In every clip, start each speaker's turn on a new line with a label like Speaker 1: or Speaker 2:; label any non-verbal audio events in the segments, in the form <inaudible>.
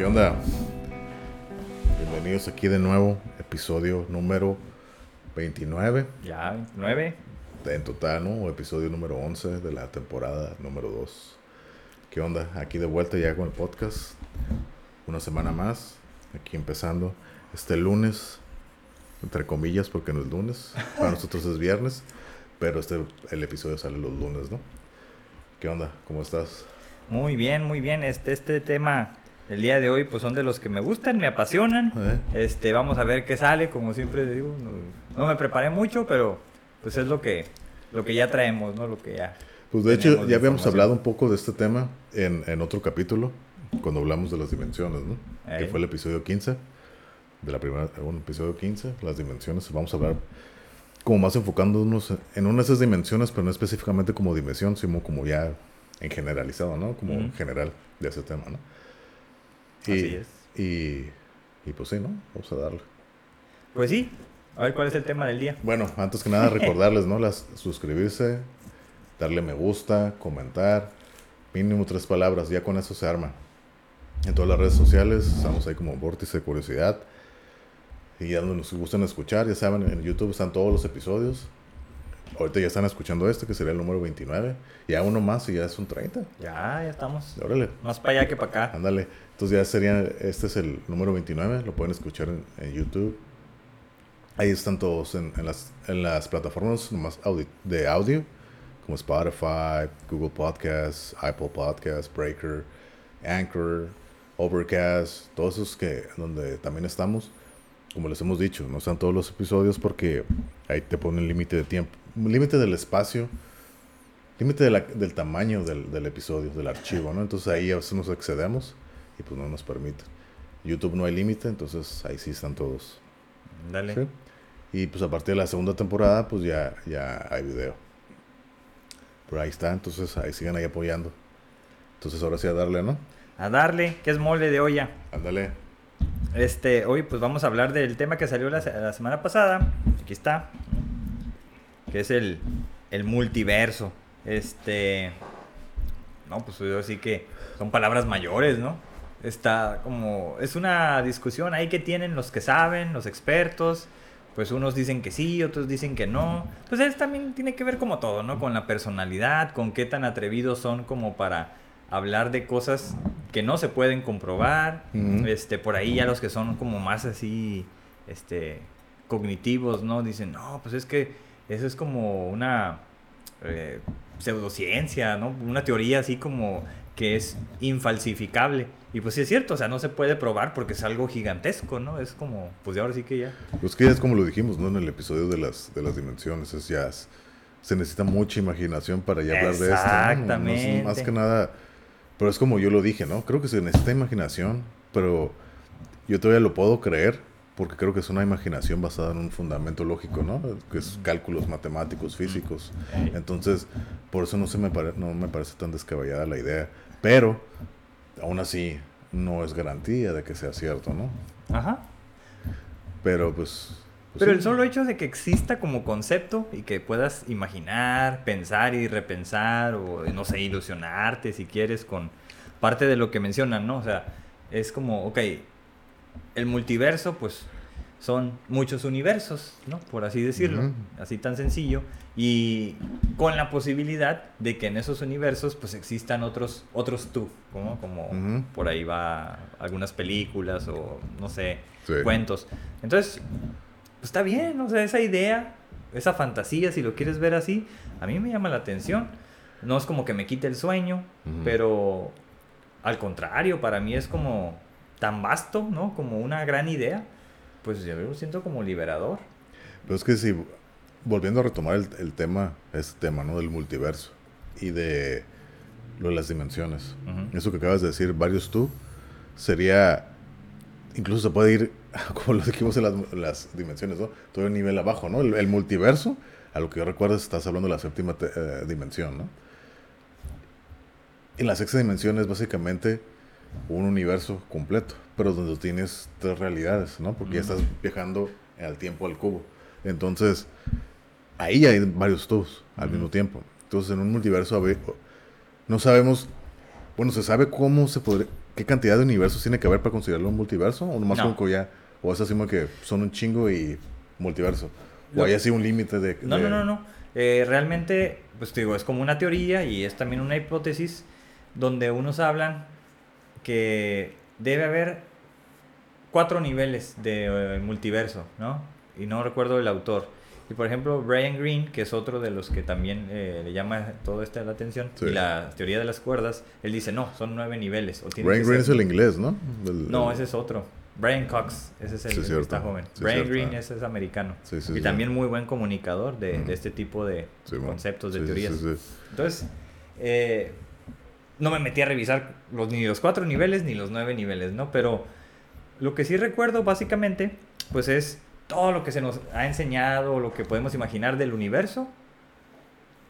Speaker 1: ¿Qué onda? Bienvenidos aquí de nuevo, episodio número 29.
Speaker 2: Ya, 29.
Speaker 1: En total, ¿no? Episodio número 11 de la temporada número 2. ¿Qué onda? Aquí de vuelta ya con el podcast. Una semana más. Aquí empezando. Este lunes, entre comillas, porque no es lunes. Para <laughs> nosotros es viernes. Pero este, el episodio sale los lunes, ¿no? ¿Qué onda? ¿Cómo estás?
Speaker 2: Muy bien, muy bien. Este, este tema el día de hoy pues son de los que me gustan, me apasionan.
Speaker 1: ¿Eh?
Speaker 2: Este, vamos a ver qué sale, como siempre digo, no, no me preparé mucho, pero pues es lo que lo que ya traemos, ¿no? Lo que ya
Speaker 1: Pues de hecho ya habíamos hablado un poco de este tema en, en otro capítulo, cuando hablamos de las dimensiones, ¿no? Que fue el episodio 15, de la primera, un episodio 15, las dimensiones. Vamos a hablar como más enfocándonos en una de esas dimensiones, pero no específicamente como dimensión, sino como ya en generalizado, ¿no? Como en
Speaker 2: Ujú.
Speaker 1: general de ese tema, ¿no? Y,
Speaker 2: Así es.
Speaker 1: Y, y pues sí, ¿no? Vamos a darle.
Speaker 2: Pues sí. A ver cuál es el tema del día.
Speaker 1: Bueno, antes que nada <laughs> recordarles, ¿no? Las, suscribirse, darle me gusta, comentar, mínimo tres palabras, ya con eso se arma. En todas las redes sociales, estamos ahí como Vórtice de Curiosidad. Y ya donde nos gustan escuchar, ya saben, en YouTube están todos los episodios. Ahorita ya están escuchando este, que sería el número 29. Ya uno más y ya es un 30.
Speaker 2: Ya, ya estamos.
Speaker 1: Órale,
Speaker 2: Más para allá que para acá.
Speaker 1: ándale. Entonces ya sería, este es el número 29, lo pueden escuchar en, en YouTube. Ahí están todos en, en las, en las plataformas nomás audi- de audio, como Spotify, Google Podcasts, Apple Podcasts, Breaker, Anchor, Overcast, todos esos que donde también estamos. Como les hemos dicho, no están todos los episodios porque ahí te ponen límite de tiempo, límite del espacio, límite de del tamaño del, del episodio, del archivo, ¿no? Entonces ahí a veces nos excedemos y pues no nos permite. YouTube no hay límite, entonces ahí sí están todos.
Speaker 2: Dale.
Speaker 1: ¿sí? Y pues a partir de la segunda temporada, pues ya, ya hay video. Pero ahí está, entonces ahí sigan ahí apoyando. Entonces ahora sí a darle, ¿no?
Speaker 2: A darle, que es mole de olla.
Speaker 1: Ándale.
Speaker 2: Este, hoy pues vamos a hablar del tema que salió la, la semana pasada. Aquí está. Que es el, el multiverso. Este. No, pues yo sí que son palabras mayores, ¿no? Está como. Es una discusión ahí que tienen los que saben, los expertos. Pues unos dicen que sí, otros dicen que no. Pues es también tiene que ver como todo, ¿no? Con la personalidad, con qué tan atrevidos son como para hablar de cosas que no se pueden comprobar. Este, por ahí ya los que son como más así, este, cognitivos, ¿no? Dicen, no, pues es que eso es como una eh, pseudociencia, ¿no? Una teoría así como que es infalsificable. Y pues sí es cierto, o sea, no se puede probar porque es algo gigantesco, ¿no? Es como, pues de ahora sí que ya.
Speaker 1: Pues que ya es como lo dijimos, ¿no? En el episodio de las, de las dimensiones. Es ya. es- se necesita mucha imaginación para ya hablar de esto. ¿no? No-
Speaker 2: Exactamente.
Speaker 1: más que nada. Pero es como yo lo dije, ¿no? Creo que se necesita imaginación, pero yo todavía lo puedo creer porque creo que es una imaginación basada en un fundamento lógico, ¿no? Que es cálculos matemáticos, físicos. Entonces, por eso no, se me pare- no me parece tan descabellada la idea. Pero, aún así, no es garantía de que sea cierto, ¿no?
Speaker 2: Ajá.
Speaker 1: Pero pues... pues
Speaker 2: Pero
Speaker 1: sí.
Speaker 2: el solo hecho de que exista como concepto y que puedas imaginar, pensar y repensar o, no sé, ilusionarte si quieres con parte de lo que mencionan, ¿no? O sea, es como, ok, el multiverso, pues son muchos universos, ¿no? Por así decirlo, así tan sencillo. Y con la posibilidad de que en esos universos, pues existan otros, otros tú, ¿no? Como por ahí va algunas películas o, no sé,
Speaker 1: Sí.
Speaker 2: cuentos. Entonces, pues está bien, o sea, esa idea, esa fantasía, si lo quieres ver así, a mí me llama la atención. No es como que me quite el sueño, pero al contrario, para mí es como tan vasto, ¿no? Como una gran idea. Pues yo lo siento como liberador.
Speaker 1: Pero es que si, volviendo a retomar el, el tema, este tema, ¿no? Del multiverso y de lo de las dimensiones. Eso que acabas de decir, varios tú, sería, incluso se puede ir, <laughs> como lo dijimos en las, las dimensiones, ¿no? Todo el nivel abajo, ¿no? El, el multiverso, a lo que yo recuerdo, estás hablando de la séptima te- eh, dimensión, ¿no? Y la sexta dimensión es básicamente un universo completo, pero donde tienes tres realidades, ¿no? Porque ya estás viajando al tiempo al cubo. Entonces, ahí hay varios tubos al mismo tiempo. Entonces, en un multiverso no sabemos, bueno, se sabe cómo se podría, qué cantidad de universos tiene que haber para considerarlo un multiverso? ¿O nomás
Speaker 2: No.
Speaker 1: como que ya, o es así como que son un chingo y multiverso? ¿O hay así un límite de,
Speaker 2: No, no, no, no. Eh, realmente, pues te digo, es como una teoría y es también una hipótesis donde unos hablan que debe haber cuatro niveles de eh, multiverso, ¿no? Y no recuerdo el autor. Y por ejemplo, Brian Greene, que es otro de los que también eh, le llama todo esto la atención,
Speaker 1: Sí.
Speaker 2: y la teoría de las cuerdas, él dice, no, son nueve niveles. O
Speaker 1: Brian
Speaker 2: que
Speaker 1: Greene es
Speaker 2: ser-
Speaker 1: el inglés, ¿no? El-
Speaker 2: No, ese es otro. Brian Cox, ese es el,
Speaker 1: Sí,
Speaker 2: el que está joven.
Speaker 1: Sí,
Speaker 2: Brian
Speaker 1: cierto.
Speaker 2: Greene ese es americano.
Speaker 1: Sí, sí,
Speaker 2: y también muy buen comunicador de, de este tipo de conceptos, de teorías.
Speaker 1: sí, sí.
Speaker 2: Entonces, eh, no me metí a revisar los, ni los cuatro niveles ni los nueve niveles, ¿no? Pero lo que sí recuerdo básicamente, pues es todo lo que se nos ha enseñado, lo que podemos imaginar del universo,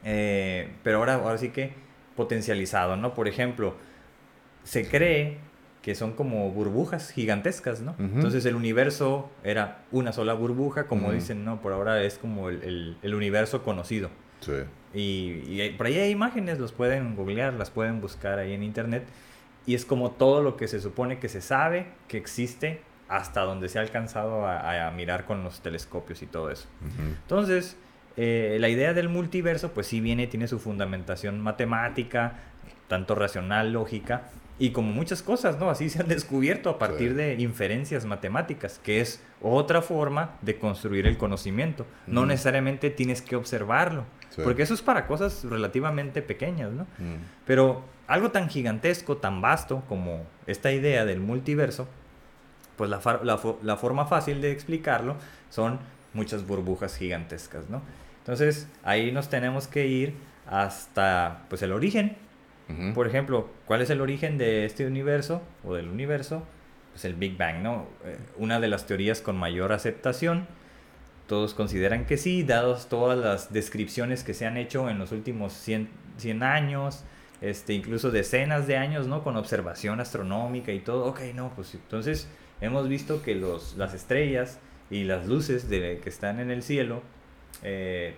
Speaker 2: eh, pero ahora, ahora sí que potencializado, ¿no? Por ejemplo, se cree que son como burbujas gigantescas, ¿no? Entonces el universo era una sola burbuja, como dicen, ¿no? Por ahora es como el- el- el universo conocido.
Speaker 1: Sí.
Speaker 2: Y, por ahí hay imágenes, los pueden googlear, las pueden buscar ahí en internet. Y es como todo lo que se supone que se sabe que existe hasta donde se ha alcanzado a, a mirar con los telescopios y todo eso. Entonces, eh, la idea del multiverso, pues sí viene, tiene su fundamentación matemática, tanto racional, lógica, y como muchas cosas, ¿no? Así se han descubierto a partir
Speaker 1: Sí.
Speaker 2: de inferencias matemáticas, que es otra forma de construir el conocimiento. No necesariamente tienes que observarlo,
Speaker 1: Sí.
Speaker 2: porque eso es para cosas relativamente pequeñas, ¿no?
Speaker 1: Mm.
Speaker 2: Pero algo tan gigantesco, tan vasto como esta idea del multiverso, pues la, fa- la fo- la forma fácil de explicarlo son muchas burbujas gigantescas, ¿no? Entonces ahí nos tenemos que ir hasta pues el origen. Por ejemplo, ¿cuál es el origen de este universo o del universo? Pues el Big Bang, ¿no? Eh, una de las teorías con mayor aceptación. Todos consideran que sí, dados todas las descripciones que se han hecho en los últimos 100, 100 años, este, incluso decenas de años, ¿no? Con observación astronómica y todo. Ok, no, pues entonces hemos visto que los, las estrellas y las luces de, que están en el cielo eh,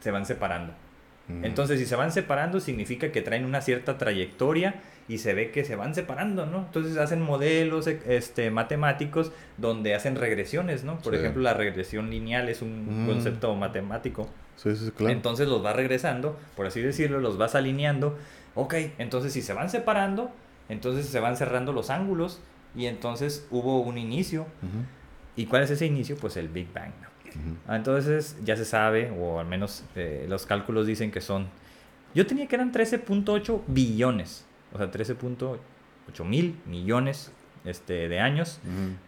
Speaker 2: se van separando. Entonces, si se van separando, significa que traen una cierta trayectoria y se ve que se van separando, ¿no? Entonces hacen modelos e- este, matemáticos donde hacen regresiones, ¿no? Por
Speaker 1: Sí.
Speaker 2: ejemplo, la regresión lineal es un
Speaker 1: Mm.
Speaker 2: concepto matemático.
Speaker 1: Sí, sí, claro.
Speaker 2: Entonces los va regresando, por así decirlo, los vas alineando. Ok, entonces si se van separando, entonces se van cerrando los ángulos y entonces hubo un inicio. ¿Y cuál es ese inicio? Pues el Big Bang, ¿no? Ah, Entonces ya se sabe, o al menos eh, los cálculos dicen que son... Yo tenía que eran 13.8 billones, o sea, 13.8 mil millones este, de años,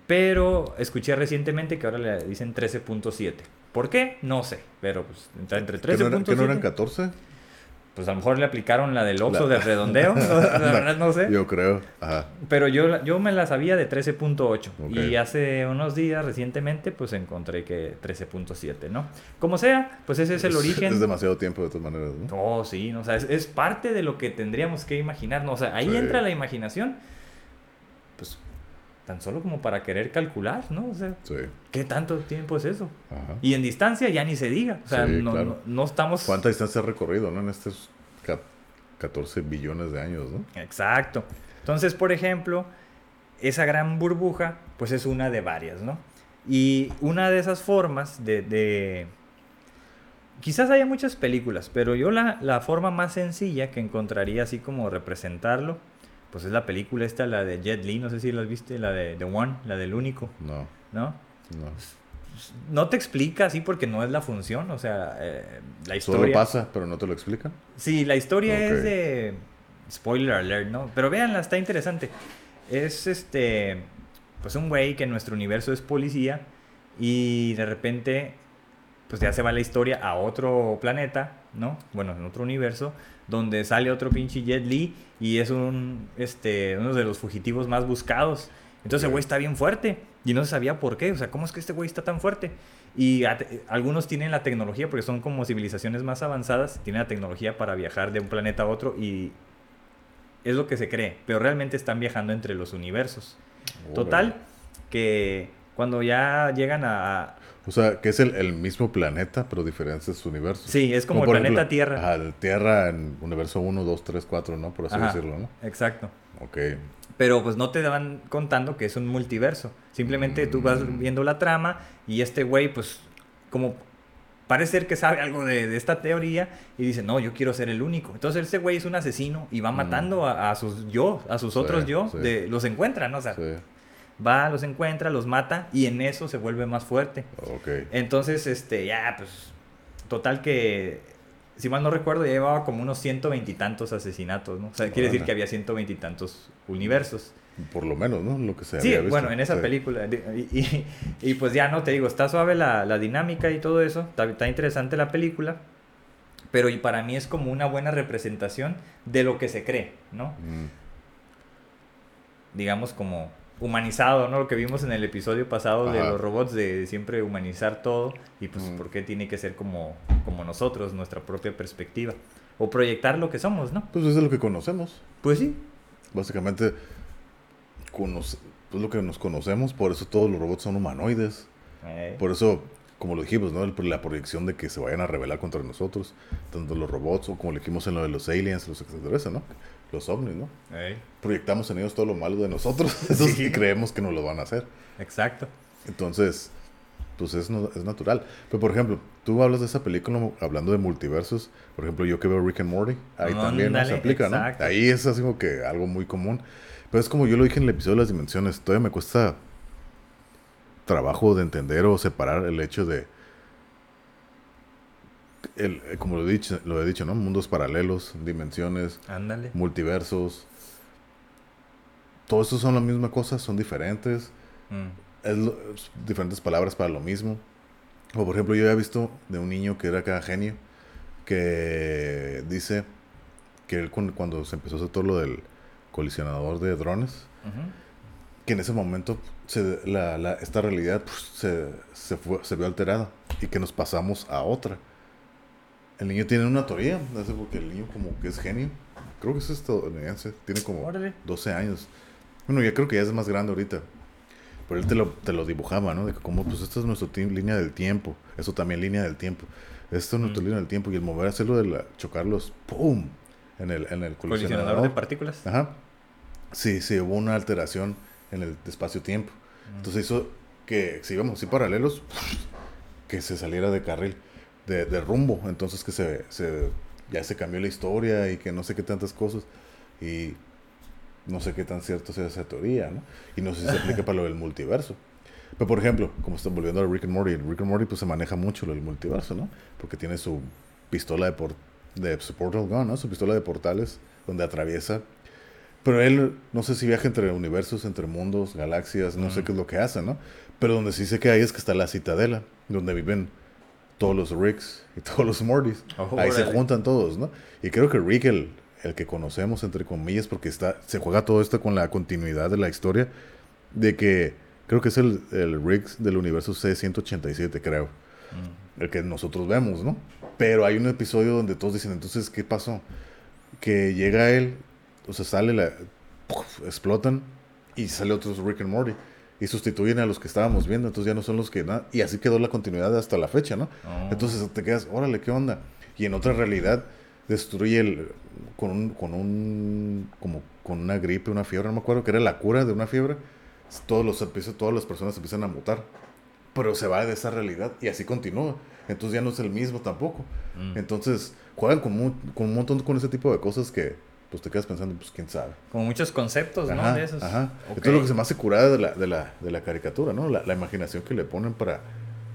Speaker 2: pero escuché recientemente que ahora le dicen 13.7. ¿Por qué? No sé, pero pues entre entre
Speaker 1: ¿Que no, eran, que no eran
Speaker 2: 13.7,
Speaker 1: 14?
Speaker 2: Pues a lo mejor le aplicaron la del Oxxo
Speaker 1: La-
Speaker 2: del redondeo, <laughs> la verdad no sé.
Speaker 1: Yo creo. Ajá.
Speaker 2: Pero yo, yo me la sabía de 13.8
Speaker 1: Ok.
Speaker 2: y hace unos días recientemente pues encontré que 13.7, ¿no? Como sea, pues ese es el origen.
Speaker 1: Es demasiado tiempo de todas maneras, ¿no?
Speaker 2: Oh, sí, no, o sea, es, es parte de lo que tendríamos que imaginarnos. O sea, ahí
Speaker 1: Sí.
Speaker 2: entra la imaginación, tan solo como para querer calcular, ¿no? O sea,
Speaker 1: Sí.
Speaker 2: ¿qué tanto tiempo es eso?
Speaker 1: Ajá.
Speaker 2: Y en distancia ya ni se diga. O sea,
Speaker 1: Sí,
Speaker 2: no,
Speaker 1: claro.
Speaker 2: no, no estamos...
Speaker 1: ¿Cuánta distancia ha recorrido, no? En estos ca- 14 billones de años, ¿no?
Speaker 2: Exacto. Entonces, por ejemplo, esa gran burbuja, pues es una de varias, ¿no? Y una de esas formas de... de- Quizás haya muchas películas, pero yo la, la forma más sencilla que encontraría así como representarlo, pues es la película esta, la de Jet Li, no sé si la viste, la de The One, la del único,
Speaker 1: No,
Speaker 2: ¿no?
Speaker 1: no.
Speaker 2: No te explica así porque no es la función, o sea, eh, la
Speaker 1: Solo
Speaker 2: historia...
Speaker 1: pasa, pero no te lo explican.
Speaker 2: Sí, la historia es de. Spoiler alert, ¿no? Pero véanla, está interesante. Es este. Pues un güey que en nuestro universo es policía y de repente. Pues ya se va la historia a otro planeta, ¿no? Bueno, en otro universo, donde sale otro pinche Jet Li y es un. Este. Uno de los fugitivos más buscados. Entonces el güey está bien fuerte y no se sabía por qué. O sea, ¿cómo es que este güey está tan fuerte? Y algunos tienen la tecnología, porque son como civilizaciones más avanzadas, tienen la tecnología para viajar de un planeta a otro y es lo que se cree, pero realmente están viajando entre los universos. Total, que cuando ya llegan a...
Speaker 1: O sea, que es el, el mismo planeta, pero diferentes universos.
Speaker 2: Sí, es como el planeta
Speaker 1: ejemplo,
Speaker 2: Tierra.
Speaker 1: Ajá, Tierra en universo 1, 2, 3, 4, ¿no? Por así
Speaker 2: Ajá,
Speaker 1: decirlo, ¿no?
Speaker 2: Exacto.
Speaker 1: Ok.
Speaker 2: pero pues no te van contando que es un multiverso. Simplemente tú vas
Speaker 1: Mm.
Speaker 2: viendo la trama y este güey, pues, como parece ser que sabe algo de, de esta teoría y dice, no, yo quiero ser el único. Entonces este güey es un asesino y va
Speaker 1: Mm.
Speaker 2: matando a, a sus yo, a sus
Speaker 1: Sí,
Speaker 2: otros yo,
Speaker 1: sí.
Speaker 2: de, los encuentra, ¿no? O sea,
Speaker 1: Sí.
Speaker 2: Va, los encuentra, los mata y en eso se vuelve más fuerte. Entonces, este, ya, pues, total que, si mal no recuerdo, ya llevaba como unos ciento veintitantos asesinatos, ¿no? O sea, quiere decir que había ciento veintitantos universos.
Speaker 1: Por lo menos, ¿no? Lo que se
Speaker 2: Sí,
Speaker 1: había visto.
Speaker 2: bueno, en esa
Speaker 1: Sí.
Speaker 2: película. Y, y- y, pues ya, no, te digo, está suave la, la dinámica y todo eso, está, está interesante la película, pero y para mí es como una buena representación de lo que se cree, ¿no?
Speaker 1: Mm.
Speaker 2: digamos, como humanizado, ¿no? Lo que vimos en el episodio pasado de los robots, de siempre humanizar todo y pues
Speaker 1: Mm.
Speaker 2: por qué tiene que ser como, como nosotros, nuestra propia perspectiva. O proyectar lo que somos, ¿no?
Speaker 1: Pues eso es lo que conocemos.
Speaker 2: Pues sí.
Speaker 1: Básicamente, conoce- pues lo que nos conocemos, por eso todos los robots son humanoides.
Speaker 2: Eh,
Speaker 1: Por eso, como lo dijimos, ¿no? La proyección de que se vayan a rebelar contra nosotros, tanto los robots o como lo dijimos en lo de los aliens, los extraterrestres, ¿no? Los ovnis, ¿no? Proyectamos en ellos todo lo malo de nosotros, <laughs>
Speaker 2: Sí.
Speaker 1: y creemos que nos lo van a hacer.
Speaker 2: Exacto.
Speaker 1: Entonces, pues es, no- es natural. Pero, por ejemplo, tú hablas de esa película hablando de multiversos. Por ejemplo, yo que veo Rick and Morty, ahí también ¿no? se
Speaker 2: Ándale,
Speaker 1: aplica,
Speaker 2: exacto.
Speaker 1: ¿no? Ahí es así como que algo muy común. Pero es como yo lo dije en el episodio de las dimensiones, todavía me cuesta trabajo de entender o separar el hecho de, el, eh, como lo he dicho, lo he dicho, ¿no? Mundos paralelos, dimensiones,
Speaker 2: Ándale.
Speaker 1: multiversos. Todos estos son la misma cosa, son diferentes
Speaker 2: Mm.
Speaker 1: es lo- es diferentes palabras para lo mismo. O por ejemplo, yo había visto de un niño que era acá genio, que dice que él cuando se empezó a hacer todo lo del colisionador de drones, que en ese momento se- la- la- esta realidad pues, se, se, fue- se vio alterada y que nos pasamos a otra. El niño tiene una teoría, no sé porque el niño como que es genio, creo que es estadounidense, tiene como
Speaker 2: Órale.
Speaker 1: 12 años. Bueno, ya creo que ya es más grande ahorita. Pero él te lo, te lo dibujaba, ¿no? De que como, pues esta es nuestra línea del tiempo. Eso también línea del tiempo. Esto es nuestra
Speaker 2: Mm.
Speaker 1: línea del tiempo. Y el mover, hacerlo de la, chocarlos, ¡pum! En el, en el
Speaker 2: Colisionador
Speaker 1: colisionador.
Speaker 2: de partículas.
Speaker 1: Ajá. Sí, sí, hubo una alteración en el espacio-tiempo.
Speaker 2: Mm.
Speaker 1: Entonces hizo que, si íbamos así paralelos, que se saliera de carril, de, de rumbo. Entonces que se, se, ya se cambió la historia y que no sé qué tantas cosas. Y no sé qué tan cierto sea esa teoría, ¿no? Y no sé si se aplica <laughs> para lo del multiverso. Pero, por ejemplo, como están volviendo a Rick and Morty, Rick and Morty pues se maneja mucho lo del multiverso, ¿no? Porque tiene su pistola de, por, de su portal gun, ¿no? Su pistola de portales donde atraviesa. Pero él, no sé si viaja entre universos, entre mundos, galaxias, no sé qué es lo que hace, ¿no? Pero donde sí sé que hay es que está la citadela, donde viven todos los Ricks y <laughs> todos los Mortys. Ahí se juntan todos, ¿no? Y creo que Rick, el, el que conocemos, entre comillas, porque está, se juega todo esto con la continuidad de la historia, de que creo que es el, el Rick del universo C-187, creo,
Speaker 2: Mm.
Speaker 1: el que nosotros vemos, ¿no? Pero hay un episodio donde todos dicen, entonces, ¿qué pasó? Que llega él, o sea, sale, la, explotan y sale otros Rick and Morty. Y sustituyen a los que estábamos viendo, entonces ya no son los que nada. Y así quedó la continuidad hasta la fecha, ¿no?
Speaker 2: Oh.
Speaker 1: Entonces te quedas, órale, ¿qué onda? Y en otra realidad destruye el, con un, con un, como con una gripe, una fiebre, no me acuerdo que era la cura de una fiebre. Todos los, todas las personas empiezan a mutar. Pero se va de esa realidad y así continúa. Entonces ya no es el mismo tampoco.
Speaker 2: Mm.
Speaker 1: Entonces juegan con, con un montón con ese tipo de cosas que pues te quedas pensando, pues quién sabe.
Speaker 2: Como muchos conceptos, ¿no?
Speaker 1: Ajá,
Speaker 2: de esos.
Speaker 1: ajá.
Speaker 2: Ok.
Speaker 1: Esto es lo que se me hace curada de la, de la, de la caricatura, ¿no? La, la imaginación que le ponen para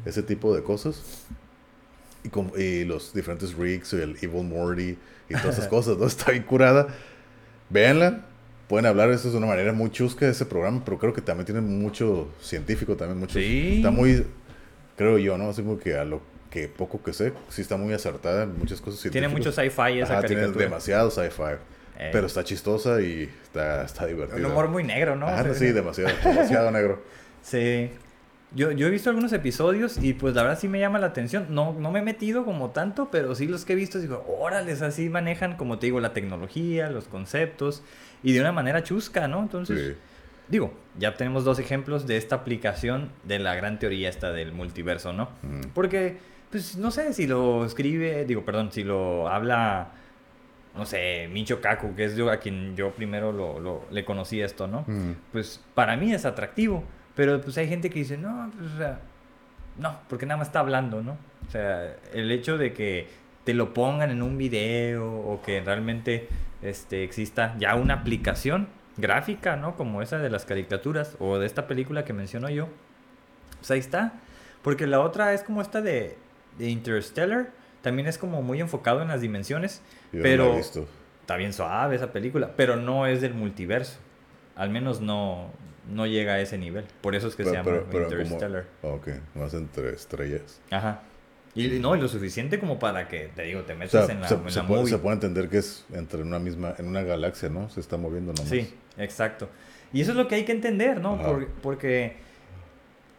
Speaker 1: ese tipo de cosas. Y, con- y los diferentes rigs, y el Evil Morty y todas esas <laughs> cosas, ¿no? Está bien curada. Véanla. Pueden hablar, eso es de una manera muy chusca de ese programa, pero creo que también tiene mucho científico, también mucho.
Speaker 2: Sí.
Speaker 1: Está muy, creo yo, ¿no? Así como que a lo que poco que sé, sí está muy acertada en muchas cosas
Speaker 2: Tiene
Speaker 1: científicas.
Speaker 2: mucho sci-fi esa
Speaker 1: Ajá, tiene
Speaker 2: caricatura.
Speaker 1: demasiado sci-fi.
Speaker 2: Eh.
Speaker 1: Pero está chistosa y está, está divertida.
Speaker 2: Un humor muy negro, ¿no? O sea,
Speaker 1: sí, demasiado, demasiado negro. <laughs>
Speaker 2: Sí. Yo, yo he visto algunos episodios y pues la verdad sí me llama la atención. No, no me he metido como tanto, pero sí los que he visto digo, órale, así manejan, como te digo, la tecnología, los conceptos y de una manera chusca, ¿no? Entonces,
Speaker 1: Sí.
Speaker 2: digo, ya tenemos dos ejemplos de esta aplicación de la gran teoría esta del multiverso, ¿no?
Speaker 1: Mm.
Speaker 2: Porque, pues no sé si lo escribe, digo, perdón, si lo habla no sé, Micho Kaku, que es yo a quien yo primero lo, lo- le conocí esto, ¿no?
Speaker 1: Mm.
Speaker 2: Pues para mí es atractivo, pero pues hay gente que dice, no, pues, o sea, no, porque nada más está hablando, ¿no? O sea, el hecho de que te lo pongan en un video o que realmente este, exista ya una aplicación gráfica, ¿no? Como esa de las caricaturas o de esta película que menciono yo, pues ahí está. Porque la otra es como esta de, de Interstellar, también es como muy enfocado en las dimensiones,
Speaker 1: Yo no
Speaker 2: pero
Speaker 1: la he visto.
Speaker 2: está bien suave esa película, pero no es del multiverso. Al menos no, no llega a ese nivel. Por eso es que se
Speaker 1: Pero-
Speaker 2: llama
Speaker 1: pero- como-
Speaker 2: Interstellar.
Speaker 1: Ah, Ok, más entre estrellas.
Speaker 2: Ajá. Y no, y lo suficiente como para que, te digo, te
Speaker 1: O
Speaker 2: metas
Speaker 1: sea,
Speaker 2: en la,
Speaker 1: se,
Speaker 2: en
Speaker 1: se
Speaker 2: la
Speaker 1: puede,
Speaker 2: movie.
Speaker 1: se puede entender que es entre una misma, en una galaxia, ¿no? Se está moviendo nomás.
Speaker 2: Sí, exacto. Y eso es lo que hay que entender, ¿no? Por- porque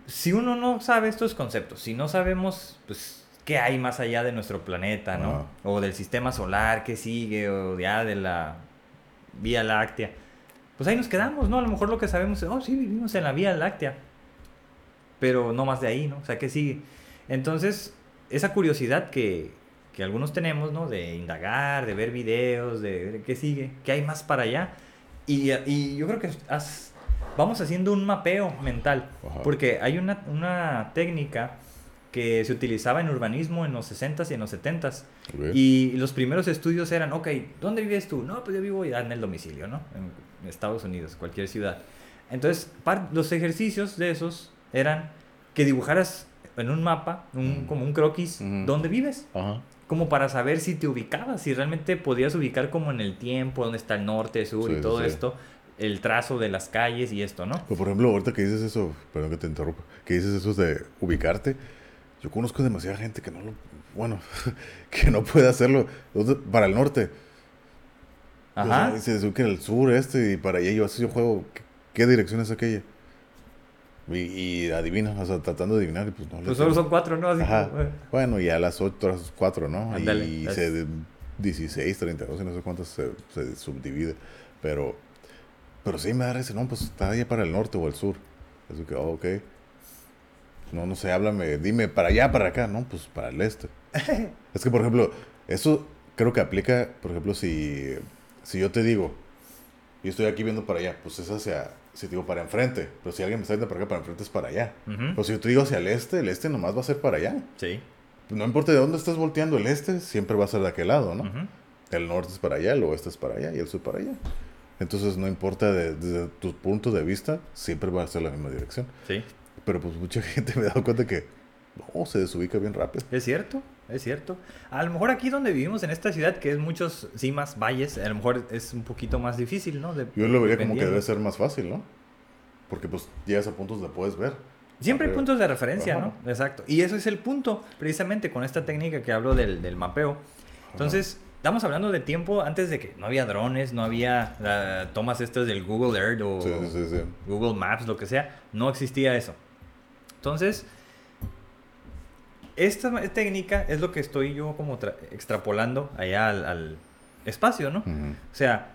Speaker 2: si uno no sabe estos conceptos, si no sabemos, pues, qué hay más allá de nuestro planeta, ¿no? O del sistema solar, qué sigue, o ya de la Vía Láctea, pues ahí nos quedamos, ¿no? A lo mejor lo que sabemos es, oh, sí, vivimos en la Vía Láctea, pero no más de ahí, ¿no? O sea, ¿qué sigue? Entonces, esa curiosidad que, que algunos tenemos, ¿no? De indagar, de ver videos, de, de qué sigue, qué hay más para allá. Y, y yo creo que haz- vamos haciendo un mapeo mental,
Speaker 1: Ajá.
Speaker 2: porque hay una, una técnica que se utilizaba en urbanismo en los 60s y en los 70s.
Speaker 1: Ok.
Speaker 2: Y los primeros estudios eran, ok, ¿dónde vives tú? No, pues yo vivo en el domicilio, ¿no? En Estados Unidos, cualquier ciudad. Entonces, los ejercicios de esos eran que dibujaras en un mapa, un,
Speaker 1: Mm.
Speaker 2: como un croquis,
Speaker 1: Ujú.
Speaker 2: dónde vives. Como para saber si te ubicabas, si realmente podías ubicar como en el tiempo, dónde está el norte, sur
Speaker 1: Sí,
Speaker 2: y todo
Speaker 1: sí.
Speaker 2: esto, el trazo de las calles y esto, ¿no?
Speaker 1: Pero por ejemplo, ahorita que dices eso, perdón que te interrumpa, que dices eso de ubicarte, yo conozco demasiada gente que no lo, bueno, <laughs> que no puede hacerlo para el norte. O sea,
Speaker 2: Ajá.
Speaker 1: dice, se ubica en el sur, este, y para allá yo así yo juego, ¿qué, qué dirección es aquella? Y, y adivina, o sea, tratando de adivinar, y pues no
Speaker 2: Pues solo son cuatro, ¿no? Así
Speaker 1: Ajá.
Speaker 2: como, eh.
Speaker 1: Bueno, y a las otras cuatro, ¿no?
Speaker 2: Ándale,
Speaker 1: y se de 16, 32, y no sé cuántas se, se subdivide. Pero, pero sí me da ese, no, pues está allá para el norte o el sur. Así que, oh, ok. No, no sé, háblame, dime para allá, para acá, no, pues para el este. <laughs> es que, por ejemplo, eso creo que aplica, por ejemplo, si, si yo te digo, y estoy aquí viendo para allá, pues es hacia, si te digo para enfrente, pero si alguien me está viendo para acá, para enfrente es para allá.
Speaker 2: Ujú.
Speaker 1: Pero si yo te digo hacia el este, el este nomás va a ser para allá.
Speaker 2: Sí.
Speaker 1: No importa de dónde estés volteando, el este siempre va a ser de aquel lado, ¿no? El norte es para allá, el oeste es para allá y el sur para allá. Entonces, no importa de- desde tu punto de vista, siempre va a ser la misma dirección.
Speaker 2: Sí.
Speaker 1: Pero pues mucha <laughs> gente me he dado cuenta que no, se desubica bien rápido.
Speaker 2: Es cierto, es cierto. A lo mejor aquí donde vivimos, en esta ciudad, que es muchos cimas, valles, a lo mejor es un poquito más difícil, ¿no? De-
Speaker 1: Yo lo vería como que debe ser más fácil, ¿no? Porque pues llegas a puntos donde puedes ver.
Speaker 2: Siempre hay puntos de referencia,
Speaker 1: Ajá.
Speaker 2: ¿no? Exacto. Y eso es el punto, precisamente con esta técnica que hablo del, del mapeo. Entonces, estamos hablando de tiempo antes de que no había drones, no había ah, tomas estas del Google Earth o
Speaker 1: Sí, sí, sí, sí.
Speaker 2: Google Maps, lo que sea. No existía eso. Entonces, esta técnica es lo que estoy yo como tra- extrapolando allá al, al espacio, ¿no? O sea,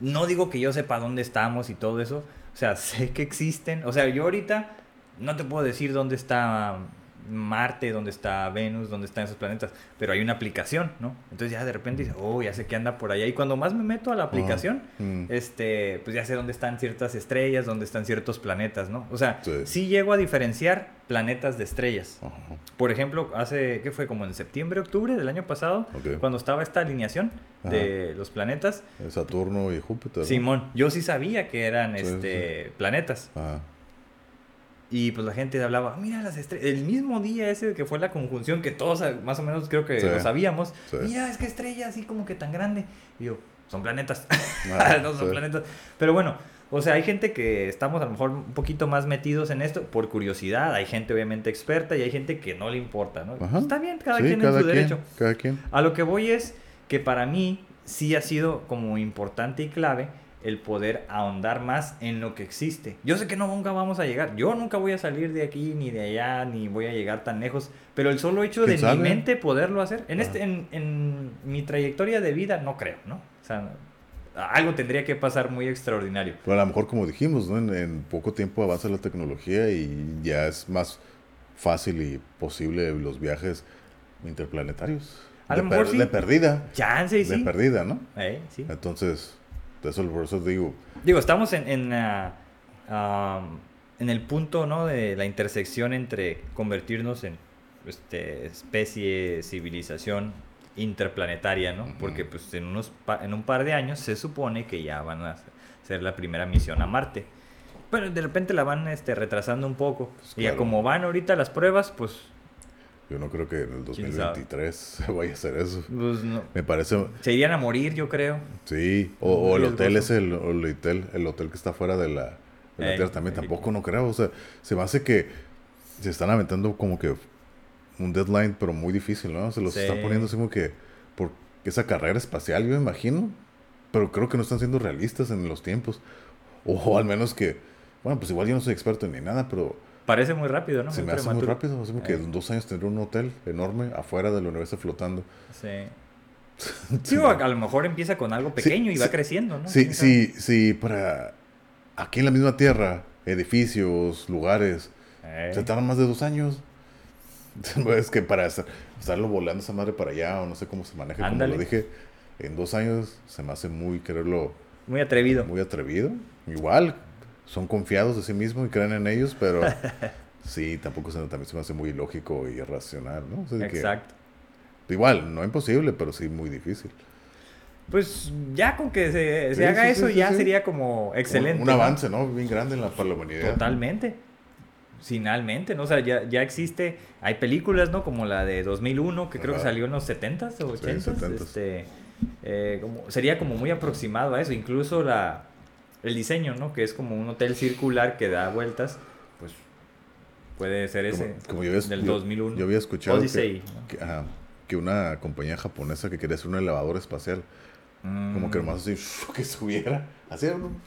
Speaker 2: no digo que yo sepa dónde estamos y todo eso. O sea, sé que existen. O sea, yo ahorita no te puedo decir dónde está Marte, dónde está Venus, dónde están esos planetas. Pero hay una aplicación, ¿no? Entonces ya de repente dices, oh, ya sé que anda por allá. Y cuando más me meto a la aplicación,
Speaker 1: Mm.
Speaker 2: este, pues ya sé dónde están ciertas estrellas, dónde están ciertos planetas, ¿no? O sea,
Speaker 1: Sí.
Speaker 2: sí llego a diferenciar planetas de estrellas. Por ejemplo, hace, ¿qué fue? Como en septiembre, octubre del año pasado, cuando estaba esta alineación de los planetas.
Speaker 1: Saturno y Júpiter.
Speaker 2: Simón, yo sí sabía que eran
Speaker 1: Sí,
Speaker 2: este, planetas.
Speaker 1: Ajá.
Speaker 2: Y pues la gente hablaba, mira las estrellas. El mismo día ese que fue la conjunción, que todos ah, más o menos creo que
Speaker 1: Sí.
Speaker 2: lo sabíamos.
Speaker 1: Sí.
Speaker 2: Mira, es que estrella así como que tan grande. Y yo, son planetas. <laughs>
Speaker 1: Ah, <laughs>
Speaker 2: no son
Speaker 1: sí.
Speaker 2: planetas. Pero bueno, o sea, hay gente que estamos a lo mejor un poquito más metidos en esto por curiosidad. Hay gente obviamente experta y hay gente que no le importa, ¿no? Está bien, cada quien en
Speaker 1: cada
Speaker 2: su
Speaker 1: quien,
Speaker 2: derecho.
Speaker 1: Cada quien.
Speaker 2: A lo que voy es que para mí sí ha sido como importante y clave el poder ahondar más en lo que existe. Yo sé que no nunca vamos a llegar. Yo nunca voy a salir de aquí ni de allá ni voy a llegar tan lejos. Pero el solo hecho de
Speaker 1: ¿Quién
Speaker 2: mi mente poderlo hacer en
Speaker 1: Ah.
Speaker 2: este en, en mi trayectoria de vida no creo, ¿no? O sea, algo tendría que pasar muy extraordinario.
Speaker 1: Pero a lo mejor, como dijimos, ¿no? en, en poco tiempo avanza la tecnología y ya es más fácil y posible los viajes interplanetarios.
Speaker 2: A
Speaker 1: de,
Speaker 2: lo mejor
Speaker 1: per-
Speaker 2: sí.
Speaker 1: de perdida.
Speaker 2: Chance
Speaker 1: De
Speaker 2: sí.
Speaker 1: perdida, ¿no?
Speaker 2: Eh, sí.
Speaker 1: Entonces, de eso, por eso digo,
Speaker 2: Digo, estamos en, en, ah, en el punto, ¿no? De la intersección entre convertirnos en este, especie, civilización interplanetaria, ¿no? Porque pues en, unos en un par de años se supone que ya van a hacer la primera misión a Marte. Pero de repente la van este, retrasando un poco.
Speaker 1: Pues,
Speaker 2: y ya como van ahorita las pruebas, pues,
Speaker 1: yo no creo que en el
Speaker 2: ¿Quién sabe?
Speaker 1: 2023 se vaya a hacer eso.
Speaker 2: pues, no.
Speaker 1: Me parece,
Speaker 2: se irían a morir, yo creo.
Speaker 1: sí. O, o el hotel es el, o el hotel, el hotel que está fuera de la, de la
Speaker 2: Ey,
Speaker 1: Tierra también.
Speaker 2: ey.
Speaker 1: Tampoco no creo. O sea, se me hace que se están aventando como que un deadline, pero muy difícil, ¿no? Se los
Speaker 2: Sí.
Speaker 1: están poniendo así como que por esa carrera espacial, yo me imagino. Pero creo que no están siendo realistas en los tiempos. O al menos que, bueno, pues igual yo no soy experto ni nada, pero
Speaker 2: Parece muy rápido, ¿no?
Speaker 1: se me hace muy rápido. Así que
Speaker 2: Eh.
Speaker 1: en dos años tendré un hotel enorme afuera del universo flotando.
Speaker 2: Sí. <laughs> Digo, a, a lo mejor empieza con algo pequeño y va
Speaker 1: sí.
Speaker 2: creciendo, ¿no?
Speaker 1: Sí, sí, sí, para aquí en la misma tierra, edificios, lugares,
Speaker 2: Eh,
Speaker 1: se tardan más de dos años. <laughs> Es que para estar- estarlo volando esa madre para allá, o no sé cómo se maneja, como lo dije, en dos años se me hace muy quererlo,
Speaker 2: muy atrevido.
Speaker 1: muy atrevido. Igual, son confiados de sí mismos y creen en ellos, pero <laughs> sí, tampoco se, también se me hace muy lógico y irracional, ¿no? O sea, de que-
Speaker 2: Exacto.
Speaker 1: igual, no imposible, pero sí muy difícil.
Speaker 2: Pues ya con que se, se
Speaker 1: Sí,
Speaker 2: haga
Speaker 1: sí,
Speaker 2: eso,
Speaker 1: sí,
Speaker 2: ya sería como excelente.
Speaker 1: Un, avance, ¿no? Bien grande en la, para la humanidad.
Speaker 2: Totalmente. Finalmente, ¿no? O sea, ya, ya existe, hay películas, ¿no? Como la de 2001, que creo que salió en los 70s o 80s.
Speaker 1: 70s.
Speaker 2: Este, eh, como, sería como muy aproximado a eso. Incluso la, el diseño, ¿no? Que es como un hotel circular que da vueltas, pues puede ser
Speaker 1: Como,
Speaker 2: ese
Speaker 1: como yo, había,
Speaker 2: del
Speaker 1: yo-
Speaker 2: 2001.
Speaker 1: yo había escuchado que-
Speaker 2: Odyssey, ¿no?
Speaker 1: que, ajá, que una compañía japonesa que quería hacer un elevador espacial, como que
Speaker 2: Mm.
Speaker 1: nomás así, <laughs> que subiera, así, un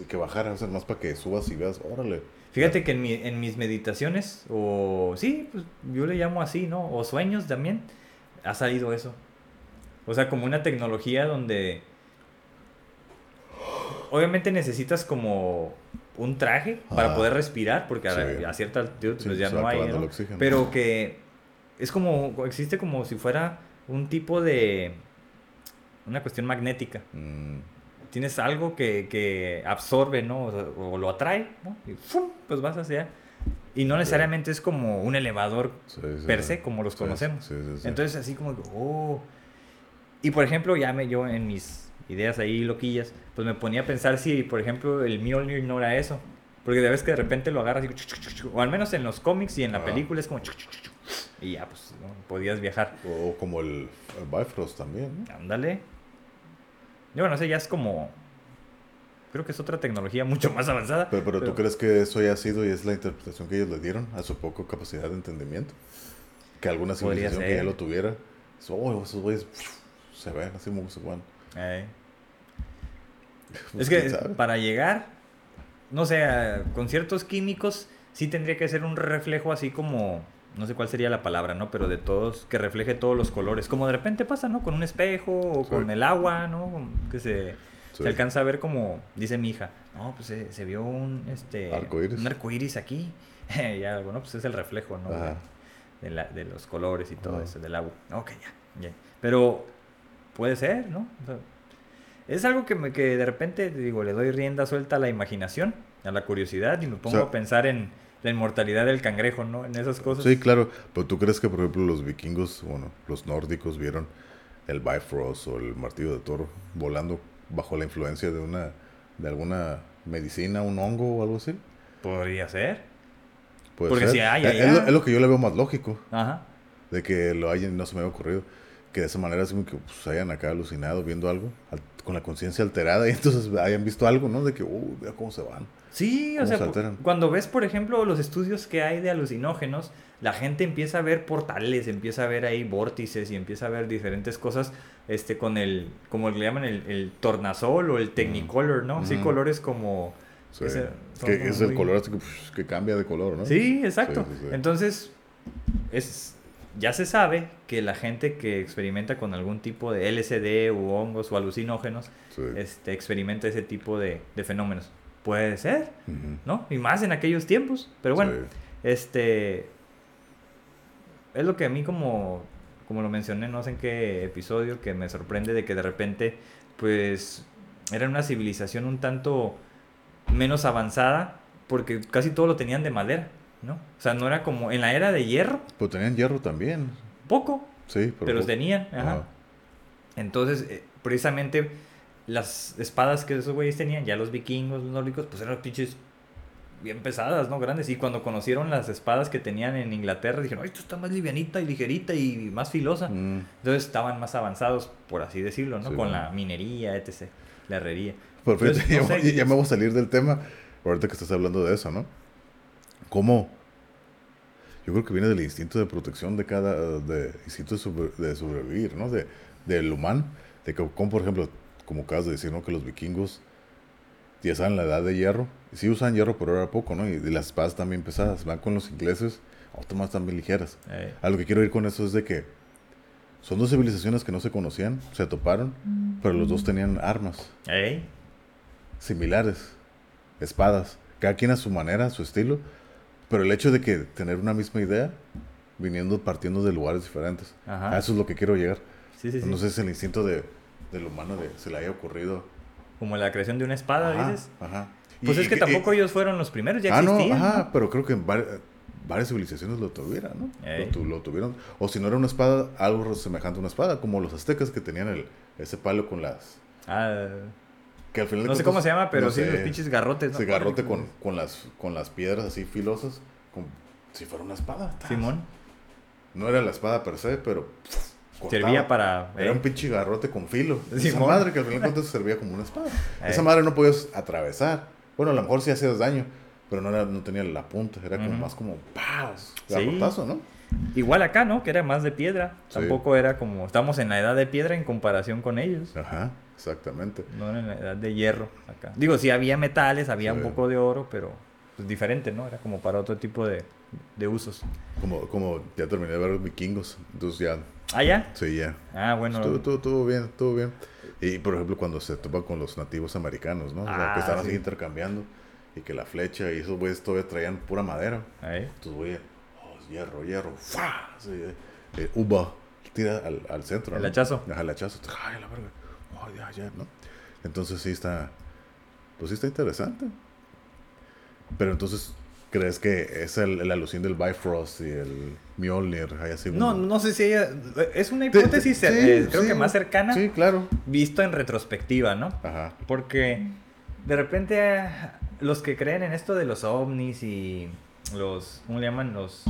Speaker 1: y que bajara, o sea, más para que subas y veas, órale.
Speaker 2: Fíjate que en, mi- en mis meditaciones, o sí, pues yo le llamo así, ¿no? O sueños también, ha salido eso. O sea, como una tecnología donde obviamente necesitas como un traje para poder respirar, porque a,
Speaker 1: Sí.
Speaker 2: a cierta altitud
Speaker 1: Sí,
Speaker 2: pues ya
Speaker 1: se
Speaker 2: no hay. Pero que es como, existe como si fuera un tipo de, una cuestión magnética
Speaker 1: Mm,
Speaker 2: tienes algo que, que absorbe, ¿no? O, sea, o lo atrae, ¿no? Y ¡fum! pues vas hacia. Y no necesariamente es como un elevador
Speaker 1: sí, sí,
Speaker 2: per
Speaker 1: sí.
Speaker 2: se, como los
Speaker 1: Sí,
Speaker 2: conocemos.
Speaker 1: sí, sí, sí.
Speaker 2: Entonces, así como oh. Y por ejemplo, ya me, yo en mis ideas ahí loquillas, pues me ponía a pensar si, por ejemplo, el Mjolnir no era eso. Porque de vez que de repente lo agarras y, o al menos en los cómics y en la película es como y ya pues ¿no? podías viajar.
Speaker 1: O como el, el Bifrost también, ¿no?
Speaker 2: Ándale. Yo bueno, sé, ya es como creo que es otra tecnología <laughs> mucho más avanzada.
Speaker 1: Pero, pero,
Speaker 2: pero-
Speaker 1: ¿tú crees que eso haya sido y es la interpretación que ellos le dieron a su poco capacidad de entendimiento? Que alguna civilización que ya lo tuviera, oh, esos güeyes se ven así como se van.
Speaker 2: Eh,
Speaker 1: Pues,
Speaker 2: es que
Speaker 1: sabe.
Speaker 2: para llegar, no sé, con ciertos químicos sí tendría que ser un reflejo así como, no sé cuál sería la palabra, ¿no? Pero de todos, que refleje todos los colores. Como de repente pasa, ¿no? Con un espejo o
Speaker 1: Sí.
Speaker 2: con el agua, ¿no? Que se,
Speaker 1: Sí.
Speaker 2: se alcanza a ver como, dice mi hija, no, pues se, se vio un, este,
Speaker 1: Arcoíris.
Speaker 2: un arcoíris aquí. y algo, ¿no? Pues es el reflejo, ¿no? De, la- de los colores y todo
Speaker 1: Ajá.
Speaker 2: eso, del agua. Ok, ya, ya. Pero puede ser, ¿no? O sea, es algo que, me, que de repente, digo, le doy rienda suelta a la imaginación, a la curiosidad y me pongo
Speaker 1: sea-
Speaker 2: a pensar en la inmortalidad del cangrejo, ¿no? En esas cosas.
Speaker 1: Sí, claro. Pero tú crees que, por ejemplo, los vikingos, bueno, los nórdicos vieron el Bifrost o el martillo de Thor volando bajo la influencia de una, de alguna medicina, un hongo o algo así?
Speaker 2: Podría ser.
Speaker 1: Puede
Speaker 2: Porque
Speaker 1: ser.
Speaker 2: si hay
Speaker 1: Eh,
Speaker 2: allá.
Speaker 1: es, lo, es lo que yo le veo más lógico,
Speaker 2: Ajá.
Speaker 1: de que lo hayan, no se me había ocurrido, que de esa manera es como que pues, hayan acá alucinado viendo algo, al- con la conciencia alterada, y entonces hayan visto algo, ¿no? De que, uh, vea cómo se van.
Speaker 2: Sí, o
Speaker 1: ¿Cómo
Speaker 2: sea,
Speaker 1: se
Speaker 2: cuando ves, por ejemplo, los estudios que hay de alucinógenos, la gente empieza a ver portales, empieza a ver ahí vórtices y empieza a ver diferentes cosas, este, con el, como le llaman el, el tornasol o el technicolor, ¿no? Sí,
Speaker 1: Ujú.
Speaker 2: colores como...
Speaker 1: Sí.
Speaker 2: Ese-
Speaker 1: que es el color que, pues, que cambia de color, ¿no?
Speaker 2: Sí, exacto.
Speaker 1: Sí, sí, sí.
Speaker 2: Entonces, es, ya se sabe que la gente que experimenta con algún tipo de LSD u hongos o alucinógenos,
Speaker 1: Sí.
Speaker 2: este, experimenta ese tipo de, de fenómenos. Puede ser. ¿no? Y más en aquellos tiempos. Pero bueno,
Speaker 1: Sí.
Speaker 2: este... Es lo que a mí como como lo mencioné, no sé en qué episodio, que me sorprende de que de repente, pues, era una civilización un tanto menos avanzada, porque casi todo lo tenían de madera, ¿no? O sea, no era como en la era de hierro.
Speaker 1: Pues tenían hierro también.
Speaker 2: Poco.
Speaker 1: Sí,
Speaker 2: pero, pero los tenían, ajá. Entonces, eh, precisamente las espadas que esos güeyes tenían, ya los vikingos, los nórdicos, pues eran pinches bien pesadas, ¿no? Grandes. Y cuando conocieron las espadas que tenían en Inglaterra, dijeron, Ay, esto está más livianita y ligerita y más filosa. Mm. Entonces estaban más avanzados, por así decirlo, ¿no? Con la minería, etc. La herrería.
Speaker 1: ya, me voy a salir del tema, ahorita que estás hablando de eso, ¿no? ¿Cómo? Yo creo que viene del instinto de protección de cada, de instinto de, sobrevivir, ¿no? De, del humano. De que, como por ejemplo, como acabas de decir, ¿no? Que los vikingos ya en la edad de hierro. Y sí usan hierro, pero era poco, ¿no? Y, las espadas también pesadas. Van con los ingleses, automas también ligeras. A lo que quiero ir con eso es de que son dos civilizaciones que no se conocían, se toparon, pero los dos tenían armas. Similares. Espadas. Cada quien a su manera, a su estilo. Pero el hecho de que tener una misma idea, viniendo, partiendo de lugares diferentes. A eso es lo que quiero llegar. no sé si es el instinto de, del humano de se le haya ocurrido
Speaker 2: como la creación de una espada, dices. Ajá. Pues es que tampoco ellos fueron los primeros, ya ah, existían.
Speaker 1: No, ajá, pero creo que varias, civilizaciones lo tuvieran, ¿no? Lo, tuvieron. O si no era una espada, algo semejante a una espada, como los aztecas que tenían el, ese palo con las.
Speaker 2: Ah. Que al final no sé cómo se llama, pero sí, los pinches garrotes.
Speaker 1: ¿no? garrote con, con, las, con las piedras así filosas, como si fuera una espada.
Speaker 2: Simón.
Speaker 1: No era la espada per se, pero
Speaker 2: Servía para.
Speaker 1: Era un pinche garrote con filo. Esa madre que al final de cuentas servía como una espada. <laughs> Esa madre no podías atravesar. Bueno, a lo mejor sí hacías daño, pero no, era, no tenía la punta. Era como más como. ¡Paz! Garrotazo, ¿no?
Speaker 2: Igual acá, ¿no? Que era más de piedra. Tampoco era como. Estamos en la edad de piedra en comparación con ellos.
Speaker 1: Ajá, exactamente.
Speaker 2: No era en la edad de hierro acá. Digo, sí había metales, había un poco de oro, pero pues, diferente, ¿no? Era como para otro tipo de, de usos.
Speaker 1: Como, como ya terminé de ver los vikingos, entonces ya
Speaker 2: ¿Ah, ya?
Speaker 1: Sí, ya.
Speaker 2: Ah, bueno.
Speaker 1: Estuvo, bien, estuvo bien. Y, por ejemplo, cuando se topa con los nativos americanos, ¿no? que están así intercambiando. Y que la flecha y esos güeyes todavía traían pura madera. Ahí. Entonces, güey, oh, hierro, hierro, ¡fua! eh, uva, tira al, al centro.
Speaker 2: El hachazo.
Speaker 1: Ajá, el hachazo. Ay, la verga. Oh, ya, ya, ¿no? Entonces sí está, pues sí está interesante. Pero entonces, ¿crees que es el, la alusión del Bifrost y el Mjolnir,
Speaker 2: No, no sé si ella. Es una hipótesis, eh, creo que más cercana.
Speaker 1: Sí, claro.
Speaker 2: Visto en retrospectiva, ¿no? Ajá. Porque de repente los que creen en esto de los ovnis y los. ¿Cómo le llaman? Los.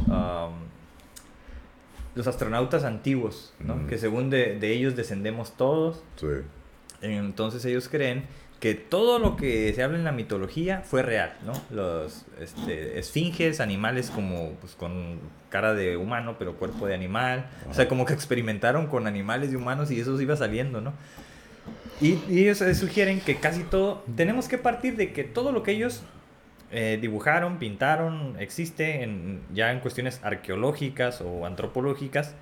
Speaker 2: los astronautas antiguos, ¿no? Que según de, de ellos descendemos todos. Sí. Entonces ellos creen que todo lo que se habla en la mitología fue real, ¿no? Los este, esfinges, animales como pues, con cara de humano, pero cuerpo de animal. O sea, como que experimentaron con animales y humanos y eso iba saliendo, ¿no? Y, ellos sugieren que casi todo, tenemos que partir de que todo lo que ellos eh, dibujaron, pintaron, existe en, ya en cuestiones arqueológicas o antropológicas,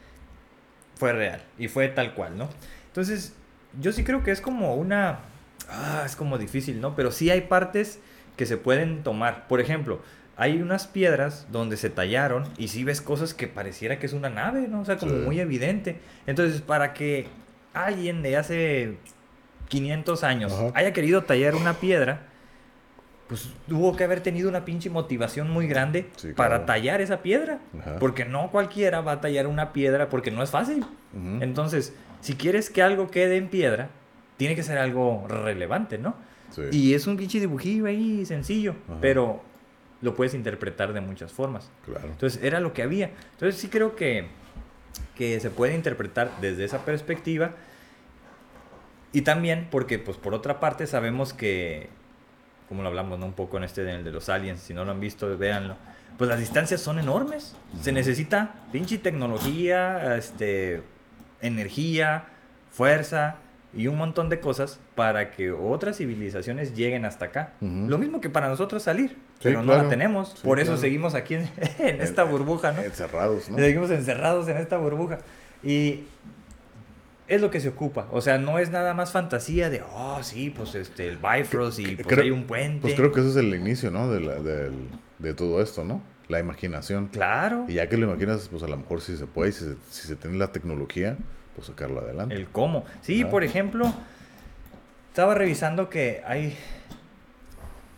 Speaker 2: fue real y fue tal cual, ¿no? Entonces, yo sí creo que es como una ah, es como difícil, ¿no? Pero sí hay partes que se pueden tomar. Por ejemplo, hay unas piedras donde se tallaron y sí ves cosas que pareciera que es una nave, ¿no? O sea, como muy evidente. Entonces, para que alguien de hace 500 años haya querido tallar una piedra, pues tuvo que haber tenido una pinche motivación muy grande para tallar esa piedra. Porque no cualquiera va a tallar una piedra porque no es fácil. Entonces, si quieres que algo quede en piedra, tiene que ser algo relevante, ¿no? Y es un pinche dibujillo ahí sencillo, pero lo puedes interpretar de muchas formas. Claro. Entonces era lo que había. Entonces sí creo que, que se puede interpretar desde esa perspectiva. Y también porque, pues por otra parte, sabemos que, como lo hablamos ¿no? un poco en este de, de los aliens, si no lo han visto, véanlo. Pues las distancias son enormes. Se necesita pinche tecnología, este, energía, fuerza y un montón de cosas para que otras civilizaciones lleguen hasta acá. Lo mismo que para nosotros salir, pero no la tenemos. Por eso seguimos aquí en, <laughs> esta burbuja, ¿no?
Speaker 1: Encerrados, ¿no?
Speaker 2: Seguimos encerrados en esta burbuja. Y es lo que se ocupa. O sea, no es nada más fantasía de, oh, sí, pues este, el Bifrost y pues hay un puente.
Speaker 1: Pues creo que ese es el inicio, ¿no? De, de todo esto, ¿no? la imaginación.
Speaker 2: Claro.
Speaker 1: Y ya que lo imaginas, pues a lo mejor si se puede, si se, si se tiene la tecnología, pues sacarlo adelante.
Speaker 2: El cómo. Sí, por ejemplo, estaba revisando que hay,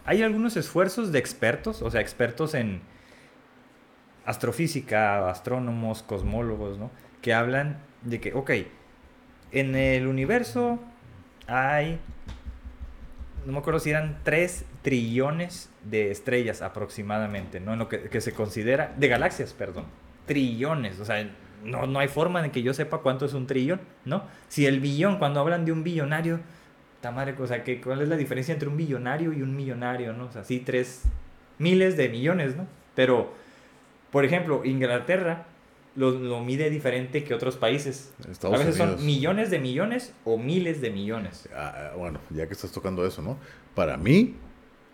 Speaker 2: hay algunos esfuerzos de expertos, o sea, expertos en astrofísica, astrónomos, cosmólogos, ¿no? Que hablan de que, ok, en el universo hay, no me acuerdo si eran 3 trillones de estrellas aproximadamente, ¿no? En lo que, que se considera, de galaxias, perdón, trillones, o sea, no, no hay forma de que yo sepa cuánto es un trillón, ¿no? Si el billón, cuando hablan de un billonario, ta madre, o sea, ¿cuál es la diferencia entre un billonario y un millonario, ¿no? O sea, sí, tres miles de millones, ¿no? Pero, por ejemplo, Inglaterra lo, lo mide diferente que otros países.
Speaker 1: Estados
Speaker 2: a veces
Speaker 1: Unidos.
Speaker 2: son millones de millones o miles de millones.
Speaker 1: Ah, ah, bueno, ya que estás tocando eso, ¿no? Para mí,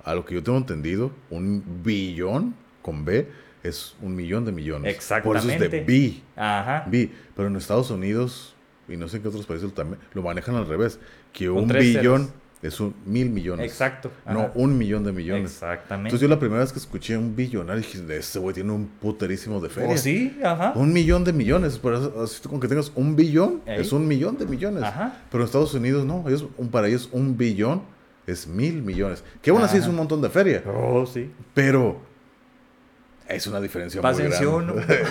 Speaker 1: a lo que yo tengo entendido, un billón con B es un millón de millones. Por eso es de
Speaker 2: Exactamente.
Speaker 1: B.
Speaker 2: Ajá.
Speaker 1: B. Pero en Estados Unidos, y no sé en qué otros países también, lo manejan al revés. Que
Speaker 2: Con
Speaker 1: un billón
Speaker 2: ceros.
Speaker 1: Es un mil millones.
Speaker 2: Exacto.
Speaker 1: No, un millón de millones.
Speaker 2: Exactamente.
Speaker 1: Entonces yo la primera vez que escuché un billonario dije, este güey tiene un puterísimo de feria.
Speaker 2: ¿Oh, sí? Ajá.
Speaker 1: Un millón de millones. Por eso, así con que tengas un billón,
Speaker 2: Ey.
Speaker 1: es un millón de millones.
Speaker 2: Ajá.
Speaker 1: Pero en Estados Unidos no. Ellos, un, para ellos un billón es mil millones. Que aún así es un montón de feria.
Speaker 2: Oh, sí.
Speaker 1: Pero es una diferencia muy grande. <laughs>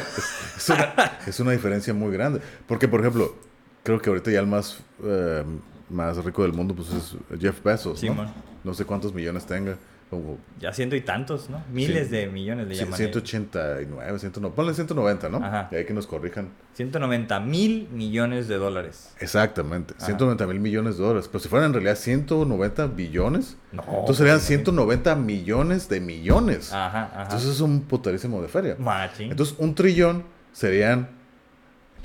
Speaker 1: es, una, es una diferencia muy grande. Porque, por ejemplo, creo que ahorita ya el más, eh, más rico del mundo pues es Jeff Bezos.
Speaker 2: Sí,
Speaker 1: ¿no? no sé cuántos millones tenga. Como
Speaker 2: Ya ciento y tantos, ¿no? Miles
Speaker 1: Sí.
Speaker 2: de millones le llaman. ellos.
Speaker 1: 189, 190, ponle 190, ¿no?
Speaker 2: Ajá.
Speaker 1: Y hay que nos corrijan.
Speaker 2: 190 mil millones de dólares.
Speaker 1: Exactamente,
Speaker 2: Ajá.
Speaker 1: 190 mil millones de dólares. Pero si fueran en realidad 190 billones,
Speaker 2: No.
Speaker 1: entonces serían
Speaker 2: pues,
Speaker 1: 190 millones de millones.
Speaker 2: Ajá, ajá.
Speaker 1: Entonces es un puterísimo de feria.
Speaker 2: Machín.
Speaker 1: Entonces un trillón serían,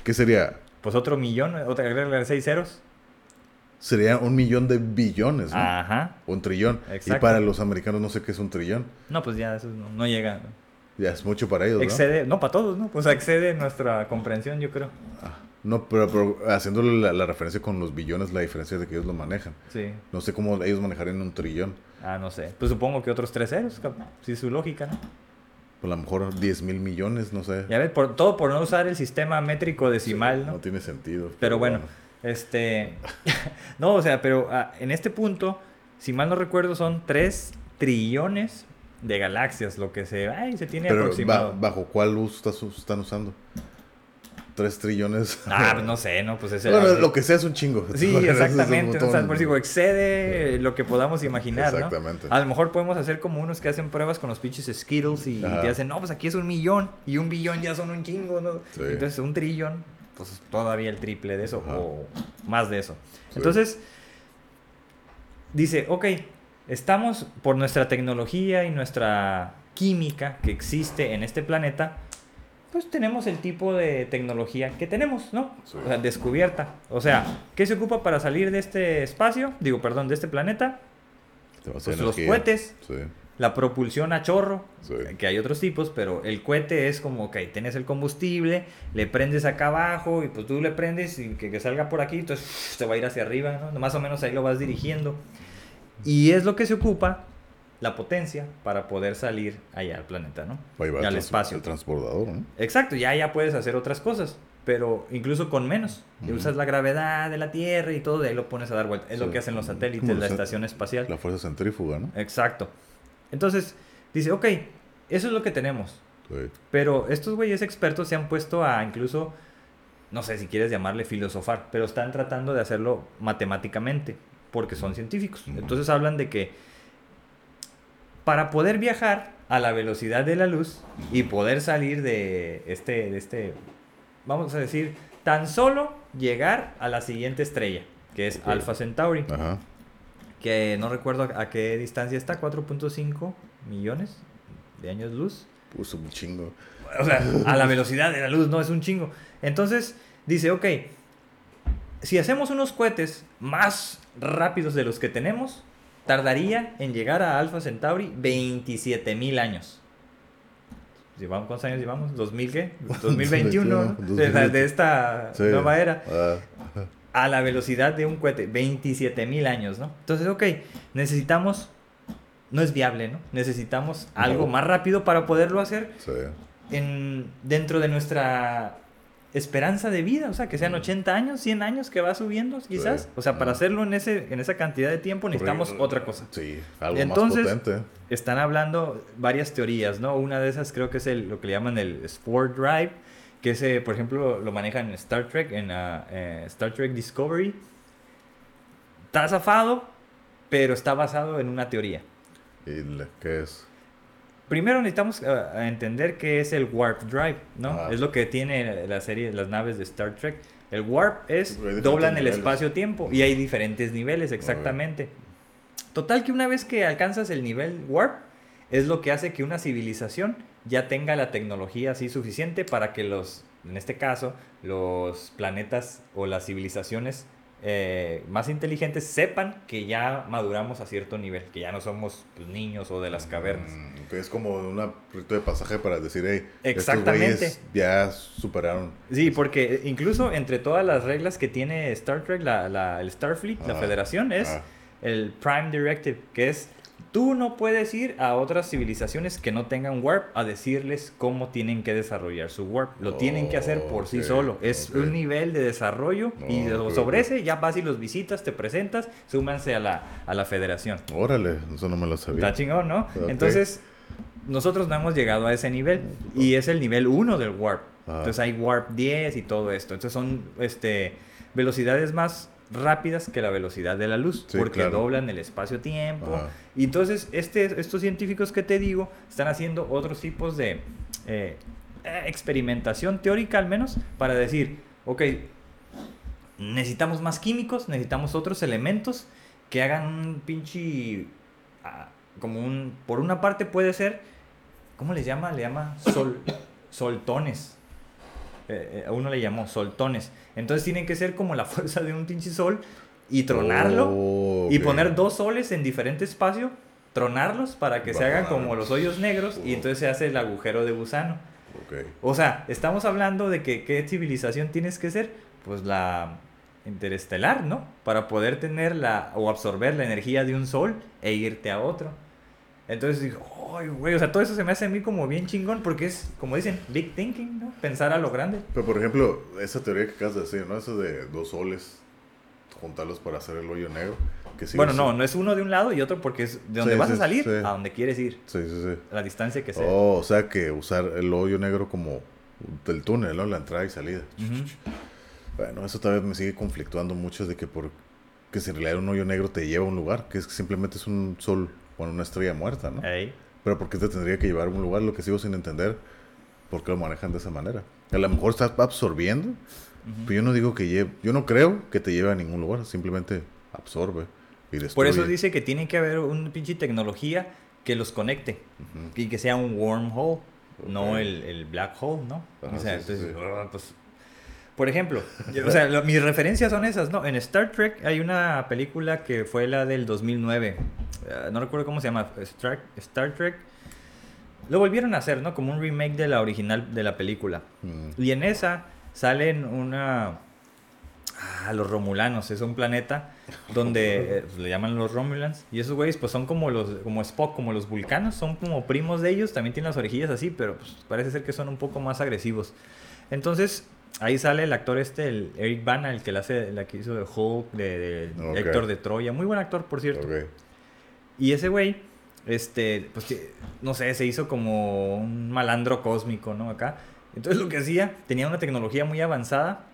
Speaker 1: ¿qué sería?
Speaker 2: pues otro millón, otra seis ceros.
Speaker 1: Sería un millón de billones, ¿no?
Speaker 2: Ajá.
Speaker 1: Un trillón. Y
Speaker 2: Exacto.
Speaker 1: para los americanos no sé qué es un trillón.
Speaker 2: No, pues ya eso no, no llega.
Speaker 1: Ya es mucho para ellos, ¿no?
Speaker 2: Excede, no para todos, ¿no? Pues excede nuestra comprensión, yo creo.
Speaker 1: Ah, No, pero, pero haciéndole la, la referencia con los billones, la diferencia de que ellos lo manejan.
Speaker 2: Sí.
Speaker 1: No sé cómo ellos manejarían un trillón.
Speaker 2: Ah, no sé. Pues supongo que otros tres ceros, sí, es su lógica, ¿no?
Speaker 1: Pues a lo mejor 10 mil millones, no sé.
Speaker 2: Ya ves, por, todo por no usar el sistema métrico decimal,
Speaker 1: No
Speaker 2: ¿no?
Speaker 1: tiene sentido.
Speaker 2: Pero bueno, este. <laughs> no, o sea, pero ah, en este punto, si mal no recuerdo, son 3 trillones de galaxias lo que se, ay, se tiene
Speaker 1: Pero
Speaker 2: aproximado.
Speaker 1: ba- ¿bajo cuál luz estás- están usando? 3 trillones. <laughs>
Speaker 2: Ah, pues no sé, ¿no? Pues ese.
Speaker 1: Bueno, lo que sea es un chingo.
Speaker 2: Sí, exactamente. <laughs> O sea, por digo, excede lo que podamos imaginar, ¿no?
Speaker 1: Exactamente.
Speaker 2: A lo mejor podemos hacer como unos que hacen pruebas con los pinches Skittles y te hacen, no, pues aquí es un millón y un billón ya son un chingo, ¿no?
Speaker 1: Sí.
Speaker 2: Entonces, un trillón, pues es todavía el triple de eso
Speaker 1: Ajá.
Speaker 2: o más de eso.
Speaker 1: Sí.
Speaker 2: Entonces, dice, ok, estamos por nuestra tecnología y nuestra química que existe en este planeta, pues tenemos el tipo de tecnología que tenemos, ¿no?
Speaker 1: Sí.
Speaker 2: O sea, descubierta. O sea, ¿qué se ocupa para salir de este espacio? Digo, perdón, de este planeta. Pues los cohetes,
Speaker 1: Sí,
Speaker 2: la propulsión a chorro,
Speaker 1: sí.
Speaker 2: que hay otros tipos, pero el cohete es como, ok, tienes el combustible, le prendes acá abajo y pues tú le prendes y que, que salga por aquí, entonces <sniffs> se va a ir hacia arriba, ¿no? Más o menos ahí lo vas dirigiendo. Y es lo que se ocupa, la potencia, para poder salir allá al planeta, ¿no?
Speaker 1: Va
Speaker 2: Y al
Speaker 1: el
Speaker 2: espacio.
Speaker 1: El transbordador, ¿no?
Speaker 2: Exacto, ya, ya puedes hacer otras cosas, pero incluso con menos. Usas la gravedad de la Tierra y todo, de ahí lo pones a dar vuelta. Es
Speaker 1: Sí.
Speaker 2: lo que hacen los satélites, la estación espacial.
Speaker 1: La fuerza centrífuga, ¿no?
Speaker 2: Exacto. Entonces, dice, ok, eso es lo que tenemos.
Speaker 1: Sí.
Speaker 2: Pero estos güeyes expertos se han puesto a incluso, no sé si quieres llamarle filosofar, pero están tratando de hacerlo matemáticamente, porque son científicos. Entonces hablan de que para poder viajar a la velocidad de la luz y poder salir de este, de este, vamos a decir, tan solo llegar a la siguiente estrella, que es. Alpha Centauri
Speaker 1: Ajá.
Speaker 2: Que no recuerdo a qué distancia está, 4.5 millones de años luz.
Speaker 1: Puso un chingo.
Speaker 2: O sea, a la velocidad de la luz, no es un chingo. Entonces, dice, ok, si hacemos unos cohetes más rápidos de los que tenemos, tardaría en llegar a Alpha Centauri 27 mil años. Llevamos, ¿Cuántos años llevamos? ¿2000 qué? <laughs> 2021, ¿no? De, de esta
Speaker 1: Sí.
Speaker 2: nueva era a la velocidad de un cohete, 27 mil años, ¿no? Entonces, ok, necesitamos no es viable, ¿no? Necesitamos algo más rápido para poderlo hacer
Speaker 1: Sí.
Speaker 2: en, dentro de nuestra esperanza de vida, o sea, que sean 80 años, 100 años que va subiendo quizás.
Speaker 1: Sí.
Speaker 2: O sea, para
Speaker 1: Ajá.
Speaker 2: hacerlo en, ese, en esa cantidad de tiempo necesitamos otra cosa.
Speaker 1: Sí, algo
Speaker 2: Entonces-
Speaker 1: más potente.
Speaker 2: Están hablando varias teorías, ¿no? Una de esas creo que es el, lo que le llaman el Sport Drive, que ese, por ejemplo, lo manejan en Star Trek, en ah, eh, Star Trek Discovery. Está zafado, pero está basado en una teoría.
Speaker 1: ¿Y qué es?
Speaker 2: Primero necesitamos ah, entender qué es el Warp Drive, ¿no? Es lo que tiene la serie, las naves de Star Trek. El Warp es, doblan el espacio-tiempo y hay diferentes niveles, exactamente. Total que una vez que alcanzas el nivel Warp, es lo que hace que una civilización ya tenga la tecnología así suficiente para que los, en este caso, los planetas o las civilizaciones eh, más inteligentes sepan que ya maduramos a cierto nivel, que ya no somos pues, niños o de las cavernas.
Speaker 1: Mm, que es como un rito de pasaje para decir, hey,
Speaker 2: Exactamente.
Speaker 1: estos ya superaron.
Speaker 2: Sí, porque incluso entre todas las reglas que tiene Star Trek, la, la- el Starfleet, la Federación, es el Prime Directive, que es tú no puedes ir a otras civilizaciones que no tengan warp a decirles cómo tienen que desarrollar su warp. Lo tienen que hacer por sí solo. Es un nivel de desarrollo y
Speaker 1: Ok,
Speaker 2: sobre ese ya vas y los visitas, te presentas, súmanse a la, a la Federación.
Speaker 1: Órale, eso no me lo sabía.
Speaker 2: Está chingón, ¿no? Entonces, nosotros no hemos llegado a ese nivel y es el nivel 1 del Warp.
Speaker 1: Ajá.
Speaker 2: Entonces hay Warp 10 y todo esto. Entonces son este, velocidades más rápidas que la velocidad de la luz
Speaker 1: Sí,
Speaker 2: porque
Speaker 1: claro.
Speaker 2: doblan el espacio-tiempo. Y entonces este, estos científicos que te digo están haciendo otros tipos de eh, experimentación teórica al menos para decir, ok, necesitamos más químicos, necesitamos otros elementos que hagan un pinche... ah, como un... Por una parte puede ser... ¿Cómo le llama? Le llama sol, <coughs> soltones. Eh, eh, a uno le llamó soltones. Entonces tienen que ser como la <laughs> fuerza de un pinche sol y tronarlo
Speaker 1: Oh,
Speaker 2: y poner dos soles en diferente espacio, tronarlos para que se hagan como los hoyos negros y entonces se hace el agujero de gusano. O sea, estamos hablando de que qué civilización tienes que ser, pues la interestelar, ¿no? Para poder tener la o absorber la energía de un sol e irte a otro. Entonces digo, ay, güey, o sea, todo eso se me hace a mí como bien chingón porque es, como dicen, big thinking, ¿no? Pensar a lo grande.
Speaker 1: Pero por ejemplo, esa teoría que acabas de decir, ¿no? Eso de dos soles, juntarlos para hacer el hoyo negro. Que
Speaker 2: bueno, no, no es uno de un lado y otro porque es de donde
Speaker 1: Sí,
Speaker 2: vas
Speaker 1: sí,
Speaker 2: a salir
Speaker 1: sí.
Speaker 2: a donde quieres ir,
Speaker 1: Sí, sí, sí.
Speaker 2: a la distancia que sea.
Speaker 1: Oh, o sea que usar el hoyo negro como del túnel, ¿no? La entrada y salida. Bueno, eso todavía me sigue conflictuando mucho de que por que si en realidad un hoyo negro te lleva a un lugar, que es que simplemente es un sol, bueno, una estrella muerta, ¿no?
Speaker 2: Ey.
Speaker 1: Pero ¿por qué te tendría que llevar a un lugar? Lo que sigo sin entender, ¿por qué lo manejan de esa manera? A lo mejor estás absorbiendo, pero yo no digo que lleve, yo no creo que te lleve a ningún lugar, simplemente absorbe y destruye.
Speaker 2: Por eso dice que tiene que haber un pinche tecnología que los conecte
Speaker 1: Ujú.
Speaker 2: y que sea un wormhole, no
Speaker 1: Ok.
Speaker 2: el, el black hole, ¿no?
Speaker 1: Ajá,
Speaker 2: o sea,
Speaker 1: sí, sí,
Speaker 2: entonces,
Speaker 1: sí.
Speaker 2: ah, pues, por ejemplo, <laughs> o sea, lo- mis referencias son esas, ¿no? En Star Trek hay una película que fue la del 2009, eh, no recuerdo cómo se llama, Star, Star Trek. Lo volvieron a hacer, ¿no? Como un remake de la original de la película.
Speaker 1: Mm.
Speaker 2: Y en esa salen una... Ah, los Romulanos, es un planeta donde <laughs> eh, pues, le llaman los Romulans. Y esos güeyes pues son como los como Spock, como los vulcanos, son como primos de ellos, también tienen las orejillas así, pero pues, parece ser que son un poco más agresivos. Entonces, ahí sale el actor este, el Eric Bana, el que la hace, la que hizo de Hulk, de. Héctor de Troya, muy buen actor, por cierto. Y ese güey, este, pues no sé, se hizo como un malandro cósmico, ¿no? Acá. Entonces lo que hacía, tenía una tecnología muy avanzada.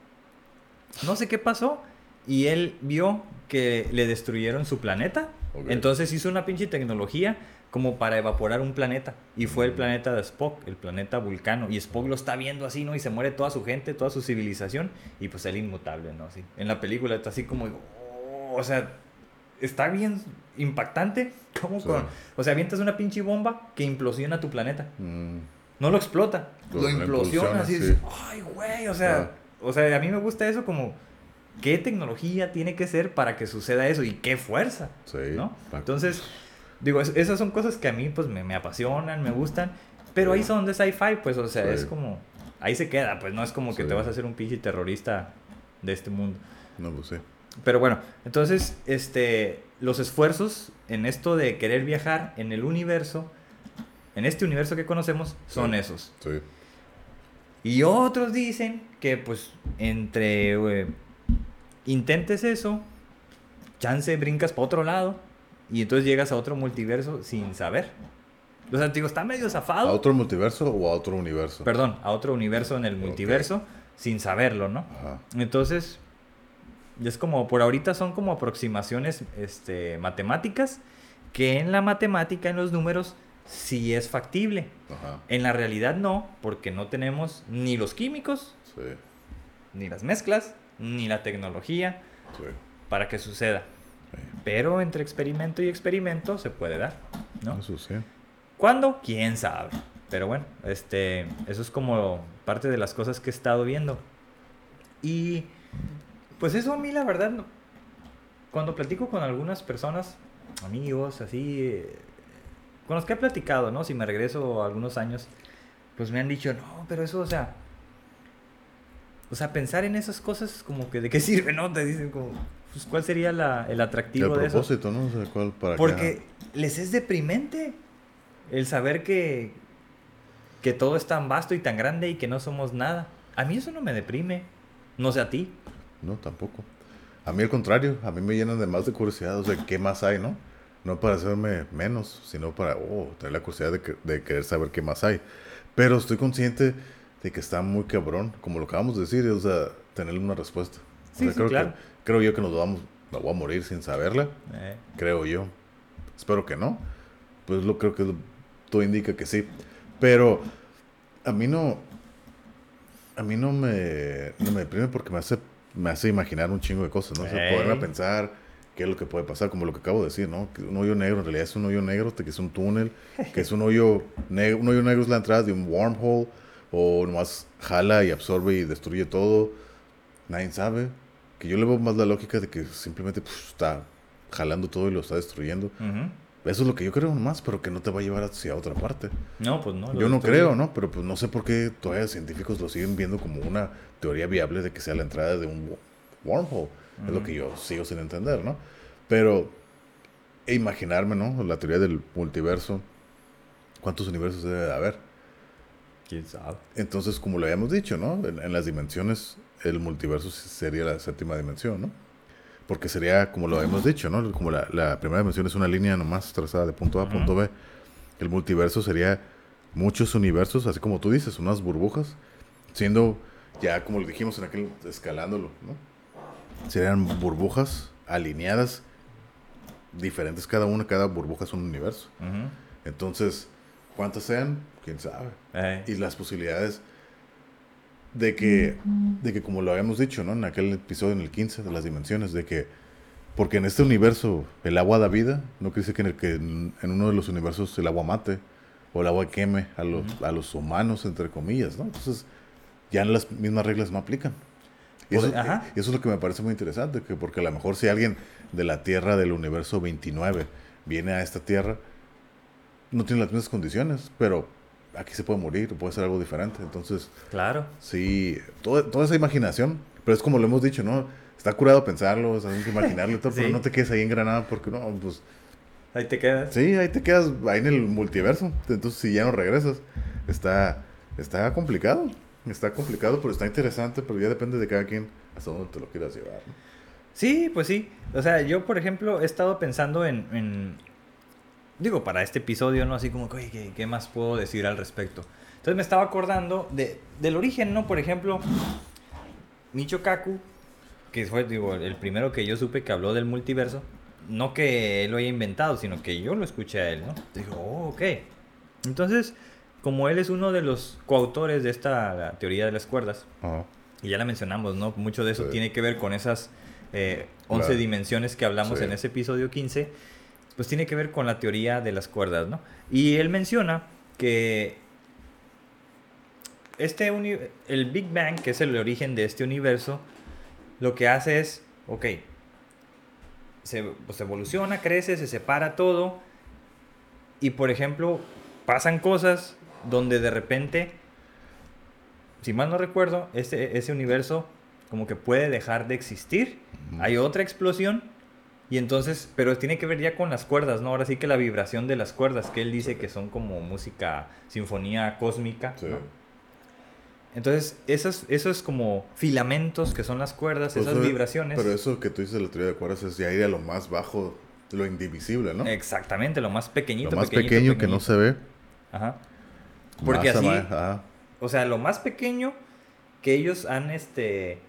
Speaker 2: No sé qué pasó. Y él vio que le destruyeron su planeta. Entonces hizo una pinche tecnología como para evaporar un planeta. Y fue el planeta de Spock, el planeta vulcano. Y Spock lo está viendo así, ¿no? Y se muere toda su gente, toda su civilización. Y pues él inmutable, ¿no? Así. En la película está así como, oh, o sea, está bien impactante. Como
Speaker 1: Sí.
Speaker 2: con, o sea, avientas una pinche bomba que implosiona tu planeta.
Speaker 1: Mm.
Speaker 2: No lo explota,
Speaker 1: Lo-
Speaker 2: lo
Speaker 1: lo
Speaker 2: implosiona así.
Speaker 1: sí.
Speaker 2: Ay, güey, o sea, o sea, a mí me gusta eso como qué tecnología tiene que ser para que suceda eso y qué fuerza,
Speaker 1: Sí.
Speaker 2: ¿no? Entonces, digo, es- esas son cosas que a mí pues me, me apasionan, me gustan, pero ahí son de sci-fi, pues, o sea,
Speaker 1: Sí.
Speaker 2: es como ahí se queda, pues no es como que te vas a hacer un pinche terrorista de este mundo.
Speaker 1: No, pues sí.
Speaker 2: Pero bueno, entonces, este, los esfuerzos en esto de querer viajar en el universo, en este universo que conocemos, son esos.
Speaker 1: Sí.
Speaker 2: Y otros dicen que pues entre eh, intentes eso, chance brincas para otro lado y entonces llegas a otro multiverso sin saber. O sea, te digo, está medio zafado.
Speaker 1: ¿A otro multiverso o a otro universo?
Speaker 2: Perdón, a otro universo en el multiverso sin saberlo, ¿no?
Speaker 1: Ajá.
Speaker 2: Entonces, es como, por ahorita son como aproximaciones este, matemáticas, que en la matemática, en los números, sí es factible.
Speaker 1: Ajá.
Speaker 2: En la realidad no, porque no tenemos ni los químicos,
Speaker 1: Sí.
Speaker 2: ni las mezclas, ni la tecnología
Speaker 1: Sí.
Speaker 2: para que suceda. Pero entre experimento y experimento se puede dar, ¿no?
Speaker 1: Eso sí.
Speaker 2: ¿Cuándo? ¿Quién sabe? Pero bueno, este, eso es como parte de las cosas que he estado viendo. Y pues eso a mí la verdad, cuando platico con algunas personas, amigos, así, con los que he platicado, ¿no? Si me regreso algunos años, pues me han dicho, no, pero eso, o sea, o sea, pensar en esas cosas como que de qué <laughs> sirve, ¿no? Te dicen como, pues, ¿cuál sería la- el
Speaker 1: El
Speaker 2: atractivo de eso?
Speaker 1: propósito, ¿no? O sea, ¿cuál para qué?
Speaker 2: Porque les es deprimente el saber que, que todo es tan vasto y tan grande y que no somos nada. A mí eso no me deprime. No sé a ti.
Speaker 1: No, tampoco. A mí al contrario, a mí me llenan de más de curiosidad, o sea, ¿qué más hay, no? No para hacerme menos, sino para, oh, tener la curiosidad de, que- de querer saber qué más hay. Pero estoy consciente de que está muy cabrón, como lo acabamos de decir, o sea, tenerle una respuesta. O
Speaker 2: Sí,
Speaker 1: sea,
Speaker 2: sí,
Speaker 1: creo,
Speaker 2: claro.
Speaker 1: que, creo yo que nos vamos, a morir sin saberla,
Speaker 2: Eh,
Speaker 1: creo yo. Espero que no. Pues lo creo que lo- todo indica que sí. Pero a mí no, a mí no me, no me deprime porque me hace, me hace imaginar un chingo de cosas, ¿no? O sea, poderme pensar qué es lo que puede pasar, como lo que acabo de decir, ¿no? Que un hoyo negro en realidad es un hoyo negro, que es un túnel, que es un hoyo negro, un hoyo negro es la entrada de un wormhole, o nomás jala y absorbe y destruye todo. Nadie sabe. Que yo le veo más la lógica de que simplemente pues, está jalando todo y lo está destruyendo. Eso es lo que yo creo nomás, pero que no te va a llevar hacia otra parte.
Speaker 2: No, pues no.
Speaker 1: Yo no creo, ¿no? Pero pues no sé por qué todavía científicos lo siguen viendo como una teoría viable de que sea la entrada de un wo- wormhole. Es lo que yo sigo sin entender, ¿no? Pero e imaginarme, ¿no? La teoría del multiverso. ¿Cuántos universos debe de haber?
Speaker 2: ¿Quién sabe?
Speaker 1: Entonces, como lo habíamos dicho, ¿no? En, en las dimensiones, el multiverso sería la séptima dimensión, ¿no? Porque sería, como lo habíamos dicho, ¿no? Como la, la primera dimensión es una línea nomás trazada de punto A a punto B. El multiverso sería muchos universos, así como tú dices, unas burbujas, siendo ya como lo dijimos en aquel, escalándolo, ¿no? Serían burbujas alineadas, diferentes cada una, cada burbuja es un universo. Entonces, ¿cuántas sean? ¿Quién sabe?
Speaker 2: Eh,
Speaker 1: y las posibilidades de que, de que como lo habíamos dicho, ¿no? En aquel episodio, en el 15, de las dimensiones, de que, porque en este universo el agua da vida, no decir que en, el que en, en uno de los universos el agua mate o el agua queme a los, a los humanos, entre comillas, ¿no? Entonces, ya las mismas reglas no aplican. Y eso,
Speaker 2: Pues, ajá.
Speaker 1: y eso es lo que me parece muy interesante, que porque a lo mejor si alguien de la Tierra del universo 29 viene a esta Tierra, no tiene las mismas condiciones, pero aquí se puede morir, puede ser algo diferente. Entonces,
Speaker 2: claro.
Speaker 1: sí, toda, toda esa imaginación, pero es como lo hemos dicho, ¿no? Está curado pensarlo, o sea, hay que imaginarlo y todo, pero no te quedes ahí en Granada porque no, pues
Speaker 2: Ahí te quedas.
Speaker 1: sí, ahí te quedas ahí en el multiverso. Entonces, si ya no regresas, está, está complicado. Está complicado, pero está interesante, pero ya depende de cada quien hasta dónde te lo quieras llevar. ¿no?
Speaker 2: Sí, pues sí. O sea, yo, por ejemplo, he estado pensando en. en- digo, para este episodio, ¿no? Así como, oye, ¿qué, qué más puedo decir al respecto? Entonces me estaba acordando de, del origen, ¿no? Por ejemplo, Micho Kaku, que fue, digo, el primero que yo supe que habló del multiverso. No que él lo haya inventado, sino que yo lo escuché a él, ¿no? Digo, oh, ok. Entonces, como él es uno de los coautores de esta teoría de las cuerdas, y ya la mencionamos, ¿no? Mucho de eso
Speaker 1: Sí.
Speaker 2: tiene que ver con esas eh, 11
Speaker 1: Claro.
Speaker 2: dimensiones que hablamos
Speaker 1: Sí.
Speaker 2: en ese episodio 15. Pues tiene que ver con la teoría de las cuerdas, ¿no? Y él menciona que este uni- el Big Bang, que es el origen de este universo, lo que hace es, ok, se pues, evoluciona, crece, se separa todo. Y por ejemplo, pasan cosas donde de repente, si mal no recuerdo, ese, ese universo como que puede dejar de existir. Hay otra explosión y entonces, pero tiene que ver ya con las cuerdas, ¿no? Ahora sí que la vibración de las cuerdas, que él dice que son como música, sinfonía cósmica,
Speaker 1: Sí.
Speaker 2: ¿no? Entonces, esos, esos como filamentos que son las cuerdas,
Speaker 1: Pues,
Speaker 2: esas vibraciones.
Speaker 1: Pero eso que tú dices de la teoría de cuerdas es ya ir a lo más bajo, lo indivisible, ¿no?
Speaker 2: Exactamente, lo más pequeñito.
Speaker 1: lo más
Speaker 2: pequeñito,
Speaker 1: pequeño que no se ve.
Speaker 2: Ajá. Porque
Speaker 1: más
Speaker 2: así,
Speaker 1: ajá.
Speaker 2: o sea, lo más pequeño que ellos han este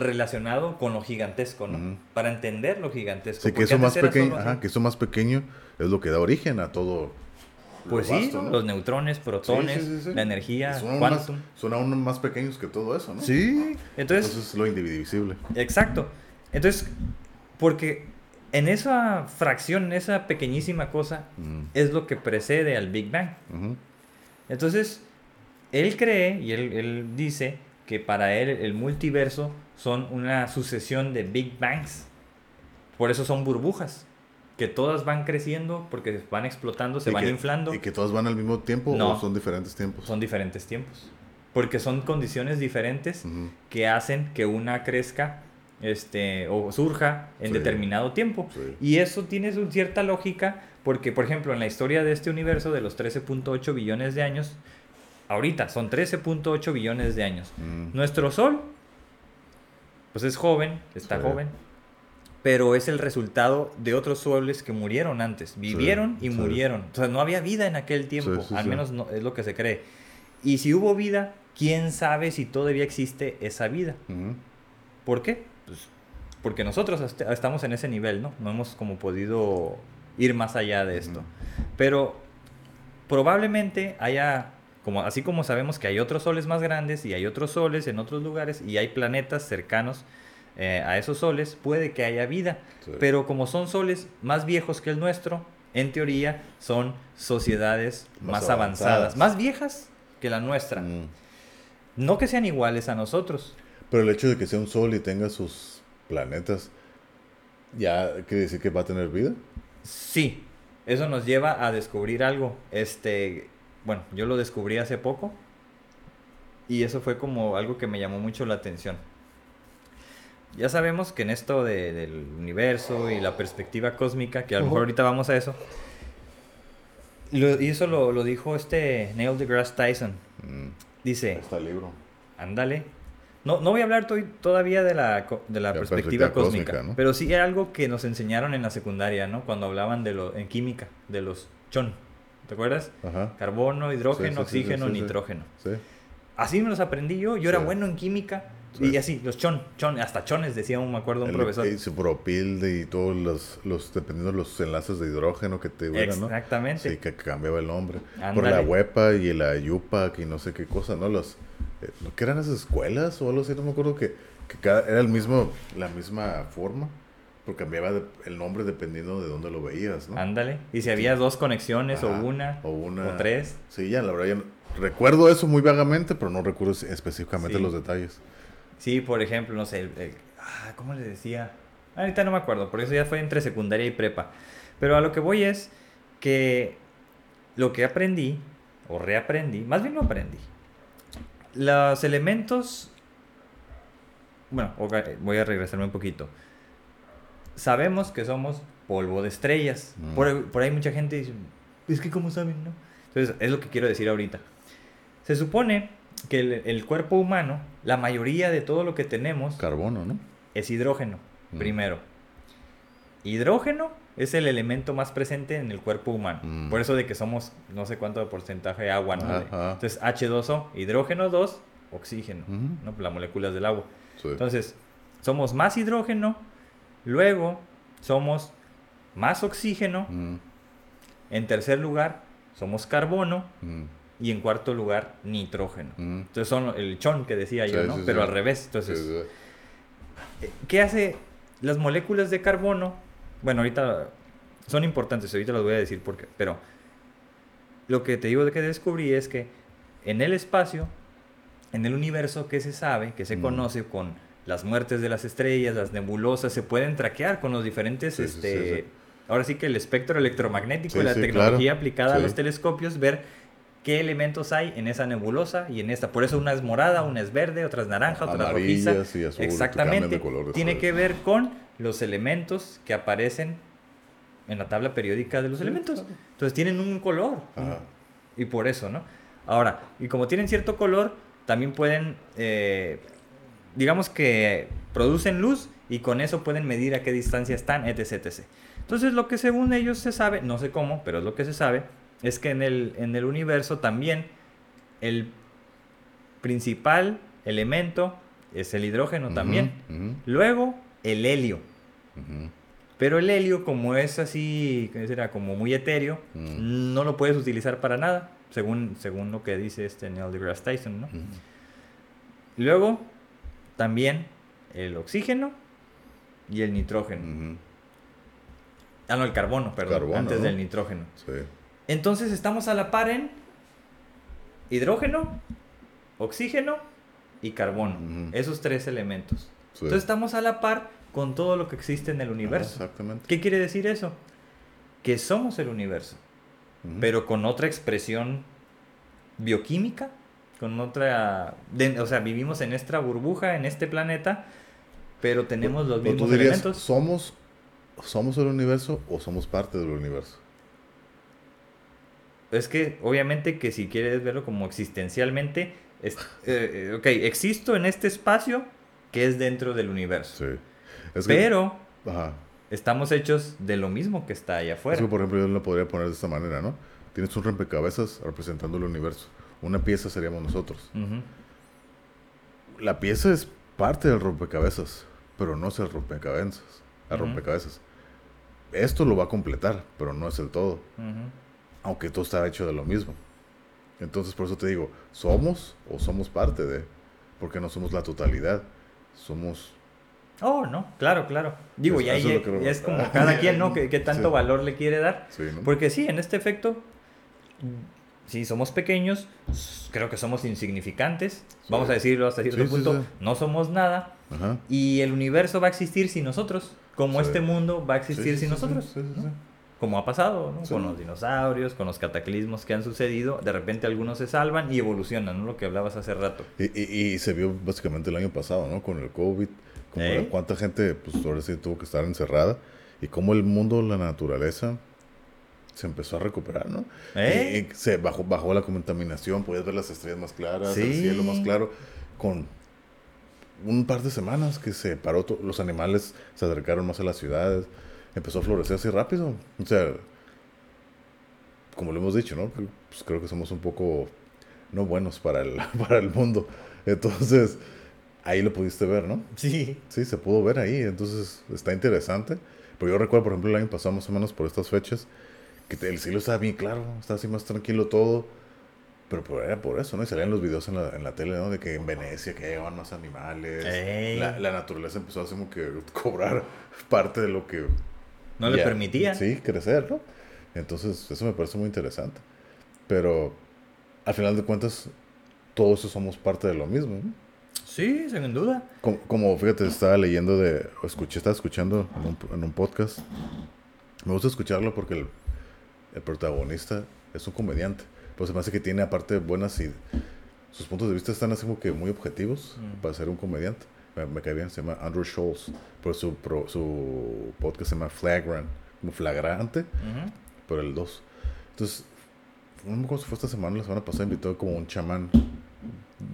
Speaker 2: relacionado con lo gigantesco, ¿no? Para entender lo gigantesco.
Speaker 1: Sí, que eso más pequeño, ajá, que eso más pequeño es lo que da origen a todo. lo
Speaker 2: Pues sí,
Speaker 1: vasto,
Speaker 2: los neutrones, protones,
Speaker 1: Sí, sí,
Speaker 2: la energía,
Speaker 1: son, aún más,
Speaker 2: quantum.
Speaker 1: son aún más pequeños que todo eso, ¿no?
Speaker 2: Sí, entonces,
Speaker 1: Entonces es lo indivisible.
Speaker 2: exacto. Entonces, porque en esa fracción, en esa pequeñísima cosa, es lo que precede al Big Bang. Entonces, él cree y él, él dice que para él el multiverso son una sucesión de Big Bangs. Por eso son burbujas, que todas van creciendo porque van explotando, se
Speaker 1: Y
Speaker 2: van
Speaker 1: que-
Speaker 2: inflando.
Speaker 1: ¿Y que todos van al mismo tiempo
Speaker 2: No.
Speaker 1: o son diferentes tiempos?
Speaker 2: Son diferentes tiempos. Porque son condiciones diferentes que hacen que una crezca este, o surja en
Speaker 1: Sí.
Speaker 2: determinado tiempo.
Speaker 1: Sí.
Speaker 2: Y eso tiene su cierta lógica porque, por ejemplo, en la historia de este universo de los 13.8 billones de años, ahorita son 13.8 billones de años.
Speaker 1: Mm,
Speaker 2: Nuestro Sol, pues es joven, está
Speaker 1: Sí.
Speaker 2: joven, pero es el resultado de otros soles que murieron antes, vivieron y
Speaker 1: sí.
Speaker 2: murieron. O sea, no había vida en aquel tiempo, al menos no, es lo que se cree. Y si hubo vida, ¿quién sabe si todavía existe esa vida? ¿Por qué? Pues porque nosotros est- estamos en ese nivel, ¿no? No hemos como podido ir más allá de esto. Pero probablemente haya, como, así como sabemos que hay otros soles más grandes y hay otros soles en otros lugares y hay planetas cercanos eh, a esos soles, puede que haya vida.
Speaker 1: Sí.
Speaker 2: Pero como son soles más viejos que el nuestro, en teoría son sociedades más,
Speaker 1: Más
Speaker 2: avanzadas,
Speaker 1: avanzadas.
Speaker 2: más viejas que la nuestra.
Speaker 1: Mm.
Speaker 2: No que sean iguales a nosotros.
Speaker 1: Pero el hecho de que sea un sol y tenga sus planetas, ¿ya quiere decir que va a tener vida?
Speaker 2: Sí, eso nos lleva a descubrir algo. Este, bueno, yo lo descubrí hace poco y eso fue como algo que me llamó mucho la atención. Ya sabemos que en esto de- del universo y la perspectiva cósmica, que a lo mejor ahorita vamos a eso, lo- y eso lo, lo dijo este Neil deGrasse Tyson.
Speaker 1: Mm.
Speaker 2: Dice,
Speaker 1: Ahí está el libro.
Speaker 2: ándale. No, no voy a hablar to- todavía de la, de la
Speaker 1: La
Speaker 2: perspectiva,
Speaker 1: perspectiva
Speaker 2: cósmica,
Speaker 1: cósmica, ¿no?
Speaker 2: pero sí era algo que nos enseñaron en la secundaria, ¿no? Cuando hablaban de lo, en química, de los chon. ¿Te acuerdas?
Speaker 1: Ajá.
Speaker 2: Carbono, hidrógeno,
Speaker 1: Sí, sí, sí,
Speaker 2: oxígeno,
Speaker 1: sí,
Speaker 2: nitrógeno.
Speaker 1: Sí.
Speaker 2: Así me los aprendí yo. Yo era bueno en química. Y así, los chon, chon, hasta chones decía un, me acuerdo, un
Speaker 1: El
Speaker 2: profesor.
Speaker 1: isopropil de- y todos los, los, dependiendo de los enlaces de hidrógeno que te hubieran, ¿no?
Speaker 2: Exactamente.
Speaker 1: Sí, que cambiaba el nombre. Por la huepa y la yupa, que no sé qué cosa, ¿no? Los, eh, ¿Qué eran esas escuelas o algo así? No me acuerdo que, que cada, era el mismo, la misma forma, pero cambiaba de- el nombre dependiendo de dónde lo veías, ¿no?
Speaker 2: Ándale. Y si había dos conexiones
Speaker 1: Ajá,
Speaker 2: o una
Speaker 1: o una.
Speaker 2: o tres.
Speaker 1: Sí, ya, la verdad, ya no- recuerdo eso muy vagamente, pero no recuerdo específicamente
Speaker 2: Sí.
Speaker 1: los detalles.
Speaker 2: Sí, por ejemplo, no sé, el, el- ah, ¿cómo le decía? Ahorita no me acuerdo, por eso ya fue entre secundaria y prepa. Pero a lo que voy es que lo que aprendí, o reaprendí, más bien lo aprendí. Los elementos, bueno, voy a regresarme un poquito. Sabemos que somos polvo de estrellas.
Speaker 1: Mm.
Speaker 2: Por, por ahí mucha gente dice, es que ¿cómo saben, no? Entonces, es lo que quiero decir ahorita. Se supone que el, el cuerpo humano, la mayoría de todo lo que tenemos
Speaker 1: Carbono, ¿no?
Speaker 2: es hidrógeno,
Speaker 1: Mm.
Speaker 2: primero. Hidrógeno es el elemento más presente en el cuerpo humano.
Speaker 1: Mm.
Speaker 2: Por eso de que somos no sé cuánto porcentaje de agua, ¿no?
Speaker 1: Ajá.
Speaker 2: Entonces H2O, hidrógeno 2, oxígeno. ¿no? Las moléculas del agua.
Speaker 1: Sí.
Speaker 2: Entonces, somos más hidrógeno, luego somos más oxígeno,
Speaker 1: Mm,
Speaker 2: en tercer lugar somos carbono
Speaker 1: mm,
Speaker 2: y en cuarto lugar nitrógeno.
Speaker 1: mm.
Speaker 2: Entonces son el chon que decía yo, ¿no?
Speaker 1: sí,
Speaker 2: Pero
Speaker 1: sí.
Speaker 2: al revés. Entonces, eh, ¿qué hace las moléculas de carbono? Bueno, ahorita son importantes, ahorita las voy a decir por qué, pero lo que te digo de que descubrí es que en el espacio, en el universo que se sabe, que se conoce con las muertes de las estrellas, las nebulosas, se pueden traquear con los diferentes,
Speaker 1: Sí,
Speaker 2: este,
Speaker 1: sí, sí.
Speaker 2: ahora sí que el espectro electromagnético y la tecnología
Speaker 1: claro.
Speaker 2: aplicada a los telescopios, ver qué elementos hay en esa nebulosa y en esta. Por eso una es morada, una es verde, otra es naranja, otra es rojiza.
Speaker 1: Y azul,
Speaker 2: Exactamente.
Speaker 1: de color
Speaker 2: Tiene que ver con los elementos que aparecen en la tabla periódica de los elementos. Entonces tienen un color.
Speaker 1: Ajá.
Speaker 2: Y por eso, ¿no? Ahora, y como tienen cierto color, también pueden, eh, digamos que producen luz y con eso pueden medir a qué distancia están, etc, etc. Entonces, lo que según ellos se sabe, no sé cómo, pero es lo que se sabe, es que en el, en el universo también el principal elemento es el hidrógeno también. Luego, el helio. Pero el helio, como es así, ¿qué será? Como muy etéreo,
Speaker 1: Mm.
Speaker 2: no lo puedes utilizar para nada, según, según lo que dice este Neil deGrasse Tyson, ¿no? Luego, también el oxígeno y el nitrógeno.
Speaker 1: Ujú.
Speaker 2: Ah, no, el carbono, perdón,
Speaker 1: Carbono,
Speaker 2: antes
Speaker 1: ¿no?
Speaker 2: del nitrógeno.
Speaker 1: Sí.
Speaker 2: Entonces estamos a la par en hidrógeno, oxígeno y carbono. Esos tres elementos.
Speaker 1: Sí.
Speaker 2: Entonces estamos a la par con todo lo que existe en el universo.
Speaker 1: exactamente.
Speaker 2: ¿Qué quiere decir eso? Que somos el universo, pero con otra expresión bioquímica, con otra... de- o sea, vivimos en esta burbuja, en este planeta, pero tenemos los
Speaker 1: tú
Speaker 2: mismos
Speaker 1: dirías,
Speaker 2: elementos.
Speaker 1: ¿somos, ¿somos el universo o somos parte del universo?
Speaker 2: Es que, obviamente, que si quieres verlo como existencialmente, es- eh, eh, ok, existo en este espacio que es dentro del universo.
Speaker 1: Sí. Es que-
Speaker 2: pero
Speaker 1: Ajá.
Speaker 2: estamos hechos de lo mismo que está allá afuera.
Speaker 1: por ejemplo, yo lo podría poner de esta manera, ¿no? Tienes un rompecabezas representando el universo. Una pieza seríamos nosotros. La pieza es parte del rompecabezas, pero no es el rompecabezas. El rompecabezas. Esto lo va a completar, pero no es el todo. Aunque todo está hecho de lo mismo. Entonces, por eso te digo, ¿somos o somos parte de? Porque no somos la totalidad. Somos...
Speaker 2: Oh, no, claro, claro. Digo, ya,
Speaker 1: es
Speaker 2: ya-
Speaker 1: que-
Speaker 2: es como cada quien, ¿no? <laughs> ¿Qué, qué tanto
Speaker 1: Sí.
Speaker 2: valor le quiere dar?
Speaker 1: Sí, ¿no?
Speaker 2: Porque sí, en este efecto, si somos pequeños, creo que somos insignificantes. Vamos a decirlo hasta cierto
Speaker 1: Sí, sí,
Speaker 2: punto.
Speaker 1: sí.
Speaker 2: No somos nada.
Speaker 1: Ajá.
Speaker 2: Y el universo va a existir sin nosotros. Como
Speaker 1: Sí.
Speaker 2: este mundo va a
Speaker 1: Sí,
Speaker 2: existir
Speaker 1: sí,
Speaker 2: sin
Speaker 1: sí,
Speaker 2: nosotros.
Speaker 1: sí, sí, sí.
Speaker 2: Como ha pasado, ¿no?
Speaker 1: Sí.
Speaker 2: Con los dinosaurios, con los cataclismos que han sucedido. De repente algunos se salvan y evolucionan, ¿no? Lo que hablabas hace rato.
Speaker 1: Y, y- y se vio básicamente el año pasado, ¿no? Con el COVID, como
Speaker 2: Ey.
Speaker 1: cuánta gente, pues ahora sí tuvo que estar encerrada y cómo el mundo, la naturaleza, se empezó a recuperar, ¿no?
Speaker 2: ¿Eh?
Speaker 1: Y, se bajó, bajó la contaminación, podías ver las estrellas más claras, el
Speaker 2: Sí.
Speaker 1: cielo más claro, con un par de semanas que se paró, los animales se acercaron más a las ciudades, empezó a florecer así rápido. O sea, como lo hemos dicho, ¿no? Pues creo que somos un poco no buenos para el, <laughs> para el mundo. Entonces, ahí lo pudiste ver, ¿no?
Speaker 2: Sí.
Speaker 1: Sí, se pudo ver ahí, entonces está interesante. Pero yo recuerdo, por ejemplo, el año pasado, más o menos por estas fechas, que el cielo estaba bien claro, estaba así más tranquilo todo. Pero era por eso, ¿no? Y salían los videos en la, en la tele, ¿no? De que en Venecia que llegaban más animales. La, la naturaleza empezó así como que <laughs> cobrar parte de lo que...
Speaker 2: No le permitían.
Speaker 1: Sí, crecer, ¿no? Entonces, eso me parece muy interesante. Pero, al final de cuentas, todos somos parte de lo mismo, ¿no?
Speaker 2: Sí, sin duda.
Speaker 1: Como, como, fíjate, estaba leyendo de, o escuché, estaba escuchando en un, en un podcast. Me gusta escucharlo porque el, el protagonista es un comediante. Pues se me hace que tiene aparte buenas y sus puntos de vista están así como que muy objetivos
Speaker 2: Mm.
Speaker 1: para ser un comediante. Me, me cae bien, se llama Andrew Schultz. Pero su, pro- su podcast se llama Flagrant, como flagrante,
Speaker 2: Ujú.
Speaker 1: pero el 2. Entonces, no me acuerdo si fue esta semana, la semana pasada invitó como un chamán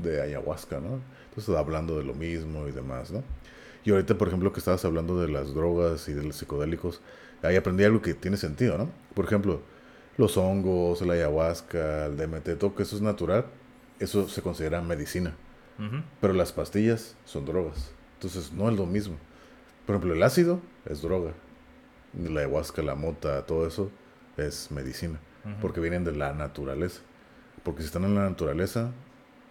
Speaker 1: de ayahuasca, ¿no? Entonces hablando de lo mismo y demás, ¿no? Y ahorita, por ejemplo, que estabas hablando de las drogas y de los psicodélicos, ahí aprendí algo que tiene sentido, ¿no? Por ejemplo, los hongos, la ayahuasca, el DMT, todo que eso es natural, eso se considera medicina. Pero las pastillas son drogas. Entonces no es lo mismo. Por ejemplo, el ácido es droga. La ayahuasca, la mota, todo eso es medicina. Porque vienen de la naturaleza. Porque si están en la naturaleza,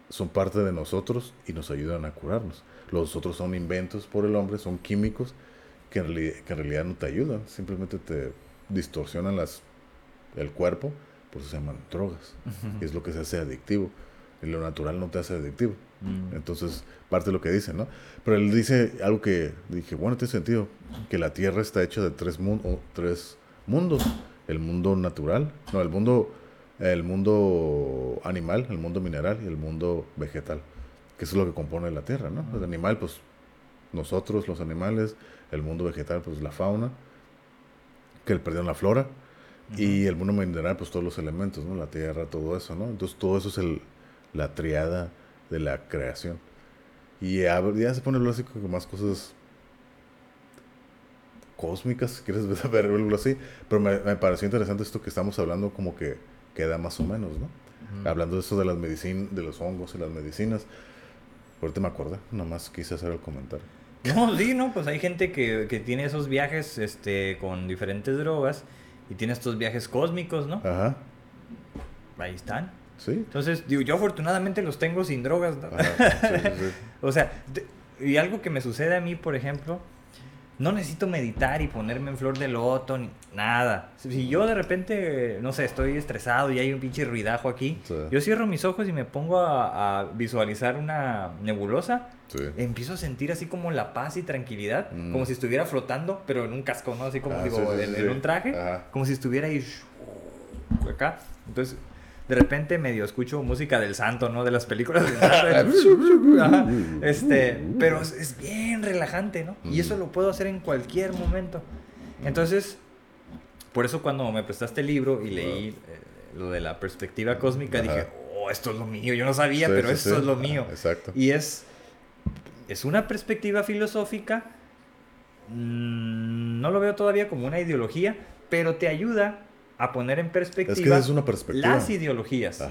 Speaker 1: son parte de nosotros y nos ayudan a curarnos. Los otros son inventos por el hombre, son químicos que en, reali- que en realidad no te ayudan. Simplemente te distorsionan las, el cuerpo, por eso se llaman drogas. Y es lo que se hace adictivo. Y lo natural no te hace adictivo.
Speaker 2: Mm.
Speaker 1: Entonces, parte de lo que dice, ¿no? Pero él dice algo que dije, bueno, tiene sentido, que la Tierra está hecha de tres, mun- o tres mundos. El mundo natural, no, el mundo el mundo animal, el mundo mineral y el mundo vegetal, que es lo que compone la Tierra, ¿no? El animal, pues nosotros, los animales, el mundo vegetal, pues la fauna, que perdieron la flora, y el mundo mineral, pues todos los elementos, ¿no? La tierra, todo eso, ¿no? Entonces todo eso es el, la triada de la creación. Y ya, ya se pone así con más cosas cósmicas, si quieres <laughs> ver algo así. Pero me, me, pareció interesante esto que estamos hablando, como que queda más o menos, ¿no? Hablando de eso de las medicinas, de los hongos y las medicinas. Ahorita me acordé, nada más quise hacer el comentario.
Speaker 2: No, <laughs> sí, no, pues hay gente que, que tiene esos viajes este, con diferentes drogas y tiene estos viajes cósmicos, ¿no? Ajá. Ahí están.
Speaker 1: Sí.
Speaker 2: Entonces, digo, yo afortunadamente los tengo sin drogas, ¿no? sí, sí. <laughs> o sea, y algo que me sucede a mí, por ejemplo, no necesito meditar y ponerme en flor de loto, ni nada. Si yo de repente, no sé, estoy estresado y hay un pinche ruidajo aquí, yo cierro mis ojos y me pongo a, a visualizar una nebulosa, empiezo a sentir así como la paz y tranquilidad, mm. como si estuviera flotando, pero en un casco, ¿no? Así como, ah, digo, en, un traje, como si estuviera ahí acá. Entonces, de repente medio escucho música del santo, ¿no? De las películas <laughs> Este, pero es, bien relajante, ¿no? Y eso lo puedo hacer en cualquier momento. Entonces, por eso cuando me prestaste el libro y leí eh, lo de la perspectiva cósmica, dije, oh, esto es lo mío. Yo no sabía, pero esto es lo mío.
Speaker 1: Exacto.
Speaker 2: Y es, es una perspectiva filosófica. Mm, no lo veo todavía como una ideología, pero te ayuda a poner en perspectiva, las ideologías.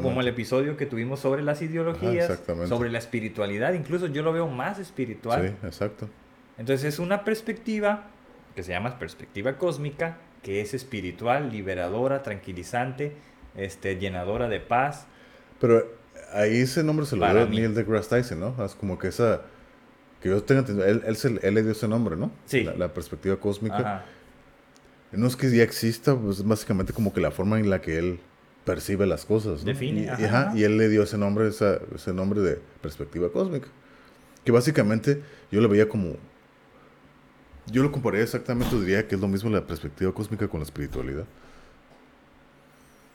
Speaker 2: como el episodio que tuvimos sobre las ideologías, sobre la espiritualidad, incluso yo lo veo más espiritual.
Speaker 1: Sí, exacto.
Speaker 2: Entonces es una perspectiva que se llama perspectiva cósmica, que es espiritual, liberadora, tranquilizante, este, llenadora de paz.
Speaker 1: Pero ahí ese nombre se lo dio Neil deGrasse Tyson, ¿no? Es como que esa, que yo tenga él, él, él, le dio ese nombre, ¿no?
Speaker 2: Sí.
Speaker 1: La, perspectiva cósmica. No es que ya exista, pues básicamente como que la forma en la que él percibe las cosas.
Speaker 2: Define.
Speaker 1: Y, y, él le dio ese nombre, ese nombre de perspectiva cósmica. Que básicamente yo lo veía como... Yo lo compararía exactamente, diría que es lo mismo la perspectiva cósmica con la espiritualidad.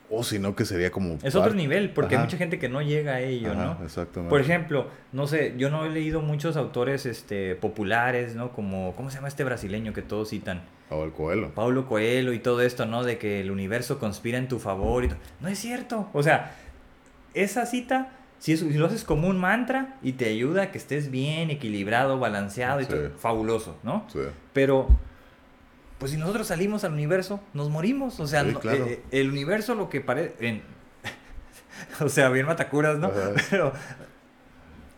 Speaker 1: O si no, que sería como...
Speaker 2: Es otro nivel, porque hay mucha gente que no llega a ello, ¿no?
Speaker 1: Exactamente.
Speaker 2: Por ejemplo, no sé, yo no he leído muchos autores este, populares, ¿no? Como, ¿cómo se llama este brasileño que todos citan?
Speaker 1: Pablo Coelho.
Speaker 2: Pablo Coelho y todo esto, ¿no? De que el universo conspira en tu favor. Y no es cierto. O sea, esa cita, si, lo haces como un mantra y te ayuda a que estés bien, equilibrado, balanceado y todo, fabuloso, ¿no?
Speaker 1: Sí.
Speaker 2: Pero pues si nosotros salimos al universo, nos morimos. O sea, eh, el universo lo que parece... <laughs> o sea, bien matacuras, ¿no? <laughs> Pero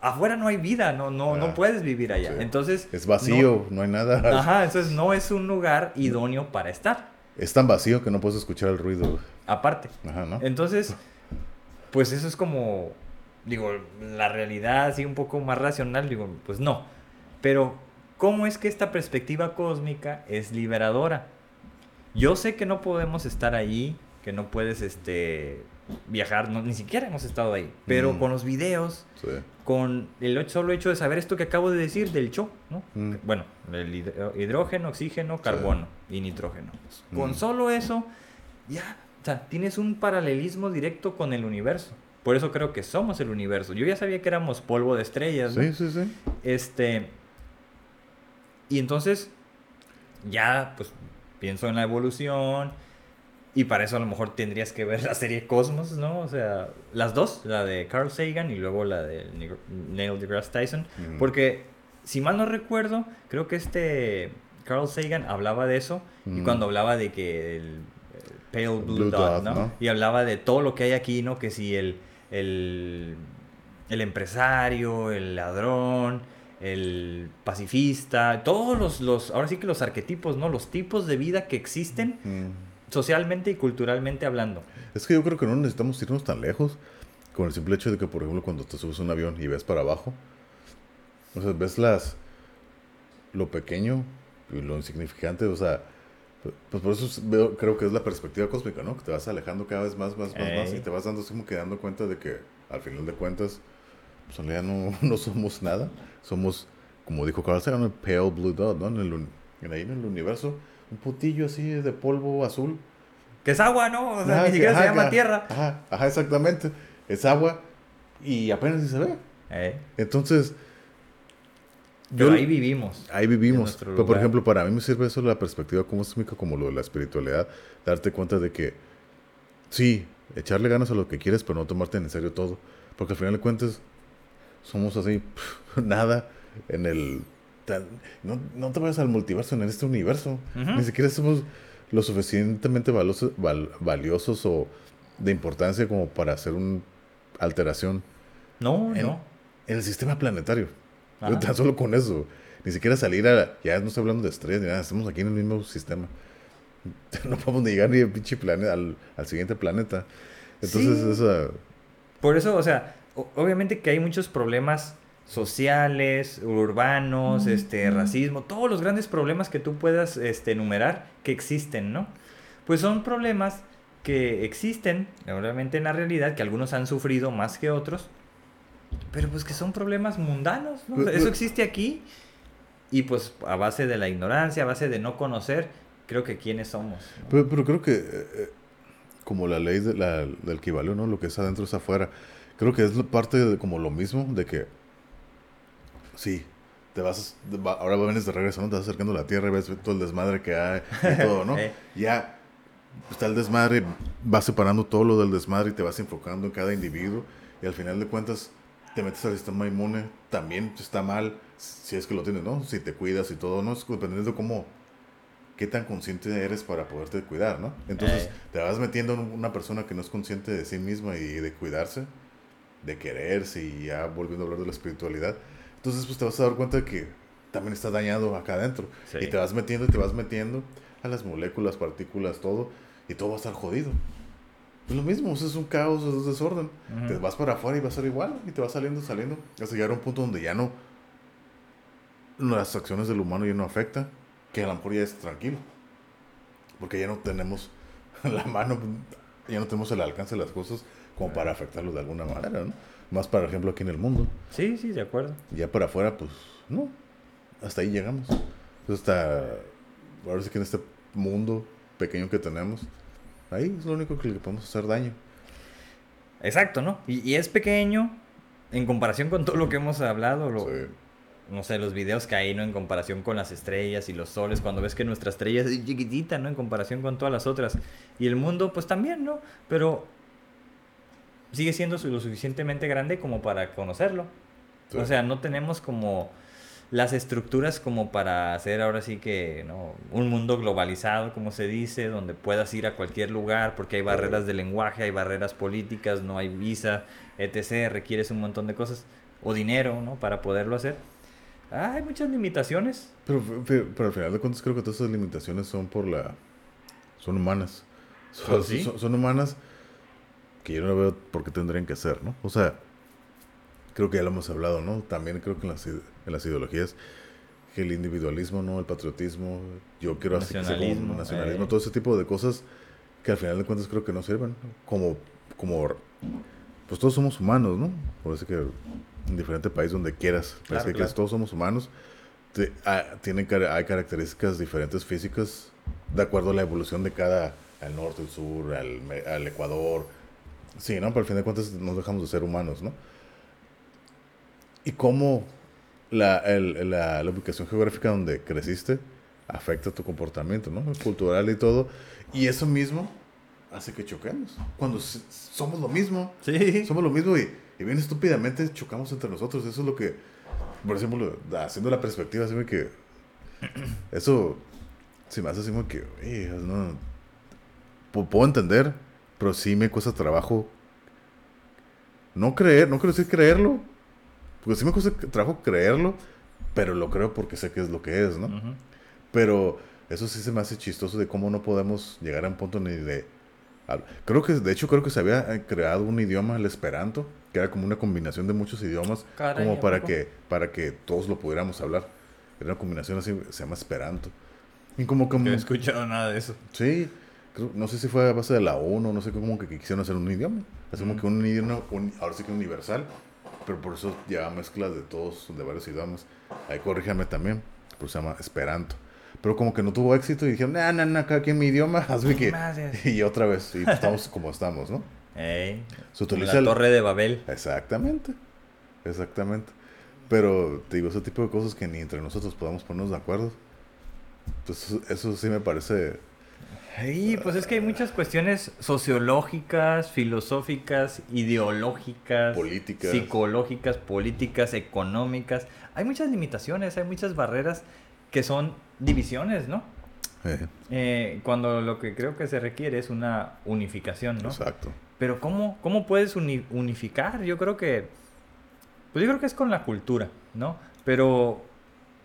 Speaker 2: afuera no hay vida, no, no, no puedes vivir allá. Entonces...
Speaker 1: Es vacío, no, hay nada.
Speaker 2: Ajá, entonces no es un lugar idóneo para estar.
Speaker 1: Es tan vacío que no puedes escuchar el ruido.
Speaker 2: Aparte.
Speaker 1: Ajá, ¿no?
Speaker 2: Entonces, pues eso es como, digo, la realidad así un poco más racional, digo, pues no. Pero ¿Cómo es que esta perspectiva cósmica es liberadora? Yo sé que no podemos estar ahí, que no puedes este, viajar, no, ni siquiera hemos estado ahí, pero mm. con los videos, con el solo hecho de saber esto que acabo de decir del show, ¿no? Mm. Bueno, el hidrógeno, oxígeno, carbono y nitrógeno. Con mm. solo eso, ya, o sea, tienes un paralelismo directo con el universo. Por eso creo que somos el universo. Yo ya sabía que éramos polvo de estrellas.
Speaker 1: Sí, sí, sí.
Speaker 2: Este, y entonces, ya, pues, pienso en la evolución. Y para eso a lo mejor tendrías que ver la serie Cosmos, ¿no? O sea, las dos, la de Carl Sagan y luego la de Neil deGrasse Tyson. Porque, si mal no recuerdo, creo que este Carl Sagan hablaba de eso. Y cuando hablaba de que el, Pale Blue, Dot, ¿no? Y hablaba de todo lo que hay aquí, ¿no? Que si el, el, el empresario, el ladrón, el pacifista, todos los, los, ahora sí que los arquetipos, ¿no? Los tipos de vida que existen socialmente y culturalmente hablando.
Speaker 1: Es que yo creo que no necesitamos irnos tan lejos con el simple hecho de que, por ejemplo, cuando te subes a un avión y ves para abajo, o sea, ves las, lo pequeño y lo insignificante, o sea, pues por eso veo, creo que es la perspectiva cósmica, ¿no? Que te vas alejando cada vez más, más, más, más y te vas dando así como que dando cuenta de que al final de cuentas pues en realidad no, <laughs> no somos nada. Somos, como dijo Carl Sagan, el pale blue dot, ¿no? En el, en ahí en el universo, un putillo así de polvo azul
Speaker 2: Que es agua, ¿no? O sea, ni siquiera se llama tierra.
Speaker 1: Ajá, ajá, exactamente. Es agua y apenas se ve.
Speaker 2: Eh.
Speaker 1: Entonces.
Speaker 2: Pero ahí vivimos.
Speaker 1: Ahí vivimos. Pero, por ejemplo, para mí me sirve eso la perspectiva cósmica, como lo de la espiritualidad. Darte cuenta de que, sí, echarle ganas a lo que quieres, pero no tomarte en serio todo. Porque al final de cuentas, somos así, <laughs> nada en el... No, no te vayas al multiverso, en este universo. Ni siquiera somos lo suficientemente valiosos, o de importancia como para hacer una alteración.
Speaker 2: No, no.
Speaker 1: En el sistema planetario. Tan solo con eso. Ni siquiera salir a... Ya no estoy hablando de estrellas ni nada. Estamos aquí en el mismo sistema. <laughs> No podemos llegar ni al pinche planeta, al, siguiente planeta. Entonces, esa...
Speaker 2: Por eso, o sea, obviamente que hay muchos problemas sociales, urbanos, este, racismo, todos los grandes problemas que tú puedas este, enumerar que existen, ¿no? Pues son problemas que existen, obviamente en la realidad, que algunos han sufrido más que otros, pero pues que son problemas mundanos, ¿no? Eso existe aquí y pues a base de la ignorancia, a base de no conocer, creo que quiénes somos.
Speaker 1: Pero, creo que eh, eh, como la ley de la, del que ¿no? Lo que es adentro es afuera. Creo que es parte de como lo mismo, de que sí, te vas, ahora vienes de regreso, ¿no? Te vas acercando a la Tierra y ves todo el desmadre que hay y todo, ¿no? <laughs> Eh. Ya está el desmadre, vas separando todo lo del desmadre y te vas enfocando en cada individuo y al final de cuentas te metes al sistema inmune, también está mal, si es que lo tienes, ¿no? Si te cuidas y todo, ¿no? Es dependiendo de cómo, qué tan consciente eres para poderte cuidar, ¿no? Entonces eh. te vas metiendo en una persona que no es consciente de sí misma y de cuidarse, de quererse y ya volviendo a hablar de la espiritualidad. Entonces pues te vas a dar cuenta de que también está dañado acá adentro. Y te vas metiendo y te vas metiendo a las moléculas, partículas, todo, y todo va a estar jodido. Es lo mismo, es un caos, es un desorden. Te vas para afuera y va a ser igual, y te va saliendo, saliendo, hasta llegar a un punto donde ya no, las acciones del humano ya no afectan, que a lo mejor ya es tranquilo. Porque ya no tenemos <laughs> la mano, ya no tenemos el alcance de las cosas como para afectarlo de alguna manera, ¿no? Más, por ejemplo, aquí en el mundo.
Speaker 2: Sí, sí, de acuerdo.
Speaker 1: Ya para afuera, pues, no. Hasta ahí llegamos. hasta, ahora sí que en este mundo pequeño que tenemos, Ahí es lo único que le podemos hacer daño.
Speaker 2: Exacto, ¿no? Y, es pequeño en comparación con todo lo que hemos hablado. No sé, los videos que hay, ¿no? En comparación con las estrellas y los soles, cuando ves que nuestra estrella es chiquitita, ¿no? En comparación con todas las otras. Y el mundo, pues también, ¿no? Pero sigue siendo lo suficientemente grande como para conocerlo. O sea, no tenemos como las estructuras como para hacer ahora sí que ¿no? un mundo globalizado, como se dice, donde puedas ir a cualquier lugar, porque hay barreras de lenguaje, hay barreras políticas, no hay visa, etc., requieres un montón de cosas, o dinero, ¿no? Para poderlo hacer. Ah, hay muchas limitaciones.
Speaker 1: Pero, pero, al final de cuentas creo que todas esas limitaciones son por la... son humanas. Son, ¿Ah, son humanas que yo no veo por qué tendrían que ser, ¿no? O sea, creo que ya lo hemos hablado, ¿no? También creo que en las, en las ideologías, el individualismo, ¿no? El patriotismo, yo quiero hacer nacionalismo, nacionalismo, eh. todo ese tipo de cosas que al final de cuentas creo que no sirven, como, como, pues todos somos humanos, ¿no? Por eso que en diferente país donde quieras, parece que todos somos humanos, ah, tienen, hay características diferentes físicas de acuerdo a la evolución de cada, al norte, al sur, al, al Ecuador, sí, ¿no? Pero al fin de cuentas nos dejamos de ser humanos, ¿no? y cómo la, la, ubicación geográfica donde creciste afecta tu comportamiento, ¿no? Cultural y todo. Y eso mismo hace que choquemos. Cuando somos lo mismo.
Speaker 2: Sí.
Speaker 1: Somos lo mismo y, y, bien estúpidamente chocamos entre nosotros. Eso es lo que, por ejemplo, haciendo la perspectiva, así que eso se me hace así como que, no, puedo entender, pero sí me cuesta trabajo no creer, no quiero decir creerlo, porque sí me cuesta trabajo creerlo, pero lo creo porque sé que es lo que es, ¿no? Pero eso sí se me hace chistoso de cómo no podemos llegar a un punto ni de... Creo que, de hecho, creo que se había eh, creado un idioma, el esperanto, que era como una combinación de muchos idiomas, como para que, para que todos lo pudiéramos hablar. Era una combinación así, se llama esperanto. Y como como...
Speaker 2: No he escuchado nada de eso.
Speaker 1: Sí, no sé si fue a base de la ONU, no sé cómo que quisieron hacer un idioma. Así como que un idioma, ahora sí que universal, pero por eso lleva mezclas de todos, de varios idiomas. Ahí corríjame también, por eso se llama Esperanto. pero como que no tuvo éxito y dijeron, no, no, no, cada quien mi idioma, <laughs> así que... Y otra vez, y estamos como estamos, ¿no?
Speaker 2: Ey,
Speaker 1: Se utiliza
Speaker 2: la torre de Babel.
Speaker 1: Exactamente, exactamente. Pero te digo, ese tipo de cosas que ni entre nosotros podamos ponernos de acuerdo. Entonces, eso sí me parece...
Speaker 2: Sí, pues es que hay muchas cuestiones sociológicas, filosóficas, ideológicas,
Speaker 1: Políticas.
Speaker 2: psicológicas, políticas, económicas. Hay muchas limitaciones, hay muchas barreras que son divisiones, ¿no?
Speaker 1: eh,
Speaker 2: Eh, cuando lo que creo que se requiere es una unificación, ¿no?
Speaker 1: Exacto.
Speaker 2: Pero ¿cómo, cómo puedes uni- unificar? Yo creo que... Pues yo creo que es con la cultura, ¿no? Pero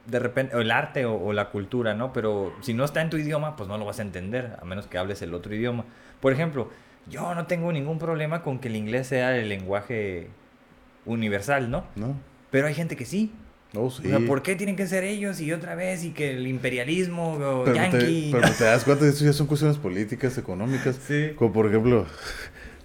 Speaker 2: de repente, o el arte o, o la cultura, ¿no? Pero si no está en tu idioma, pues no lo vas a entender, a menos que hables el otro idioma. Por ejemplo, yo no tengo ningún problema con que el inglés sea el lenguaje universal, ¿no?
Speaker 1: ¿No?
Speaker 2: Pero hay gente que sí.
Speaker 1: No, sí.
Speaker 2: O sea, ¿por qué tienen que ser ellos y otra vez y que el imperialismo o
Speaker 1: Pero,
Speaker 2: yankee?
Speaker 1: te, pero te das cuenta de eso ya son cuestiones políticas, económicas.
Speaker 2: Sí.
Speaker 1: Como por ejemplo,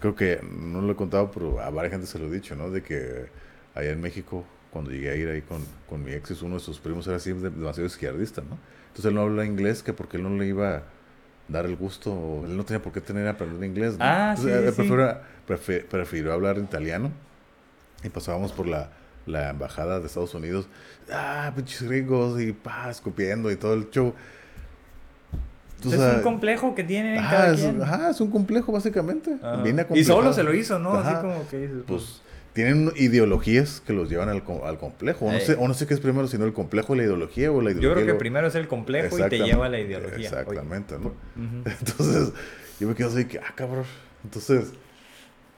Speaker 1: creo que no lo he contado, pero a varias gente se lo he dicho, ¿no? De que allá en México, cuando llegué a ir ahí con, con mi ex, uno de sus primos era así de- demasiado izquierdista, ¿no? Entonces él no habla inglés, que porque él no le iba a dar el gusto, él no tenía por qué tener aprender inglés, ¿no?
Speaker 2: Ah,
Speaker 1: Entonces,
Speaker 2: sí, sí.
Speaker 1: prefirió hablar italiano y pasábamos por la, la embajada de Estados Unidos, ah, pinches gringos, y pa, escupiendo y todo el show.
Speaker 2: Es un complejo que tienen
Speaker 1: Ajá,
Speaker 2: cada
Speaker 1: es,
Speaker 2: quien.
Speaker 1: ajá, es un complejo básicamente.
Speaker 2: Ajá.
Speaker 1: Viene
Speaker 2: y solo se lo hizo, ¿no?
Speaker 1: Ajá.
Speaker 2: Así como que dices,
Speaker 1: Pues tienen ideologías que los llevan al, al complejo. O no, sé, o no sé qué es primero, sino el complejo, la ideología o la
Speaker 2: Yo
Speaker 1: ideología.
Speaker 2: creo que
Speaker 1: lo-
Speaker 2: primero es el complejo y te lleva a la ideología.
Speaker 1: Exactamente, ¿no? <laughs> Entonces, yo me quedo así que, ah, cabrón. Entonces,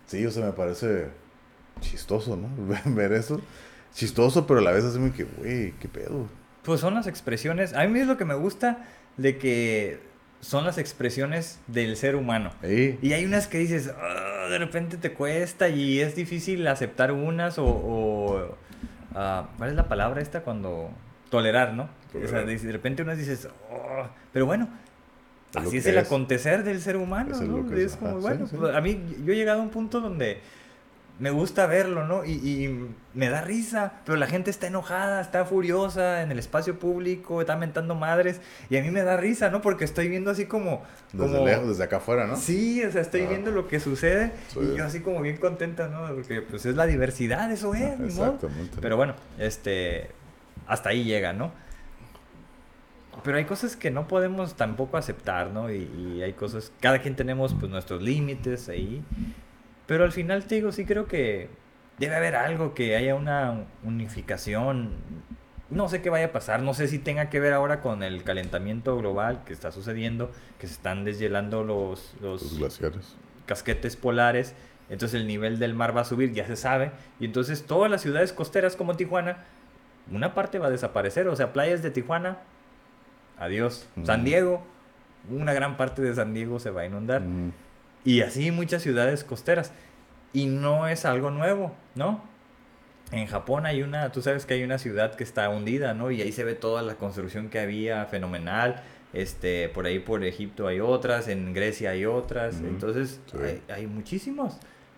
Speaker 1: sí, o sea, me parece chistoso, ¿no? <laughs> Ver eso. Chistoso, pero a la vez así me que, güey, qué pedo.
Speaker 2: Pues son las expresiones. A mí es lo que me gusta de que son las expresiones del ser humano.
Speaker 1: Ey,
Speaker 2: Y hay unas que dices, "Ah", de repente te cuesta y es difícil aceptar unas o... o, ah, ¿Cuál es la palabra esta cuando... Tolerar, ¿no? O sea, de, repente unas dices, "Oh", pero bueno, así es el acontecer del ser humano,
Speaker 1: es
Speaker 2: ¿no? Es
Speaker 1: es,
Speaker 2: como,
Speaker 1: ajá,
Speaker 2: bueno,
Speaker 1: sí, sí.
Speaker 2: pues, a mí yo he llegado a un punto donde me gusta verlo, ¿no? Y, y me da risa, pero la gente está enojada, está furiosa en el espacio público, está mentando madres, y a mí me da risa, ¿no? Porque estoy viendo así como...
Speaker 1: desde lejos, desde acá afuera, ¿no?
Speaker 2: Sí, o sea, estoy
Speaker 1: Ah.
Speaker 2: viendo lo que sucede y yo así como bien contenta, ¿no? Porque pues es la diversidad, eso es, modo.
Speaker 1: Exactamente.
Speaker 2: Pero bueno, este, hasta ahí llega, ¿no? Pero hay cosas que no podemos tampoco aceptar, ¿no? Y, y hay cosas, cada quien tenemos pues nuestros límites ahí. Pero al final te digo, sí creo que debe haber algo, que haya una unificación. No sé qué vaya a pasar, no sé si tenga que ver ahora con el calentamiento global que está sucediendo, que se están deshielando los, los,
Speaker 1: Los glaciares.
Speaker 2: casquetes polares, entonces el nivel del mar va a subir, ya se sabe, y entonces todas las ciudades costeras como Tijuana, una parte va a desaparecer, o sea, playas de Tijuana, adiós. San Diego, una gran parte de San Diego se va a inundar,
Speaker 1: Mm,
Speaker 2: y así muchas ciudades costeras, y no es algo nuevo, ¿no? En Japón hay una, tú sabes que hay una ciudad que está hundida, ¿no? Y ahí se ve toda la construcción que había, fenomenal. Este, por ahí por Egipto hay otras, en Grecia hay otras. Entonces,
Speaker 1: sí.
Speaker 2: hay, hay muchísimos.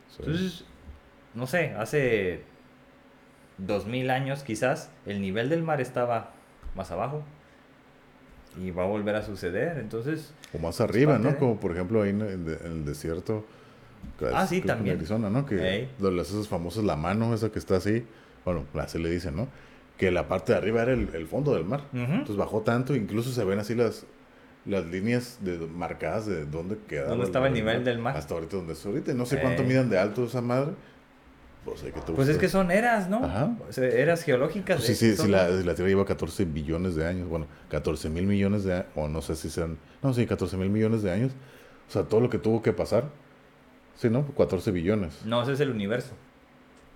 Speaker 1: sí.
Speaker 2: Entonces, no sé, hace dos mil años quizás el nivel del mar estaba más abajo. Y va a volver a suceder. Entonces,
Speaker 1: O más arriba,
Speaker 2: parte
Speaker 1: ¿no?
Speaker 2: de-
Speaker 1: Como por ejemplo ahí en el, en el desierto. que
Speaker 2: Ah,
Speaker 1: es-
Speaker 2: sí,
Speaker 1: que en
Speaker 2: también.
Speaker 1: Arizona, ¿no? Que
Speaker 2: Ey.
Speaker 1: lo- las esas famosas, la mano esa que está así. Bueno, así le dicen, ¿no? Que la parte de arriba era el, el fondo del mar.
Speaker 2: ujú,
Speaker 1: Entonces bajó tanto, incluso se ven así las, las líneas de, marcadas de dónde queda.
Speaker 2: ¿Dónde estaba el nivel del mar?
Speaker 1: Hasta ahorita donde está ahorita. No sé cuánto midan de alto esa madre. Pues,
Speaker 2: pues es que son eras, ¿no?
Speaker 1: Ajá.
Speaker 2: O sea, eras geológicas.
Speaker 1: Pues sí,
Speaker 2: eh,
Speaker 1: sí,
Speaker 2: son-
Speaker 1: si la, si la Tierra lleva 14 billones de años, bueno, 14 mil millones de años, o no sé si sean, no, sí, 14 mil millones de años, o sea, todo lo que tuvo que pasar, sí, ¿no? 14 billones,
Speaker 2: No, ese es el universo.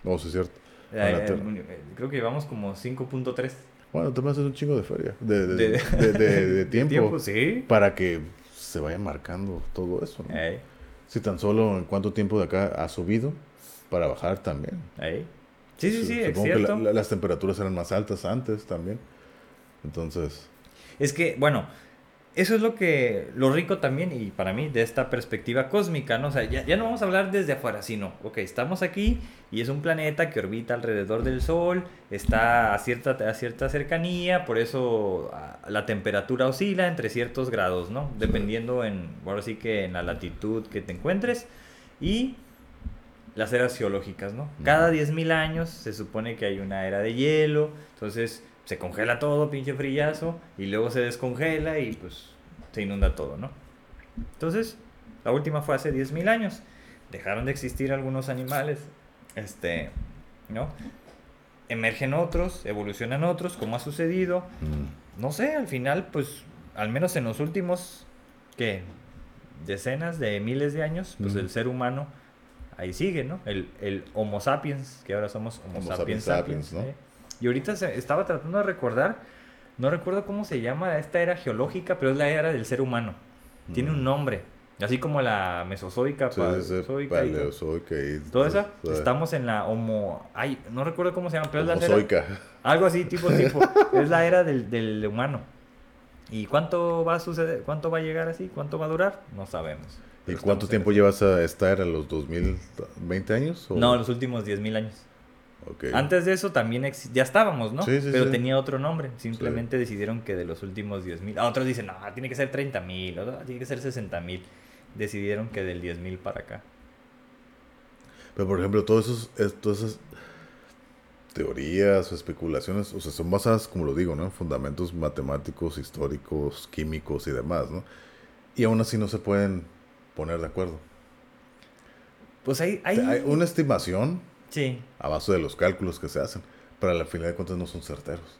Speaker 1: no, sí es cierto.
Speaker 2: Eh, el eh, creo que llevamos como 5.3
Speaker 1: Bueno, te hacer un chingo de feria, de, de,
Speaker 2: de,
Speaker 1: de- de- de <laughs> tiempo,
Speaker 2: sí.
Speaker 1: para que se vaya marcando todo eso, ¿no? Si tan solo en cuánto tiempo de acá ha subido, para bajar también.
Speaker 2: Sí, sí, sí, es
Speaker 1: Supongo que la-
Speaker 2: cierto.
Speaker 1: la- las temperaturas eran más altas antes también, entonces,
Speaker 2: Es que, bueno, eso es lo que, lo rico también, y para mí, de esta perspectiva cósmica, ¿no? O sea, ya, ya no vamos a hablar desde afuera, sino, ok, estamos aquí y es un planeta que orbita alrededor del Sol, está a cierta, a cierta cercanía, por eso la temperatura oscila entre ciertos grados, ¿no? Dependiendo en, ahora sí que en la latitud que te encuentres, y las eras geológicas, ¿no? Cada 10.000 años se supone que hay una era de hielo, entonces se congela todo, pinche frillazo, y luego se descongela y pues se inunda todo, ¿no? Entonces, la última fue hace 10.000 años. Dejaron de existir algunos animales, este, ¿no? Emergen otros, evolucionan otros, como ha sucedido.
Speaker 1: Mm.
Speaker 2: No sé, al final, pues, al menos en los últimos, ¿qué? Decenas de miles de años, pues el ser humano ahí sigue, ¿no? El, el Homo sapiens, que ahora somos Homo,
Speaker 1: Homo
Speaker 2: sapiens
Speaker 1: sapiens ¿no?
Speaker 2: ¿eh? Y ahorita se- estaba tratando de recordar, no recuerdo cómo se llama esta era geológica, pero es la era del ser humano. Tiene un
Speaker 1: Mm.
Speaker 2: nombre, así como la mesozoica,
Speaker 1: Sí,
Speaker 2: paleozoica y todo.
Speaker 1: y
Speaker 2: Todo eso, estamos en la homo... Ay, no recuerdo cómo se llama, pero es la era... Algo así, tipo, tipo. <laughs> es la era del, del humano. ¿Y cuánto va a suceder? ¿Cuánto va a llegar así? ¿Cuánto va a durar? No sabemos.
Speaker 1: ¿Y cuánto tiempo llevas a estar a los 2020 años? o-
Speaker 2: No, los últimos 10.000 años. Antes de eso también ya estábamos, ¿no?
Speaker 1: Sí, sí,
Speaker 2: Pero
Speaker 1: sí.
Speaker 2: tenía otro nombre. Simplemente decidieron que de los últimos 10.000. Ah, otros dicen, no, tiene que ser 30.000, otros, tiene que ser 60.000. Decidieron que del 10.000 para acá.
Speaker 1: Pero por ejemplo, todos esos, es- todas esas teorías o especulaciones, o sea, son basadas, como lo digo, ¿no? En fundamentos matemáticos, históricos, químicos y demás, ¿no? Y aún así no se pueden poner de acuerdo.
Speaker 2: Pues hay... hay...
Speaker 1: Hay una estimación
Speaker 2: Sí.
Speaker 1: a base de los cálculos que se hacen, pero a la final de cuentas no son certeros.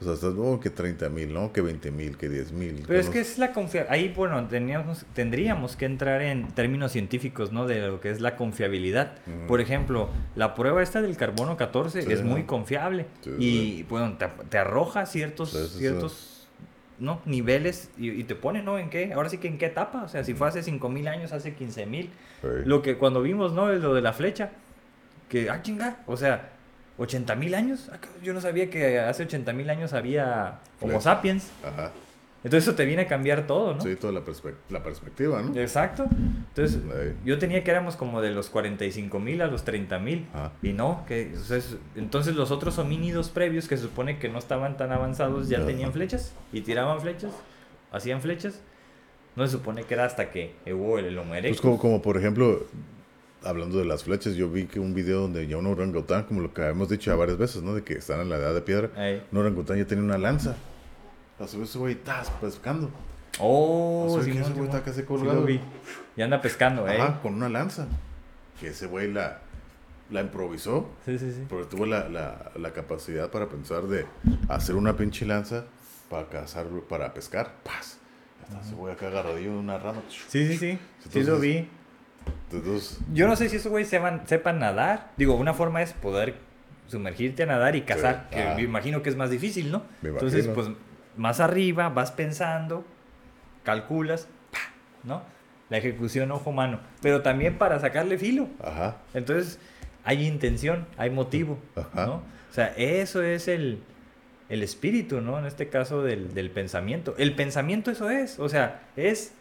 Speaker 1: O sea, estás, oh, que 30 mil, ¿no? Que 20 mil, que 10 mil.
Speaker 2: Pero es que es la confiabilidad. Ahí, bueno, teníamos, tendríamos que entrar en términos científicos, ¿no? De lo que es la confiabilidad. Por ejemplo, la prueba esta del carbono 14
Speaker 1: Sí,
Speaker 2: es muy confiable.
Speaker 1: Sí,
Speaker 2: y,
Speaker 1: sí.
Speaker 2: bueno, te, te arroja ciertos, ciertos ¿no? niveles y, y te pone, ¿no? ¿En qué? Ahora sí que en qué etapa. O sea, si fue hace 5.000 años, hace 15.000.
Speaker 1: Ok.
Speaker 2: Lo que cuando vimos, ¿no? Es lo de la flecha. Que, ah, chinga. O sea, 80 mil años. Ah, Yo no sabía que hace 80 mil años había Homo sapiens.
Speaker 1: Ajá.
Speaker 2: Entonces eso te viene a cambiar todo, ¿no?
Speaker 1: Sí, toda la, perspe- la perspectiva, ¿no?
Speaker 2: Exacto. Entonces,
Speaker 1: Ahí.
Speaker 2: yo tenía que éramos como de los 45 mil a los 30 mil. Y no, que o sea, es- entonces los otros homínidos previos que se supone que no estaban tan avanzados ya tenían flechas y tiraban flechas, hacían flechas. No se supone que era hasta que hubo el Homo
Speaker 1: Pues
Speaker 2: erectus.
Speaker 1: como, como por ejemplo, hablando de las flechas, yo vi que un video donde ya un orangután, como lo que hemos dicho ya varias veces, ¿no? De que están en la edad de piedra,
Speaker 2: Ey.
Speaker 1: un orangután ya tenía una lanza. A su vez ese güey, estás pescando.
Speaker 2: Oh, Simón,
Speaker 1: ese güey está casi
Speaker 2: Sí
Speaker 1: colgado.
Speaker 2: vi. Y anda pescando, ¿eh?
Speaker 1: Ajá, con una lanza. Que ese güey la, la improvisó,
Speaker 2: Sí, sí, sí.
Speaker 1: porque tuvo la, la, la capacidad para pensar de hacer una pinche lanza para cazar, para pescar. ¡Paz! Ya está ese güey acá agarradillo de una rama.
Speaker 2: Sí, sí, sí. Sí
Speaker 1: Entonces-
Speaker 2: lo vi.
Speaker 1: Entonces,
Speaker 2: Yo no sé si esos güeyes sepan, sepan nadar. Digo, una forma es poder sumergirte a nadar y cazar,
Speaker 1: Sí.
Speaker 2: que
Speaker 1: Ah.
Speaker 2: me imagino que es más difícil, ¿no?
Speaker 1: Me
Speaker 2: Entonces, pues más arriba vas pensando, calculas, ¡pa! ¿no? La ejecución ojo-mano. Pero también para sacarle filo.
Speaker 1: ajá.
Speaker 2: Entonces, hay intención, hay motivo,
Speaker 1: Ajá.
Speaker 2: ¿no? O sea, eso es el, el espíritu, ¿no? En este caso del, del pensamiento. El pensamiento eso es, o sea, es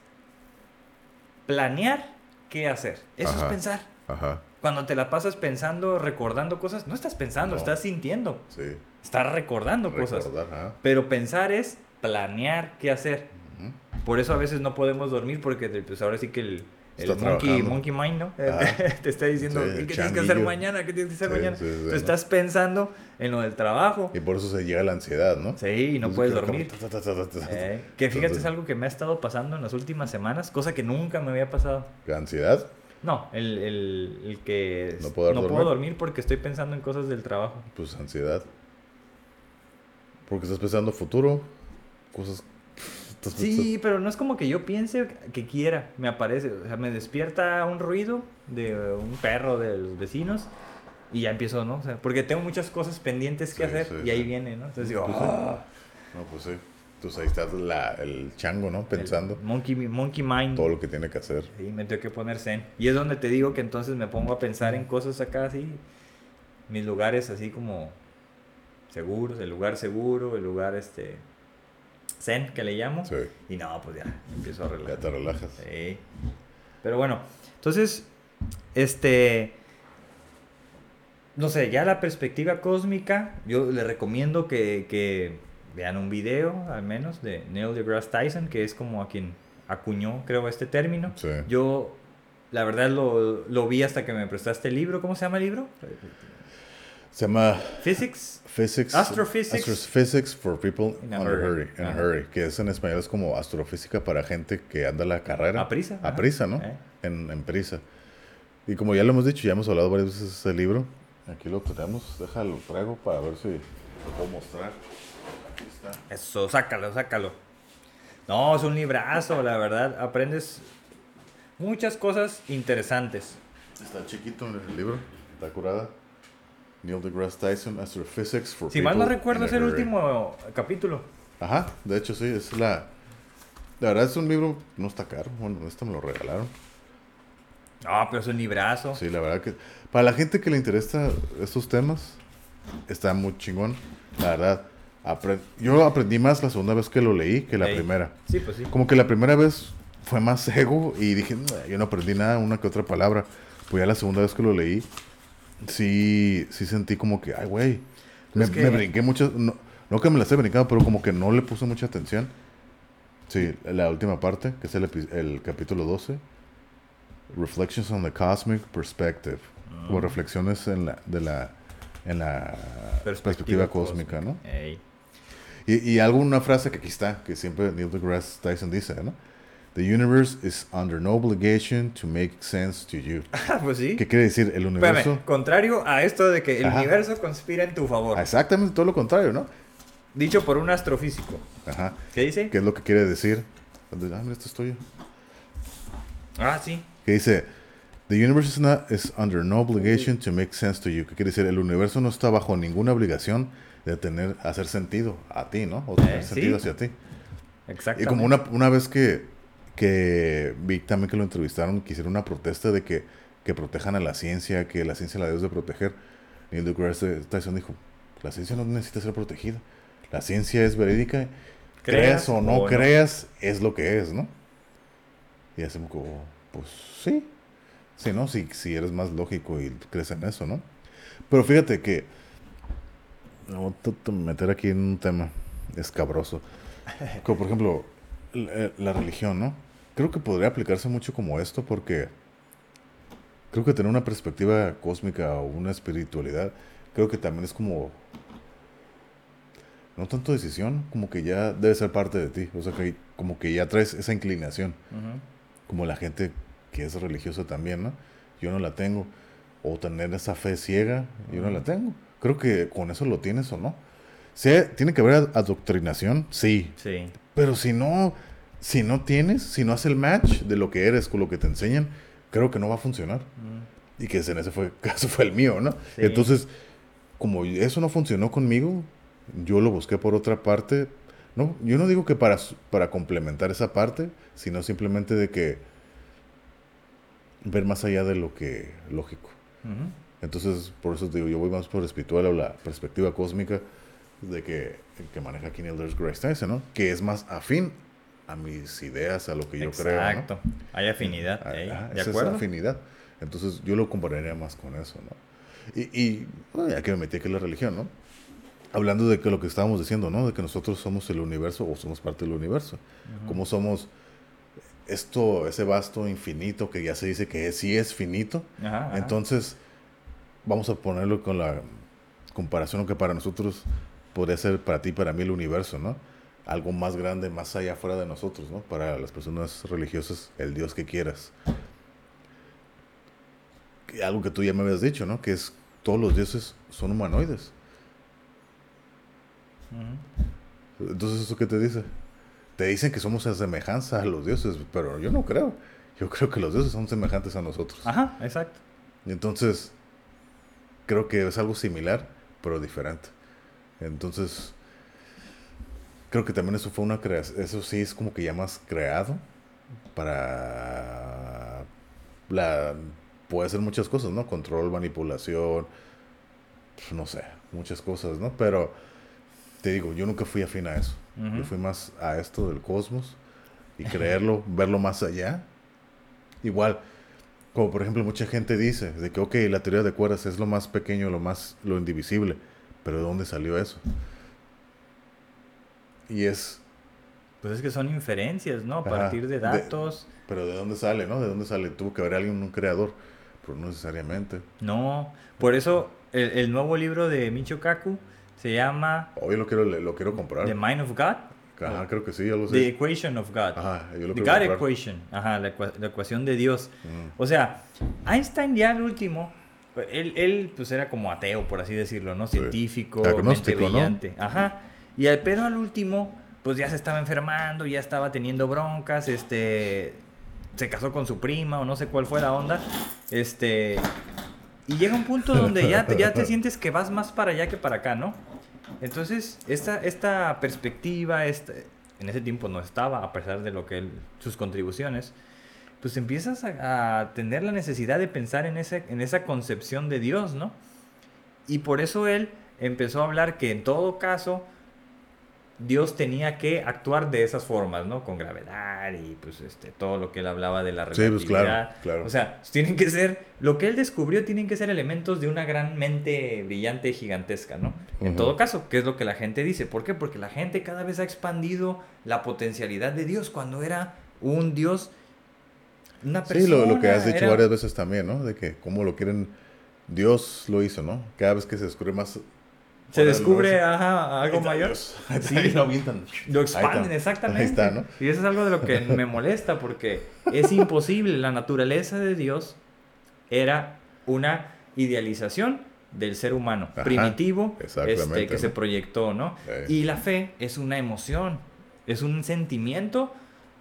Speaker 2: planear qué hacer. Eso
Speaker 1: Ajá.
Speaker 2: es pensar.
Speaker 1: Ajá.
Speaker 2: Cuando te la pasas pensando, recordando cosas, no estás pensando,
Speaker 1: No.
Speaker 2: estás sintiendo,
Speaker 1: Sí.
Speaker 2: estás recordando cosas.
Speaker 1: Recordar, ajá.
Speaker 2: Pero pensar es planear qué hacer.
Speaker 1: Ujú.
Speaker 2: Por eso a veces no podemos dormir porque pues ahora sí que el, el monkey, monkey mind, ¿no?
Speaker 1: Ajá. <laughs>
Speaker 2: te está diciendo,
Speaker 1: Sí,
Speaker 2: ¿qué tienes que hacer mañana? ¿Qué tienes que hacer
Speaker 1: Sí,
Speaker 2: mañana?
Speaker 1: sí,
Speaker 2: Tú
Speaker 1: ¿no?
Speaker 2: estás pensando en lo del trabajo.
Speaker 1: Y por eso se llega la ansiedad, ¿no?
Speaker 2: Sí, y no
Speaker 1: Entonces,
Speaker 2: puedes dormir.
Speaker 1: ta, ta, ta.
Speaker 2: Eh, que fíjate,
Speaker 1: Entonces-
Speaker 2: es algo que me ha estado pasando en las últimas semanas, cosa que nunca me había pasado.
Speaker 1: ¿La ansiedad?
Speaker 2: No, el, el, el que
Speaker 1: ¿No
Speaker 2: puedo
Speaker 1: dormir?
Speaker 2: dormir porque estoy pensando en cosas del trabajo.
Speaker 1: Pues ansiedad. Porque estás pensando futuro. Cosas.
Speaker 2: Sí, pero no es como que yo piense que quiera, me aparece. O sea, me despierta un ruido de un perro de los vecinos y ya empiezo, ¿no? O sea, porque tengo muchas cosas pendientes que
Speaker 1: Sí,
Speaker 2: hacer
Speaker 1: sí,
Speaker 2: y ahí
Speaker 1: sí.
Speaker 2: viene, ¿no? Entonces digo,
Speaker 1: Pues.
Speaker 2: "Ah".
Speaker 1: No, pues sí. Entonces ahí está la- el chango, ¿no? Pensando
Speaker 2: El monkey, monkey mind.
Speaker 1: todo lo que tiene que hacer.
Speaker 2: Sí, me tengo que poner zen. Y es donde te digo que entonces me pongo a pensar en cosas acá así, mis lugares así como seguros, el lugar seguro, el lugar este zen que le llamo.
Speaker 1: Sí.
Speaker 2: Y no, pues ya empiezo a
Speaker 1: Ya
Speaker 2: relajar.
Speaker 1: te relajas.
Speaker 2: Sí. Pero bueno, entonces, este, no sé, ya la perspectiva cósmica, yo le recomiendo que, que vean un video, al menos, de Neil deGrasse Tyson, que es como a quien acuñó, creo, este término.
Speaker 1: Sí.
Speaker 2: Yo, la verdad, lo, lo vi hasta que me prestaste el libro. ¿Cómo se llama el libro?
Speaker 1: Se llama
Speaker 2: Physics.
Speaker 1: Physics.
Speaker 2: Astrophysics.
Speaker 1: Astrophysics for people
Speaker 2: In a
Speaker 1: on a
Speaker 2: hurry.
Speaker 1: hurry. In a
Speaker 2: Ajá.
Speaker 1: hurry. Que es en español es como astrofísica para gente que anda la carrera.
Speaker 2: A prisa,
Speaker 1: A prisa, ¿no?
Speaker 2: Eh.
Speaker 1: En, en prisa. Y como ya lo hemos dicho, ya hemos hablado varias veces de ese libro. Aquí lo tenemos. Déjalo, traigo para ver si lo puedo mostrar. Aquí está.
Speaker 2: Eso, sácalo, sácalo. No, es un librazo, la verdad. Aprendes muchas cosas interesantes.
Speaker 1: Está chiquito el libro. Está curada. Neil deGrasse Tyson, Astrophysics for
Speaker 2: Si
Speaker 1: people
Speaker 2: mal no recuerdo, es el último capítulo.
Speaker 1: Ajá, de hecho sí, es la... La verdad es un libro, no está caro. Bueno, este me lo regalaron.
Speaker 2: No, pero es un librazo.
Speaker 1: Sí, la verdad que... Para la gente que le interesa estos temas, está muy chingón. La verdad, apre- yo aprendí más la segunda vez que lo leí que la
Speaker 2: Ey.
Speaker 1: primera.
Speaker 2: Sí, pues sí.
Speaker 1: Como que la primera vez fue más ego y dije, "Nah, yo no aprendí nada, una que otra palabra. Pues ya la segunda vez que lo leí, sí, sí sentí como que, ay, güey. Me,
Speaker 2: Es que-
Speaker 1: me brinqué mucho, no, no que me la esté brincando, pero como que no le puse mucha atención. Sí, la última parte, que es el, capítulo 12. Reflections on the Cosmic Perspective. Como
Speaker 2: Mm.
Speaker 1: reflexiones en la, de la, en la perspectiva, cósmica, ¿no?
Speaker 2: Ey.
Speaker 1: Y, y algo, una frase que aquí está, que siempre Neil deGrasse Tyson dice, ¿no? The universe is under no obligation to make sense to you. <laughs>
Speaker 2: Ah, pues sí.
Speaker 1: ¿Qué quiere decir? El universo...
Speaker 2: Espérame, contrario a esto de que el
Speaker 1: Ajá.
Speaker 2: universo conspira en tu favor.
Speaker 1: Ah, Exactamente todo lo contrario, ¿no?
Speaker 2: Dicho por un astrofísico.
Speaker 1: Ajá.
Speaker 2: ¿Qué dice?
Speaker 1: ¿Qué es lo que quiere decir? Ah, mira, esto es tuyo.
Speaker 2: Ah, sí.
Speaker 1: Que dice, The universe is, not, is under no obligation to make sense to you. ¿Qué quiere decir? El universo no está bajo ninguna obligación de tener, hacer sentido a ti, ¿no? O tener
Speaker 2: Eh, sí.
Speaker 1: sentido hacia ti.
Speaker 2: Exactamente.
Speaker 1: Y como una, una vez que, que vi también que lo entrevistaron, que hicieron una protesta de que, que protejan a la ciencia, que la ciencia la debes de proteger. Neil deGrasse Tyson dijo, la ciencia no necesita ser protegida. La ciencia es verídica. Creas, o no creas, es lo que es, ¿no? Y hacemos como, pues sí. Sí, ¿no? Si, si eres más lógico y crees en eso, ¿no? Pero fíjate que... Me voy a meter aquí en un tema escabroso. <laughs> Como por ejemplo, la, la religión, ¿no? Creo que podría aplicarse mucho como esto porque creo que tener una perspectiva cósmica o una espiritualidad, creo que también es como no tanto decisión, como que ya debe ser parte de ti, o sea que como que ya traes esa inclinación, como la gente que es religiosa también, ¿no? Yo no la tengo, o tener esa fe ciega, yo no la tengo. Creo que con eso lo tienes o no. Sí, tiene que haber ad- adoctrinación, sí,
Speaker 2: Sí.
Speaker 1: pero si no, si no tienes, si no hace el match de lo que eres con lo que te enseñan, creo que no va a funcionar.
Speaker 2: Mm.
Speaker 1: Y que en ese fue, <laughs> caso fue el mío, ¿no?
Speaker 2: Sí.
Speaker 1: Entonces, como eso no funcionó conmigo, yo lo busqué por otra parte. No, yo no digo que para, para complementar esa parte, sino simplemente de que ver más allá de lo que lógico. Entonces, por eso digo, yo voy más por espiritual o la perspectiva cósmica de que, que maneja aquí Neil deGrasse Tyson, ¿no? Que es más afín a mis ideas, a lo que yo creo, ¿no?
Speaker 2: Exacto. Hay afinidad.
Speaker 1: Ah,
Speaker 2: ey,
Speaker 1: ah,
Speaker 2: ¿De
Speaker 1: esa
Speaker 2: acuerdo?
Speaker 1: es afinidad. Entonces yo lo compararía más con eso, ¿no? Y, y bueno, ya que me metí aquí en la religión, ¿no? Hablando de que lo que estábamos diciendo, ¿no? De que nosotros somos el universo o somos parte del universo. Como somos esto, ese vasto infinito que ya se dice que sí es finito.
Speaker 2: Ajá, ajá.
Speaker 1: Entonces, vamos a ponerlo con la comparación que para nosotros podría ser para ti, para mí el universo, ¿no? Algo más grande, más allá fuera de nosotros, ¿no? Para las personas religiosas, el Dios que quieras. Algo que tú ya me habías dicho, ¿no? Que es todos los dioses son humanoides. Entonces, ¿eso qué te dice? Te dicen que somos a semejanza a los dioses, pero yo no creo. Yo creo que los dioses son semejantes a nosotros.
Speaker 2: Ajá, exacto.
Speaker 1: Entonces, creo que es algo similar, pero diferente. Entonces, creo que también eso fue una creación, eso sí es como que ya más creado para la puede hacer muchas cosas, ¿no? Control, manipulación, pues, no sé, muchas cosas, ¿no? Pero te digo, yo nunca fui afín a eso. Yo fui más a esto del cosmos y creerlo, verlo más allá. Igual, como por ejemplo mucha gente dice, de que, ok, la teoría de cuerdas es lo más pequeño, lo más, lo indivisible, pero ¿de dónde salió eso? Y es...
Speaker 2: Pues es que son inferencias, ¿no? A partir de datos.
Speaker 1: pero ¿de dónde sale, no? ¿De dónde sale? Tuvo que haber alguien, un creador, pero no necesariamente.
Speaker 2: No, por eso el, el nuevo libro de Micho Kaku se llama...
Speaker 1: Hoy lo quiero, lo quiero comprar.
Speaker 2: The Mind of God.
Speaker 1: Ajá, creo que sí, ya lo sé.
Speaker 2: The Equation of God.
Speaker 1: Ajá, yo lo
Speaker 2: The God Equation. Ajá, la, ecuación de Dios. Mm. O sea, Einstein ya al último, él, él, pues era como ateo, por así decirlo, ¿no? Científico, mente brillante. Ajá. Y al, pero al último, pues ya se estaba enfermando, ya estaba teniendo broncas, este... Se casó con su prima o no sé cuál fue la onda. Este... Y llega un punto donde ya, ya te <laughs> sientes que vas más para allá que para acá, ¿no? Entonces, esta, esta perspectiva, este, en ese tiempo no estaba, a pesar de lo que él, sus contribuciones, pues empiezas a, tener la necesidad de pensar en, ese, en esa concepción de Dios, ¿no? Y por eso él empezó a hablar que en todo caso, Dios tenía que actuar de esas formas, ¿no? Con gravedad y pues este, todo lo que él hablaba de la relatividad. Sí, pues claro, claro. O sea, tienen que ser, lo que él descubrió tienen que ser elementos de una gran mente brillante y gigantesca, ¿no? En todo caso, ¿qué es lo que la gente dice? ¿Por qué? Porque la gente cada vez ha expandido la potencialidad de Dios cuando era un Dios,
Speaker 1: una persona. Sí, lo, lo que has dicho varias veces también, ¿no? De que cómo lo quieren, Dios lo hizo, ¿no? Cada vez que se descubre más
Speaker 2: se descubre algo mayor. <laughs>
Speaker 1: Sí, lo avientan.
Speaker 2: Lo expanden, exactamente. Ahí está, ¿no? Y eso es algo de lo que me molesta porque es imposible. La naturaleza de Dios era una idealización del ser humano primitivo este, que se proyectó, ¿no? Y la fe es una emoción, es un sentimiento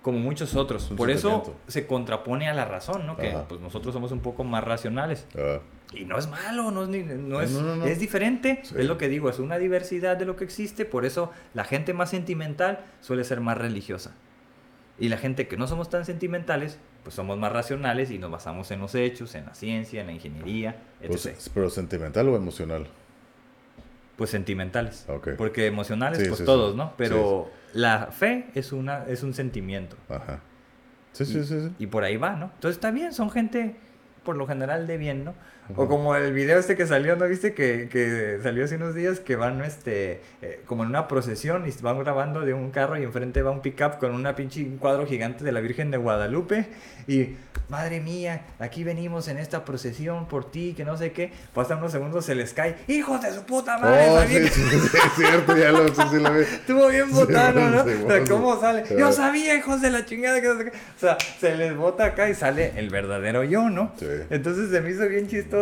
Speaker 2: como muchos otros. Por eso se contrapone a la razón, ¿no? Que pues nosotros somos un poco más racionales. Ah. Y no es malo, no es, no es, es diferente, es lo que digo, es una diversidad de lo que existe, por eso la gente más sentimental suele ser más religiosa. Y la gente que no somos tan sentimentales, pues somos más racionales y nos basamos en los hechos, en la ciencia, en la ingeniería,
Speaker 1: pues, etc. ¿Pero sentimental o emocional?
Speaker 2: Pues sentimentales. Porque emocionales, pues todos, ¿no? Pero la fe es, una, es un sentimiento. Ajá. Sí, sí, sí, sí. Y por ahí va, ¿no? Entonces está bien, son gente por lo general de bien, ¿no? O como el video este que salió, ¿no viste? Que, que salió hace unos días que van este, eh, como en una procesión y van grabando de un carro y enfrente va un pickup con una pinche un cuadro gigante de la Virgen de Guadalupe y madre mía, aquí venimos en esta procesión por ti, que no sé qué. Pasan unos segundos, se les cae, hijos de su puta madre. Oh, sí, sí, es cierto, ya lo, sí, lo vi. Estuvo bien botado, ¿no? o sea, ¿cómo sale? Yo sabía, hijos de la chingada, que no sé qué. O sea, se les bota acá y sale el verdadero yo, ¿no? Entonces se me hizo bien chistoso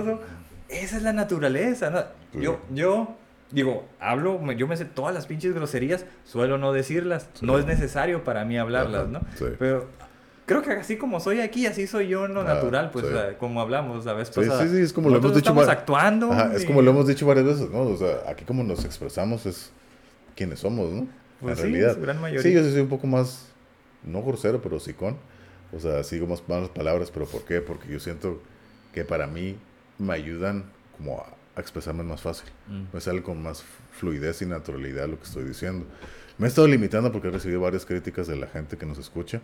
Speaker 2: esa es la naturaleza. ¿no? Yo, yo digo, hablo, yo me sé todas las pinches groserías, suelo no decirlas. No es necesario para mí hablarlas, ¿no? Pero creo que así como soy aquí, así soy yo en lo ah, natural, pues como hablamos la vez pasada. Sí, sí,
Speaker 1: es como lo hemos dicho.
Speaker 2: Estamos actuando.
Speaker 1: es como lo hemos dicho varias veces, ¿no? O sea, aquí como nos expresamos es quienes somos, ¿no?
Speaker 2: Pues en sí, realidad. gran mayoría.
Speaker 1: Sí, yo soy un poco más, no grosero, pero con O sea, sigo más malas palabras, pero ¿por qué? Porque yo siento que para mí me ayudan como a, expresarme más fácil. Mm. Me sale con más fluidez y naturalidad lo que estoy diciendo. Me he estado limitando porque he recibido varias críticas de la gente que nos escucha,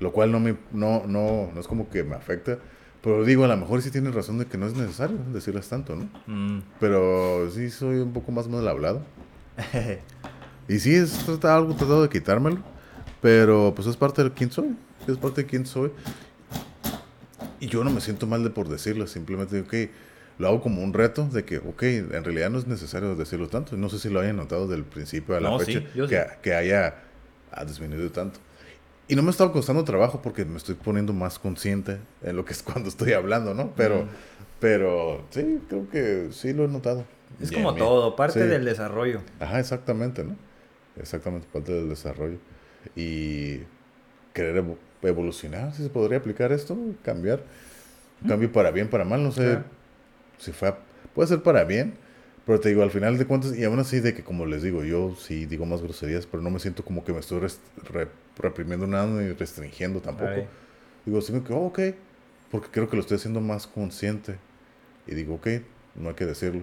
Speaker 1: lo cual no, me, no, no, no es como que me afecta, pero digo, a lo mejor sí tienes razón de que no es necesario decirles tanto, ¿no? Mm. Pero sí soy un poco más mal hablado. <laughs> y sí, es algo tratado de quitármelo, pero pues es parte de quién soy, es parte de quién soy. Y yo no me siento mal de por decirlo, simplemente digo, ok, lo hago como un reto de que, ok, en realidad no es necesario decirlo tanto. No sé si lo hayan notado del principio a la fecha, que, que, haya ha disminuido tanto. Y no me está costando trabajo porque me estoy poniendo más consciente en lo que es <laughs> cuando estoy hablando, ¿no? Pero, pero sí, creo que sí lo he notado.
Speaker 2: Es como todo, parte del desarrollo.
Speaker 1: Ajá, exactamente, ¿no? Exactamente, parte del desarrollo. Y querer evolucionar, si se podría aplicar esto, cambiar. cambio para bien, para mal, no sé si fue, puede ser para bien, pero te digo, al final de cuentas, y aún así de que como les digo, yo sí digo más groserías, pero no me siento como que me estoy reprimiendo nada ni restringiendo tampoco. Digo, sí que, oh, ok, porque creo que lo estoy haciendo más consciente. Y digo, ok, no hay que decirlo.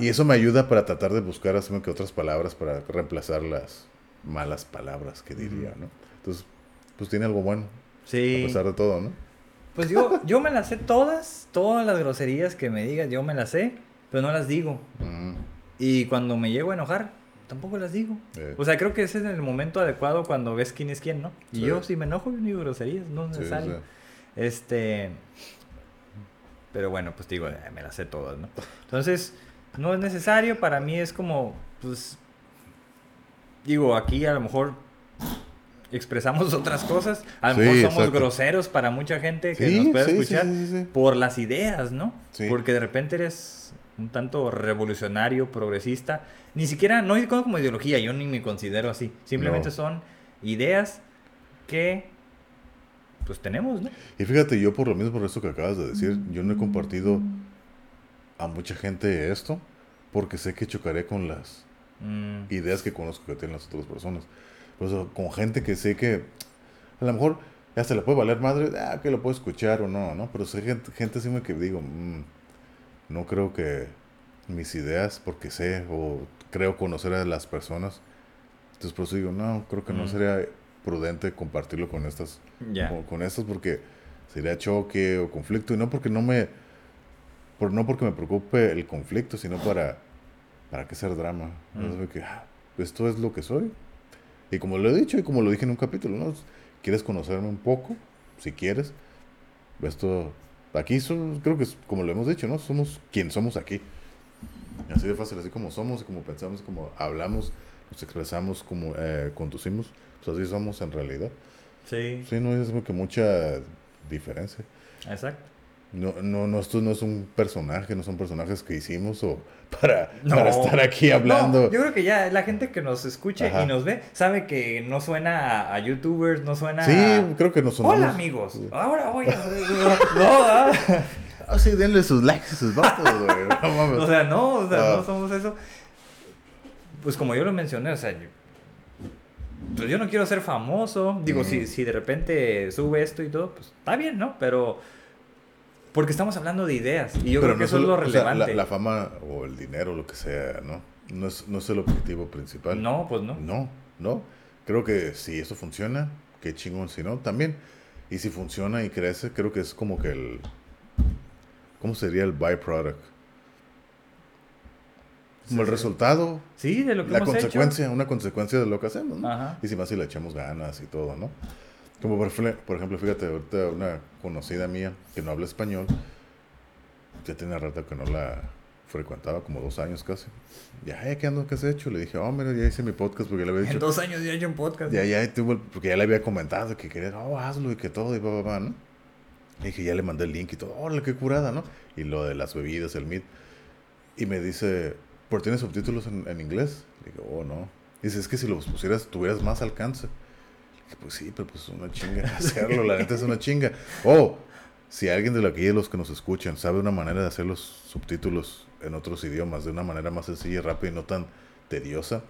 Speaker 1: Y eso me ayuda para tratar de buscar, así que otras palabras para reemplazar las, malas palabras que diría, ¿no? Entonces, pues tiene algo bueno.
Speaker 2: Sí.
Speaker 1: A pesar de todo, ¿no?
Speaker 2: Pues yo, <laughs> yo me las sé todas, todas las groserías que me digas, yo me las sé, pero no las digo.
Speaker 1: Ujú.
Speaker 2: Y cuando me llego a enojar, tampoco las digo.
Speaker 1: Eh.
Speaker 2: O sea, creo que ese es el momento adecuado cuando ves quién es quién, ¿no? Y
Speaker 1: Sí.
Speaker 2: yo si me enojo, yo no digo groserías, no es
Speaker 1: Sí,
Speaker 2: necesario.
Speaker 1: sí.
Speaker 2: Este. Pero bueno, pues digo, eh, me las sé todas, ¿no? Entonces, no es necesario, para mí es como, pues. Digo, aquí a lo mejor expresamos <laughs> otras cosas. A lo
Speaker 1: Sí,
Speaker 2: mejor somos
Speaker 1: exacto.
Speaker 2: groseros para mucha gente que
Speaker 1: Sí,
Speaker 2: nos puede
Speaker 1: sí,
Speaker 2: escuchar por las ideas, ¿no? Porque de repente eres un tanto revolucionario, progresista. Ni siquiera, no como como ideología, yo ni me considero así. Simplemente
Speaker 1: No.
Speaker 2: son ideas que pues tenemos, ¿no?
Speaker 1: Y fíjate, yo por lo mismo, por eso que acabas de decir, yo no he compartido a mucha gente esto porque sé que chocaré con las
Speaker 2: Mm,
Speaker 1: ideas que conozco que tienen las otras personas. Con gente que sé que a lo mejor ya se le puede valer madre, ah, que lo puedo escuchar o no, ¿no? Pero sé gente, gente así que digo, "Mm, no creo que mis ideas, porque sé o creo conocer a las personas, entonces por eso digo, no, creo que no
Speaker 2: Mm.
Speaker 1: sería prudente compartirlo con estas con, con estas porque sería choque o conflicto y no porque no me por, no porque me preocupe el conflicto sino para para qué hacer drama
Speaker 2: Mm.
Speaker 1: Que, ah, esto es lo que soy y como lo he dicho y como lo dije en un capítulo no quieres conocerme un poco si quieres. Esto aquí son, creo que es como lo hemos dicho no somos quien somos aquí. Así de fácil así como somos como pensamos como hablamos nos expresamos como eh, conducimos. Pues así somos en realidad.
Speaker 2: Sí,
Speaker 1: Sí, no es como que mucha diferencia.
Speaker 2: exacto.
Speaker 1: No, no, no, esto no es un personaje, no son personajes que hicimos o <laughs> para,
Speaker 2: No.
Speaker 1: para estar aquí hablando.
Speaker 2: No, yo creo que ya la gente que nos escuche
Speaker 1: Ajá.
Speaker 2: y nos ve sabe que no suena a, a youtubers, no suena
Speaker 1: sí,
Speaker 2: a...
Speaker 1: creo que no son.
Speaker 2: Hola amigos, ahora voy a... <laughs> no.
Speaker 1: Ah, sí, denle sus likes y sus vatos, güey. <laughs> No mames.
Speaker 2: O sea, no, o sea,
Speaker 1: Ah.
Speaker 2: no somos eso. Pues como yo lo mencioné, o sea, yo, pues yo no quiero ser famoso. Digo,
Speaker 1: Mm.
Speaker 2: si, si de repente sube esto y todo, pues está bien, ¿no? Pero porque estamos hablando de ideas y yo
Speaker 1: Pero
Speaker 2: creo que eso es lo
Speaker 1: o sea,
Speaker 2: relevante.
Speaker 1: la, la fama o el dinero, lo que sea, ¿no? No es, no es el objetivo principal.
Speaker 2: No, pues no.
Speaker 1: No, no. Creo que si eso funciona, qué chingón. Si no, también. Y si funciona y crece, creo que es como que el. ¿Cómo sería el byproduct? Como el resultado,
Speaker 2: Sí, de lo que
Speaker 1: la
Speaker 2: hemos
Speaker 1: consecuencia, una consecuencia de lo que hacemos, ¿no?
Speaker 2: Ajá.
Speaker 1: Y si más si le echamos ganas y todo, ¿no? Como por, por ejemplo, fíjate, ahorita una conocida mía que no habla español, ya tiene rato que no la frecuentaba, como dos años casi. Ya, "Eh, ¿qué ando? ¿Qué has hecho? Le dije, oh, mira, ya hice mi podcast porque le había dicho,
Speaker 2: En dos años ya he hecho un podcast.
Speaker 1: ya, ya tuvo porque ya le había comentado que quería, oh, hazlo y que todo, y va, va, ¿no? Le dije, ya le mandé el link y todo, órale, qué curada, ¿no? Y lo de las bebidas, el meat. Y me dice, ¿por tiene subtítulos en, en inglés? Le digo, oh, no. Dice, es que si los pusieras, tuvieras más alcance. Pues sí, pero pues es una chinga <laughs> hacerlo, la neta es una chinga. Oh, si alguien de aquí de los que nos escuchan sabe una manera de hacer los subtítulos en otros idiomas de una manera más sencilla y rápida y no tan tediosa.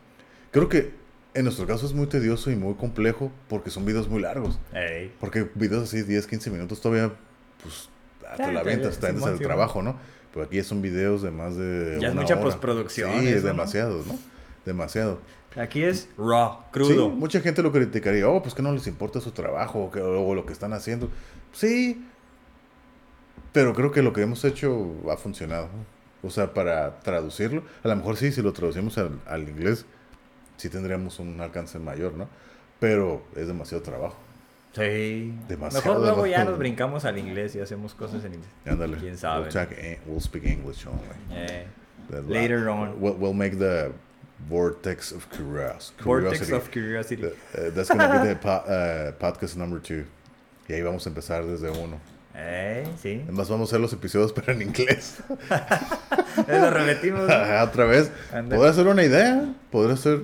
Speaker 1: Creo que en nuestro caso es muy tedioso y muy complejo porque son videos muy largos.
Speaker 2: Ey.
Speaker 1: Porque videos así 10, 15 minutos todavía, pues, ah, te
Speaker 2: Ya,
Speaker 1: la
Speaker 2: ya,
Speaker 1: aventas,
Speaker 2: ya,
Speaker 1: te aventas
Speaker 2: Simón,
Speaker 1: el
Speaker 2: Simón.
Speaker 1: trabajo, ¿no? Pero aquí son videos de más de
Speaker 2: Ya es mucha
Speaker 1: hora.
Speaker 2: postproducción,
Speaker 1: Sí, es
Speaker 2: eso, ¿no?
Speaker 1: demasiado, ¿no? Demasiado.
Speaker 2: Aquí es raw, crudo.
Speaker 1: Sí, mucha gente lo criticaría, oh, pues que no les importa su trabajo o, que, o lo que están haciendo. Sí, pero creo que lo que hemos hecho ha funcionado. O sea, para traducirlo, a lo mejor sí, si lo traducimos al, al inglés, sí tendríamos un alcance mayor, ¿no? Pero es demasiado trabajo.
Speaker 2: Sí.
Speaker 1: Demasiado,
Speaker 2: Mejor luego ya
Speaker 1: ¿no?
Speaker 2: nos brincamos al inglés y hacemos cosas en inglés.
Speaker 1: Ándale.
Speaker 2: ¿Quién sabe?
Speaker 1: We'll, talk en- we'll speak English only.
Speaker 2: Eh, Later on.
Speaker 1: We'll, we'll make the vortex of curios-
Speaker 2: Vortex
Speaker 1: curiosity.
Speaker 2: of Curiosity.
Speaker 1: Uh, uh, that's gonna be the <laughs> po- uh, podcast number two. Y ahí vamos a empezar desde uno.
Speaker 2: Eh, sí.
Speaker 1: Además vamos a hacer los episodios pero en inglés. <laughs>
Speaker 2: Lo repetimos.
Speaker 1: Otra vez. Podría ser una idea. Podría ser...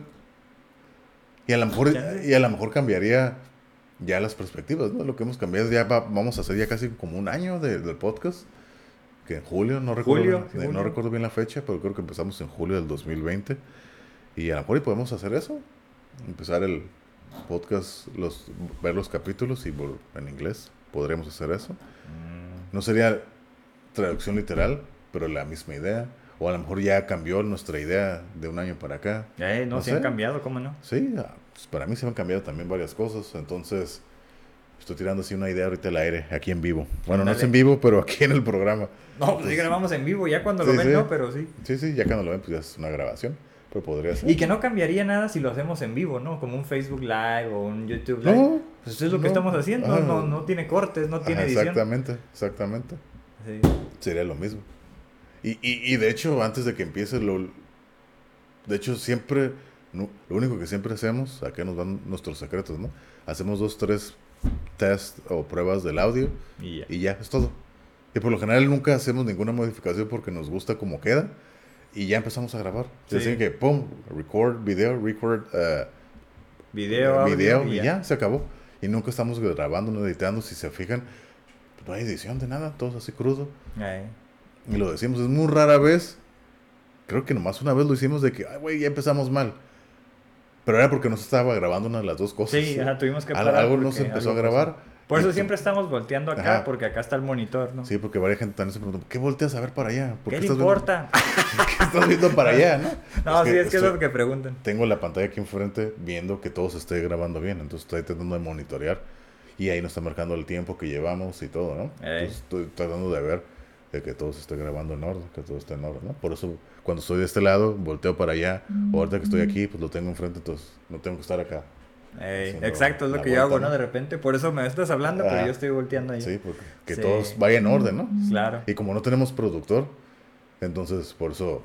Speaker 1: Y a lo mejor, y a lo mejor cambiaría ya las perspectivas, ¿no? Lo que hemos cambiado ya va- vamos a hacer ya casi como un año de- del podcast. Que en julio, no recuerdo,
Speaker 2: Julio,
Speaker 1: bien,
Speaker 2: sí,
Speaker 1: eh,
Speaker 2: julio.
Speaker 1: no recuerdo bien la fecha, pero creo que empezamos en julio del 2020. Y a lo mejor podemos hacer eso. Empezar el podcast, los, ver los capítulos y en inglés. Podremos hacer eso.
Speaker 2: Mm,
Speaker 1: No sería traducción literal, pero la misma idea. O a lo mejor ya cambió nuestra idea de un año para acá.
Speaker 2: Eh, no,
Speaker 1: No
Speaker 2: sí han cambiado, ¿cómo no?
Speaker 1: Sí, ah, pues, para mí se han cambiado también varias cosas. Entonces, estoy tirando así una idea ahorita al aire, aquí en vivo. Bueno, no es en vivo, pero aquí en el programa.
Speaker 2: No, pues sí grabamos en vivo, ya cuando lo ven,
Speaker 1: sí.
Speaker 2: no, pero sí.
Speaker 1: Sí, sí, ya cuando lo ven, pues ya es una grabación. Pero podría ser.
Speaker 2: Y que no cambiaría nada si lo hacemos en vivo, ¿no? Como un Facebook Live o un YouTube Live.
Speaker 1: No,
Speaker 2: Pues eso es lo que
Speaker 1: no.
Speaker 2: estamos haciendo,
Speaker 1: Ajá.
Speaker 2: no, no tiene cortes, no tiene
Speaker 1: Ajá,
Speaker 2: edición.
Speaker 1: exactamente, exactamente.
Speaker 2: Sí.
Speaker 1: Sería lo mismo. Y, y, y de hecho, antes de que empiece, lo, de hecho, siempre, no- lo único que siempre hacemos, acá nos van nuestros secretos, ¿no? Hacemos dos, tres test o pruebas del audio
Speaker 2: Y ya.
Speaker 1: y ya, es todo. Y por lo general nunca hacemos ninguna modificación porque nos gusta como queda y ya empezamos a grabar.
Speaker 2: Sí.
Speaker 1: Así que, pum, record video, record eh,
Speaker 2: Video, audio,
Speaker 1: video
Speaker 2: y
Speaker 1: y
Speaker 2: ya.
Speaker 1: ya, se acabó. Y nunca estamos grabando, no editando. Si se fijan, no hay edición de nada, todo es así crudo.
Speaker 2: Ay.
Speaker 1: Y lo decimos, es muy rara vez. Creo que nomás una vez lo hicimos de que, ay, güey, ya empezamos mal. Pero era porque nos estaba grabando una de las dos cosas.
Speaker 2: Sí, ajá, tuvimos que parar
Speaker 1: algo no se empezó a grabar.
Speaker 2: pasó. Por eso
Speaker 1: Y-
Speaker 2: siempre estamos volteando acá,
Speaker 1: Ajá.
Speaker 2: porque acá está el monitor, ¿no?
Speaker 1: Sí, porque varias gente también se pregunta, ¿qué volteas a ver para allá? ¿Por
Speaker 2: ¿Qué le
Speaker 1: estás
Speaker 2: importa?
Speaker 1: Viendo, <laughs> ¿qué estás viendo para allá, no? <laughs>
Speaker 2: No, sí, es que es lo que preguntan.
Speaker 1: Tengo la pantalla aquí enfrente viendo que todo se esté grabando bien. Entonces estoy tratando de monitorear. Y ahí nos está marcando el tiempo que llevamos y todo, ¿no?
Speaker 2: Ey.
Speaker 1: Entonces estoy tratando de ver de que todo se esté grabando en orden, que todo esté en orden, ¿no? Por eso cuando estoy de este lado, volteo para allá. O ahorita que estoy aquí, pues lo tengo enfrente, entonces no tengo que estar acá.
Speaker 2: Ey,
Speaker 1: Haciendo
Speaker 2: exacto, es lo que yo hago, ¿no? De repente, por eso me estás hablando, pero yo estoy volteando ahí.
Speaker 1: Sí, porque que
Speaker 2: Sí.
Speaker 1: todos vaya en orden, ¿no?
Speaker 2: Claro.
Speaker 1: Y como no tenemos productor, entonces por eso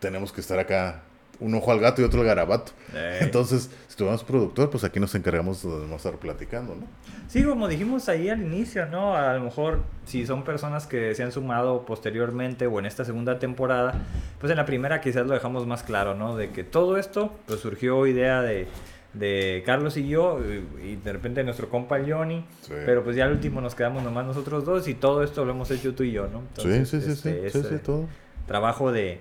Speaker 1: tenemos que estar acá un ojo al gato y otro al garabato.
Speaker 2: Ey.
Speaker 1: Entonces, si tuviéramos productor, pues aquí nos encargamos de no estar platicando, ¿no?
Speaker 2: Sí, como dijimos ahí al inicio, ¿no? A lo mejor si son personas que se han sumado posteriormente o en esta segunda temporada, pues en la primera quizás lo dejamos más claro, ¿no? De que todo esto pues surgió idea de, de Carlos y yo y y de repente nuestro compa Johnny,
Speaker 1: Sí.
Speaker 2: pero pues ya al último nos quedamos nomás nosotros dos y todo esto lo hemos hecho tú y yo, ¿no?
Speaker 1: Sí,
Speaker 2: Entonces,
Speaker 1: sí, sí,
Speaker 2: este,
Speaker 1: sí,
Speaker 2: es,
Speaker 1: sí, sí,
Speaker 2: eh,
Speaker 1: todo.
Speaker 2: Trabajo de,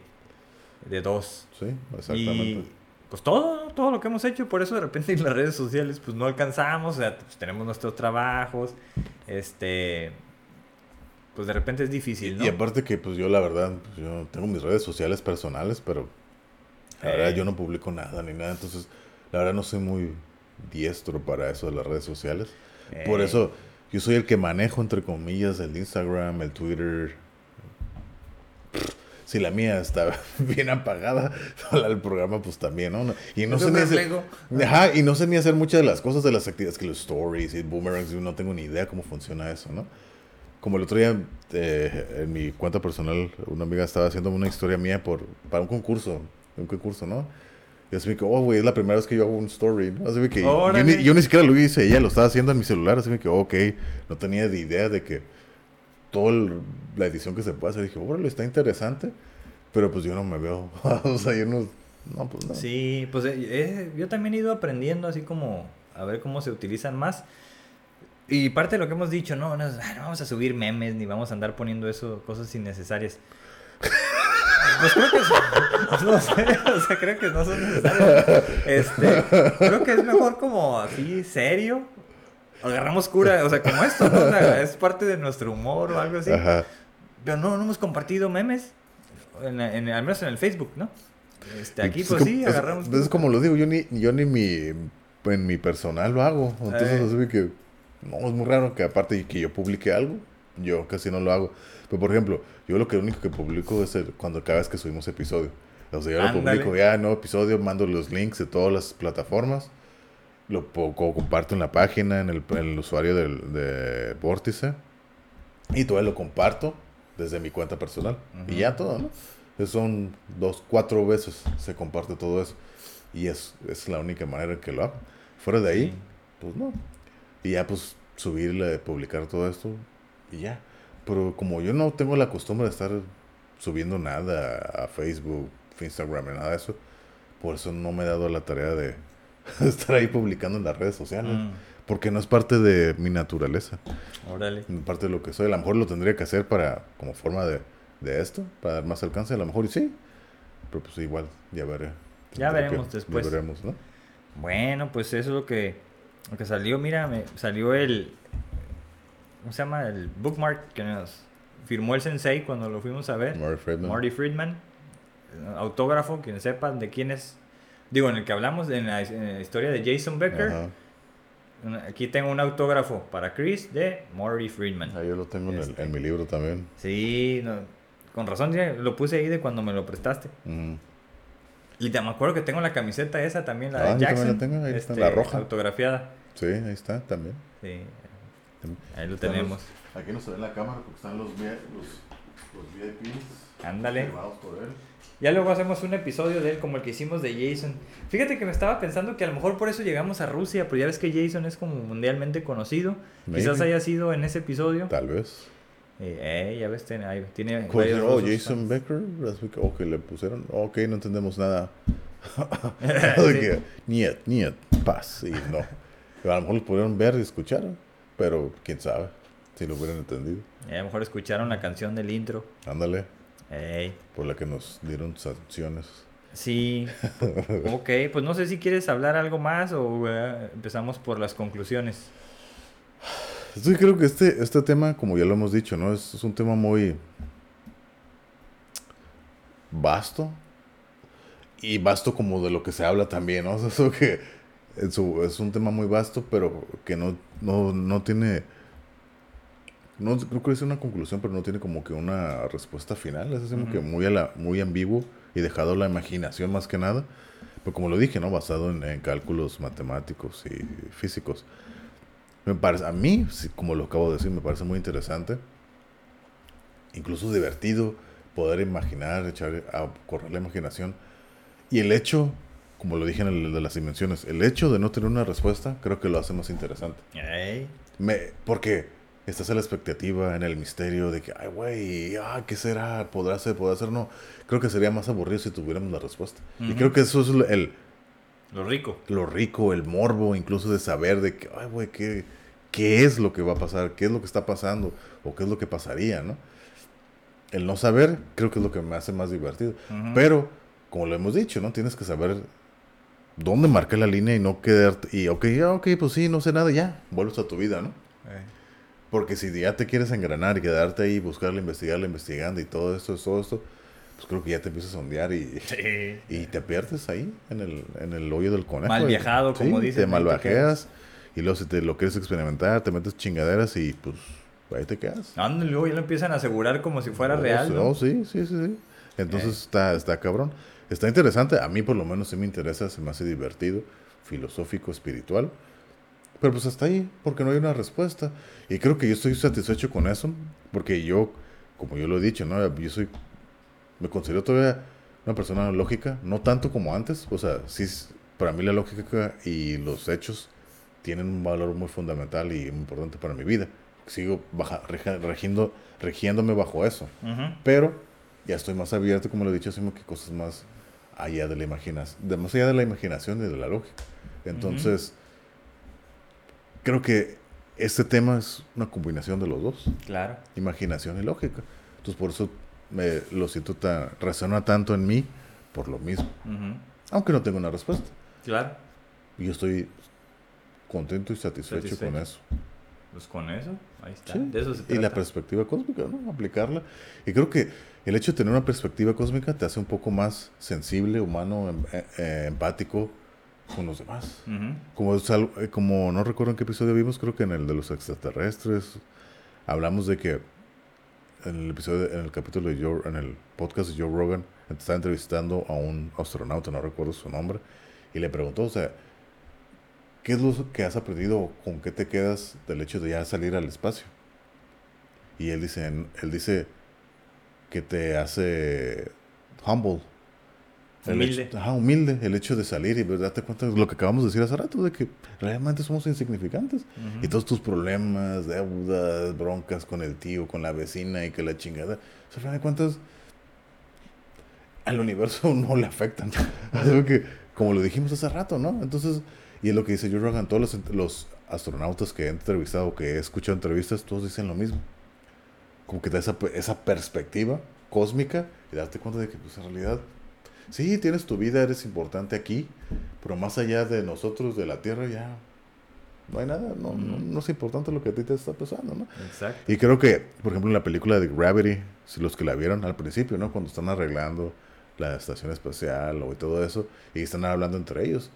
Speaker 2: de dos.
Speaker 1: Sí, exactamente.
Speaker 2: Y pues todo, todo lo que hemos hecho, por eso de repente <laughs> en las redes sociales pues no alcanzamos, o sea, pues, tenemos nuestros trabajos, este, pues de repente es difícil, ¿no?
Speaker 1: Y aparte que, pues yo la verdad, pues, yo tengo mis redes sociales personales, pero la verdad
Speaker 2: Eh.
Speaker 1: yo no publico nada ni nada, entonces la verdad no soy muy diestro para eso de las redes sociales. Por
Speaker 2: Eh,
Speaker 1: eso yo soy el que manejo, entre comillas, el Instagram, el Twitter. Si la mía está <laughs> bien apagada, <laughs> del programa pues también, ¿no? Y no sé ni hacer. Ajá, y no sé ni hacer muchas de las cosas de las actividades que los stories y boomerangs, yo no tengo ni idea cómo funciona eso, ¿no? Como el otro día eh, en mi cuenta personal, una amiga estaba haciendo una historia mía por, para un concurso, un concurso, ¿no? Y así me que, oh, güey, es la primera vez que yo hago un story, ¿no? Así me que yo ni, yo ni siquiera lo hice, ella lo estaba haciendo en mi celular, así me que, ok, no tenía ni idea de que toda la edición que se puede hacer, dije, órale, está interesante, pero pues yo no me veo, <laughs> o sea, yo no, no, pues no.
Speaker 2: Sí, pues eh, eh, yo también he ido aprendiendo así como a ver cómo se utilizan más. Y parte de lo que hemos dicho, no, no, es, "Ah, no vamos a subir memes ni vamos a andar poniendo eso, cosas innecesarias. Pues creo que es- <laughs> no sé, o sea, creo que no son necesarias. Este, creo que es mejor como así serio. Agarramos cura, o sea, como esto, ¿no? O sea, es parte de nuestro humor o algo así.
Speaker 1: Ajá.
Speaker 2: Pero no, no hemos compartido memes. En, en- al menos en el Facebook, ¿no? Este, aquí
Speaker 1: es
Speaker 2: pues sí, agarramos.
Speaker 1: Es, como lo digo, yo ni, yo ni mi, en mi personal lo hago. Entonces,
Speaker 2: Eh.
Speaker 1: que, no, es muy raro que aparte que yo publique algo, yo casi no lo hago. Pero, por ejemplo, yo lo que único que publico es el- cuando cada vez que subimos episodio. O sea, yo
Speaker 2: Ándale.
Speaker 1: lo publico ya, nuevo episodio, mando los links de todas las plataformas. Lo comparto en la página, en el, en el usuario del, de Vórtice. Y todo lo comparto desde mi cuenta personal. Y ya todo, ¿no? Son dos, cuatro veces se comparte todo eso. Y es, es la única manera en que lo hago. Fuera de ahí,
Speaker 2: Sí.
Speaker 1: pues no. Y ya pues subirle, publicar todo esto y ya. Pero como yo no tengo la costumbre de estar subiendo nada a Facebook, Instagram, ni nada de eso, por eso no me he dado la tarea de <laughs> estar ahí publicando en las redes sociales.
Speaker 2: Mm,
Speaker 1: Porque no es parte de mi naturaleza,
Speaker 2: órale.
Speaker 1: parte de lo que soy. A lo mejor lo tendría que hacer para, como forma de, de esto, para dar más alcance. A lo mejor y sí, pero pues igual, ya veré.
Speaker 2: Ya veremos
Speaker 1: que-
Speaker 2: después.
Speaker 1: Ya veremos, ¿no?
Speaker 2: Bueno, pues eso es lo que, lo que salió. Mira, me salió el. ¿Cómo se llama? El bookmark que nos firmó el sensei cuando lo fuimos a ver.
Speaker 1: Marty Friedman.
Speaker 2: Marty Friedman. Autógrafo, quienes sepan de quién es. Digo, en el que hablamos en la, en la historia de Jason Becker.
Speaker 1: Ajá.
Speaker 2: Aquí tengo un autógrafo para Chris de Morty Friedman.
Speaker 1: Ah, yo lo tengo en, el-
Speaker 2: Este.
Speaker 1: en mi libro también.
Speaker 2: Sí, no, con razón lo puse ahí de cuando me lo prestaste.
Speaker 1: Ujú.
Speaker 2: Y te me acuerdo que tengo la camiseta esa también, la
Speaker 1: Ah,
Speaker 2: de
Speaker 1: yo
Speaker 2: Jackson.
Speaker 1: la tengo, ahí está,
Speaker 2: este,
Speaker 1: la roja.
Speaker 2: Autografiada.
Speaker 1: Sí, ahí está también.
Speaker 2: Sí,
Speaker 1: También.
Speaker 2: Ahí lo
Speaker 1: Están
Speaker 2: tenemos.
Speaker 1: los- aquí no se ve en la cámara porque están los, V- los, los VIPs
Speaker 2: Ándale.
Speaker 1: firmados por él.
Speaker 2: Ya luego hacemos un episodio de él como el que hicimos de Jason. Fíjate que me estaba pensando que a lo mejor por eso llegamos a Rusia, pero ya ves que Jason es como mundialmente conocido. Quizás haya sido en ese episodio.
Speaker 1: Tal vez.
Speaker 2: Eh, eh, ya ves, tiene, ahí, tiene
Speaker 1: oh, Jason Becker. Ok, le pusieron. Ok, no entendemos nada. <laughs> <laughs>
Speaker 2: Sí.
Speaker 1: De que, Niet, niet, paz. Y no. A lo mejor lo pudieron ver y escuchar. Pero quién sabe si lo hubieran entendido.
Speaker 2: Eh, a lo mejor escucharon la canción del intro.
Speaker 1: Ándale,
Speaker 2: Ey,
Speaker 1: por la que nos dieron sanciones.
Speaker 2: Sí. <laughs> ok, pues no sé si quieres hablar algo más o eh, empezamos por las conclusiones.
Speaker 1: Sí, creo que este, este tema, como ya lo hemos dicho, ¿no? Es, es un tema muy vasto. Y vasto como de lo que se habla también, ¿no? <laughs> O sea, eso que es, es un tema muy vasto, pero que no, no, no tiene... No creo que es una conclusión, pero no tiene como que una respuesta final. Es como
Speaker 2: Ujú.
Speaker 1: que muy, a la, muy ambiguo y dejado a la imaginación más que nada. Pero como lo dije, ¿no? Basado en, en cálculos matemáticos y físicos. Me parece, a mí, como lo acabo de decir, me parece muy interesante. Incluso divertido poder imaginar, echar a correr la imaginación. Y el hecho, como lo dije en el de las dimensiones, el hecho de no tener una respuesta creo que lo hace más interesante. Me, porque estás en la expectativa, en el misterio de que, ay, güey, ah, ¿qué será? ¿Podrá ser? ¿Podrá ser? No. Creo que sería más aburrido si tuviéramos la respuesta. Y creo que eso es el,
Speaker 2: lo rico.
Speaker 1: lo rico, el morbo, incluso de saber de que, ay, güey, ¿qué, ¿qué es lo que va a pasar? ¿Qué es lo que está pasando? ¿O qué es lo que pasaría, no? El no saber creo que es lo que me hace más divertido. Pero, como lo hemos dicho, ¿no? Tienes que saber dónde marcar la línea y no quedarte... Y, ok, ok, pues sí, no sé nada, ya, vuelves a tu vida, ¿no? Porque si ya te quieres engranar y quedarte ahí, buscarla, investigarla, investigando y todo esto, todo esto, pues creo que ya te empiezas a ondear y,
Speaker 2: Sí.
Speaker 1: y te pierdes ahí en el, en el hoyo del conejo.
Speaker 2: Mal
Speaker 1: y-
Speaker 2: viajado, como
Speaker 1: sí,
Speaker 2: dicen,
Speaker 1: Te malvajeas y luego si te lo quieres experimentar, te metes chingaderas y pues ahí te quedas.
Speaker 2: Ándale, luego ya lo empiezan a asegurar como si fuera real. ¿no?
Speaker 1: oh, sí, sí, sí, sí. Entonces
Speaker 2: Eh.
Speaker 1: está, está cabrón. Está interesante. A mí por lo menos sí me interesa, se me hace divertido, filosófico, espiritual. Pero pues hasta ahí, porque no hay una respuesta. Y creo que yo estoy satisfecho con eso, porque yo, como yo lo he dicho, ¿no? Yo soy, me considero todavía una persona lógica, no tanto como antes. O sea, sí, para mí la lógica y los hechos tienen un valor muy fundamental y muy importante para mi vida. Sigo baja, regiendo, regiéndome bajo eso. Pero ya estoy más abierto, como lo he dicho, hacemos que cosas más allá de la imaginación, más allá de la imaginación y de la lógica. Entonces, creo que este tema es una combinación de los dos,
Speaker 2: Claro.
Speaker 1: imaginación y lógica. Entonces, por eso me lo siento tan, resuena tanto en mí por lo mismo, aunque no tengo una respuesta.
Speaker 2: Claro.
Speaker 1: Y yo estoy contento y satisfecho, con eso.
Speaker 2: Pues con eso, ahí está.
Speaker 1: Sí.
Speaker 2: De eso se
Speaker 1: Y la
Speaker 2: trata.
Speaker 1: perspectiva cósmica, ¿no? Aplicarla. Y creo que el hecho de tener una perspectiva cósmica te hace un poco más sensible, humano, em- eh, eh, empático con los demás.
Speaker 2: Ujú.
Speaker 1: Como, es algo- eh, como no recuerdo en qué episodio vimos, creo que en el de los extraterrestres, hablamos de que en el episodio, en el capítulo de Joe, en el podcast de Joe Rogan, estaba entrevistando a un astronauta, no recuerdo su nombre, y le preguntó, o sea, ¿qué es lo que has aprendido o con qué te quedas del hecho de ya salir al espacio? Y él dice, él dice que te hace humble. El
Speaker 2: Humilde.
Speaker 1: hecho- ajá, humilde, el hecho de salir y darte cuenta de lo que acabamos de decir hace rato, de que realmente somos insignificantes.
Speaker 2: Ujú.
Speaker 1: Y todos tus problemas, deudas, broncas con el tío, con la vecina y que la chingada, o sea, al final de cuentas, al universo <laughs> no le afectan. <laughs> Así que, como lo dijimos hace rato, ¿no? Entonces, y es lo que dice Joe Rogan, todos los, los astronautas que he entrevistado, que he escuchado entrevistas, todos dicen lo mismo. Como que da esa, esa perspectiva cósmica y darte cuenta de que, pues, en realidad, sí, tienes tu vida, eres importante aquí, pero más allá de nosotros, de la Tierra, ya no hay nada, no, no, no es importante lo que a ti te está pasando, ¿no?
Speaker 2: Exacto.
Speaker 1: Y creo que, por ejemplo, en la película de Gravity, si los que la vieron al principio, ¿no? Cuando están arreglando la estación espacial o y todo eso, y están hablando entre ellos.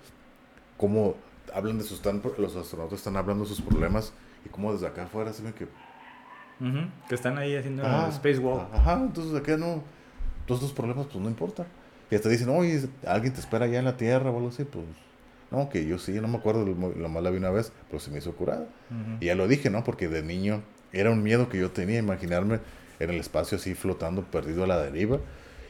Speaker 1: Cómo hablan de sus, están, los astronautas están hablando de sus problemas y cómo desde acá afuera se ven que...
Speaker 2: Ujú, Que están ahí haciendo
Speaker 1: Ah,
Speaker 2: Space Walk.
Speaker 1: Ajá, entonces acá no, todos estos problemas pues no importa. Y hasta dicen, oye, alguien te espera allá en la Tierra o algo así, pues... No, que yo sí, no me acuerdo, lo, lo más la vi una vez, pero se me hizo curada. Y ya lo dije, ¿no? Porque de niño era un miedo que yo tenía, imaginarme en el espacio así flotando, perdido a la deriva.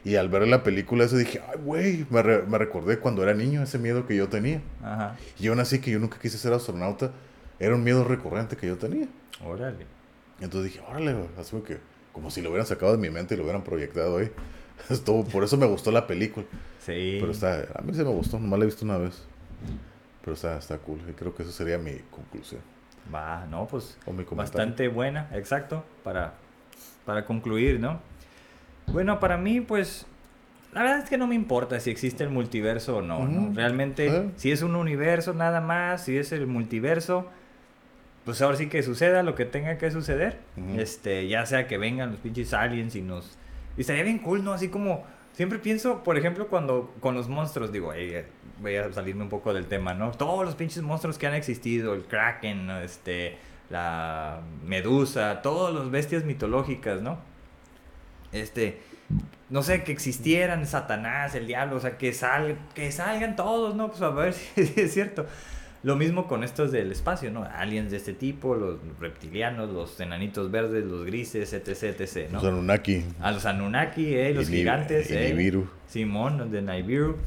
Speaker 1: Y al ver la película esa dije, ay, güey, me, re- me recordé cuando era niño ese miedo que yo tenía.
Speaker 2: Ajá.
Speaker 1: Y aún así que yo nunca quise ser astronauta, era un miedo recurrente que yo tenía.
Speaker 2: Órale.
Speaker 1: Entonces dije, órale, güey", así como que, como si lo hubieran sacado de mi mente y lo hubieran proyectado ahí. <laughs> Estuvo, por eso me gustó la película.
Speaker 2: Sí.
Speaker 1: Pero está, a mí se me gustó, nomás la he visto una vez. Pero está, está cool. Y creo que eso sería mi conclusión.
Speaker 2: Va, no, pues
Speaker 1: O mi
Speaker 2: bastante buena, exacto, para, para concluir, ¿no? Bueno, para mí, pues, la verdad es que no me importa si existe el multiverso o no, ¿no? Realmente, si es un universo nada más, si es el multiverso, pues ahora sí que suceda lo que tenga que suceder. Este, ya sea que vengan los pinches aliens y nos... Y estaría bien cool, ¿no? Así como... Siempre pienso, por ejemplo, cuando con los monstruos, digo, "Ey, eh, voy a salirme un poco del tema, ¿no? Todos los pinches monstruos que han existido, el Kraken, este, la Medusa, todas las bestias mitológicas, ¿no? Este, no sé, que existieran Satanás, el diablo, o sea, que, sal, que salgan todos, ¿no? Pues a ver <laughs> si es cierto. Lo mismo con estos del espacio, ¿no? Aliens de este tipo, los reptilianos, los enanitos verdes, los grises, etc, etc, ¿no?
Speaker 1: Los Anunnaki.
Speaker 2: A los Anunnaki, eh, los
Speaker 1: y
Speaker 2: gigantes,
Speaker 1: y
Speaker 2: eh.
Speaker 1: Nibiru.
Speaker 2: Simón, los de Nibiru.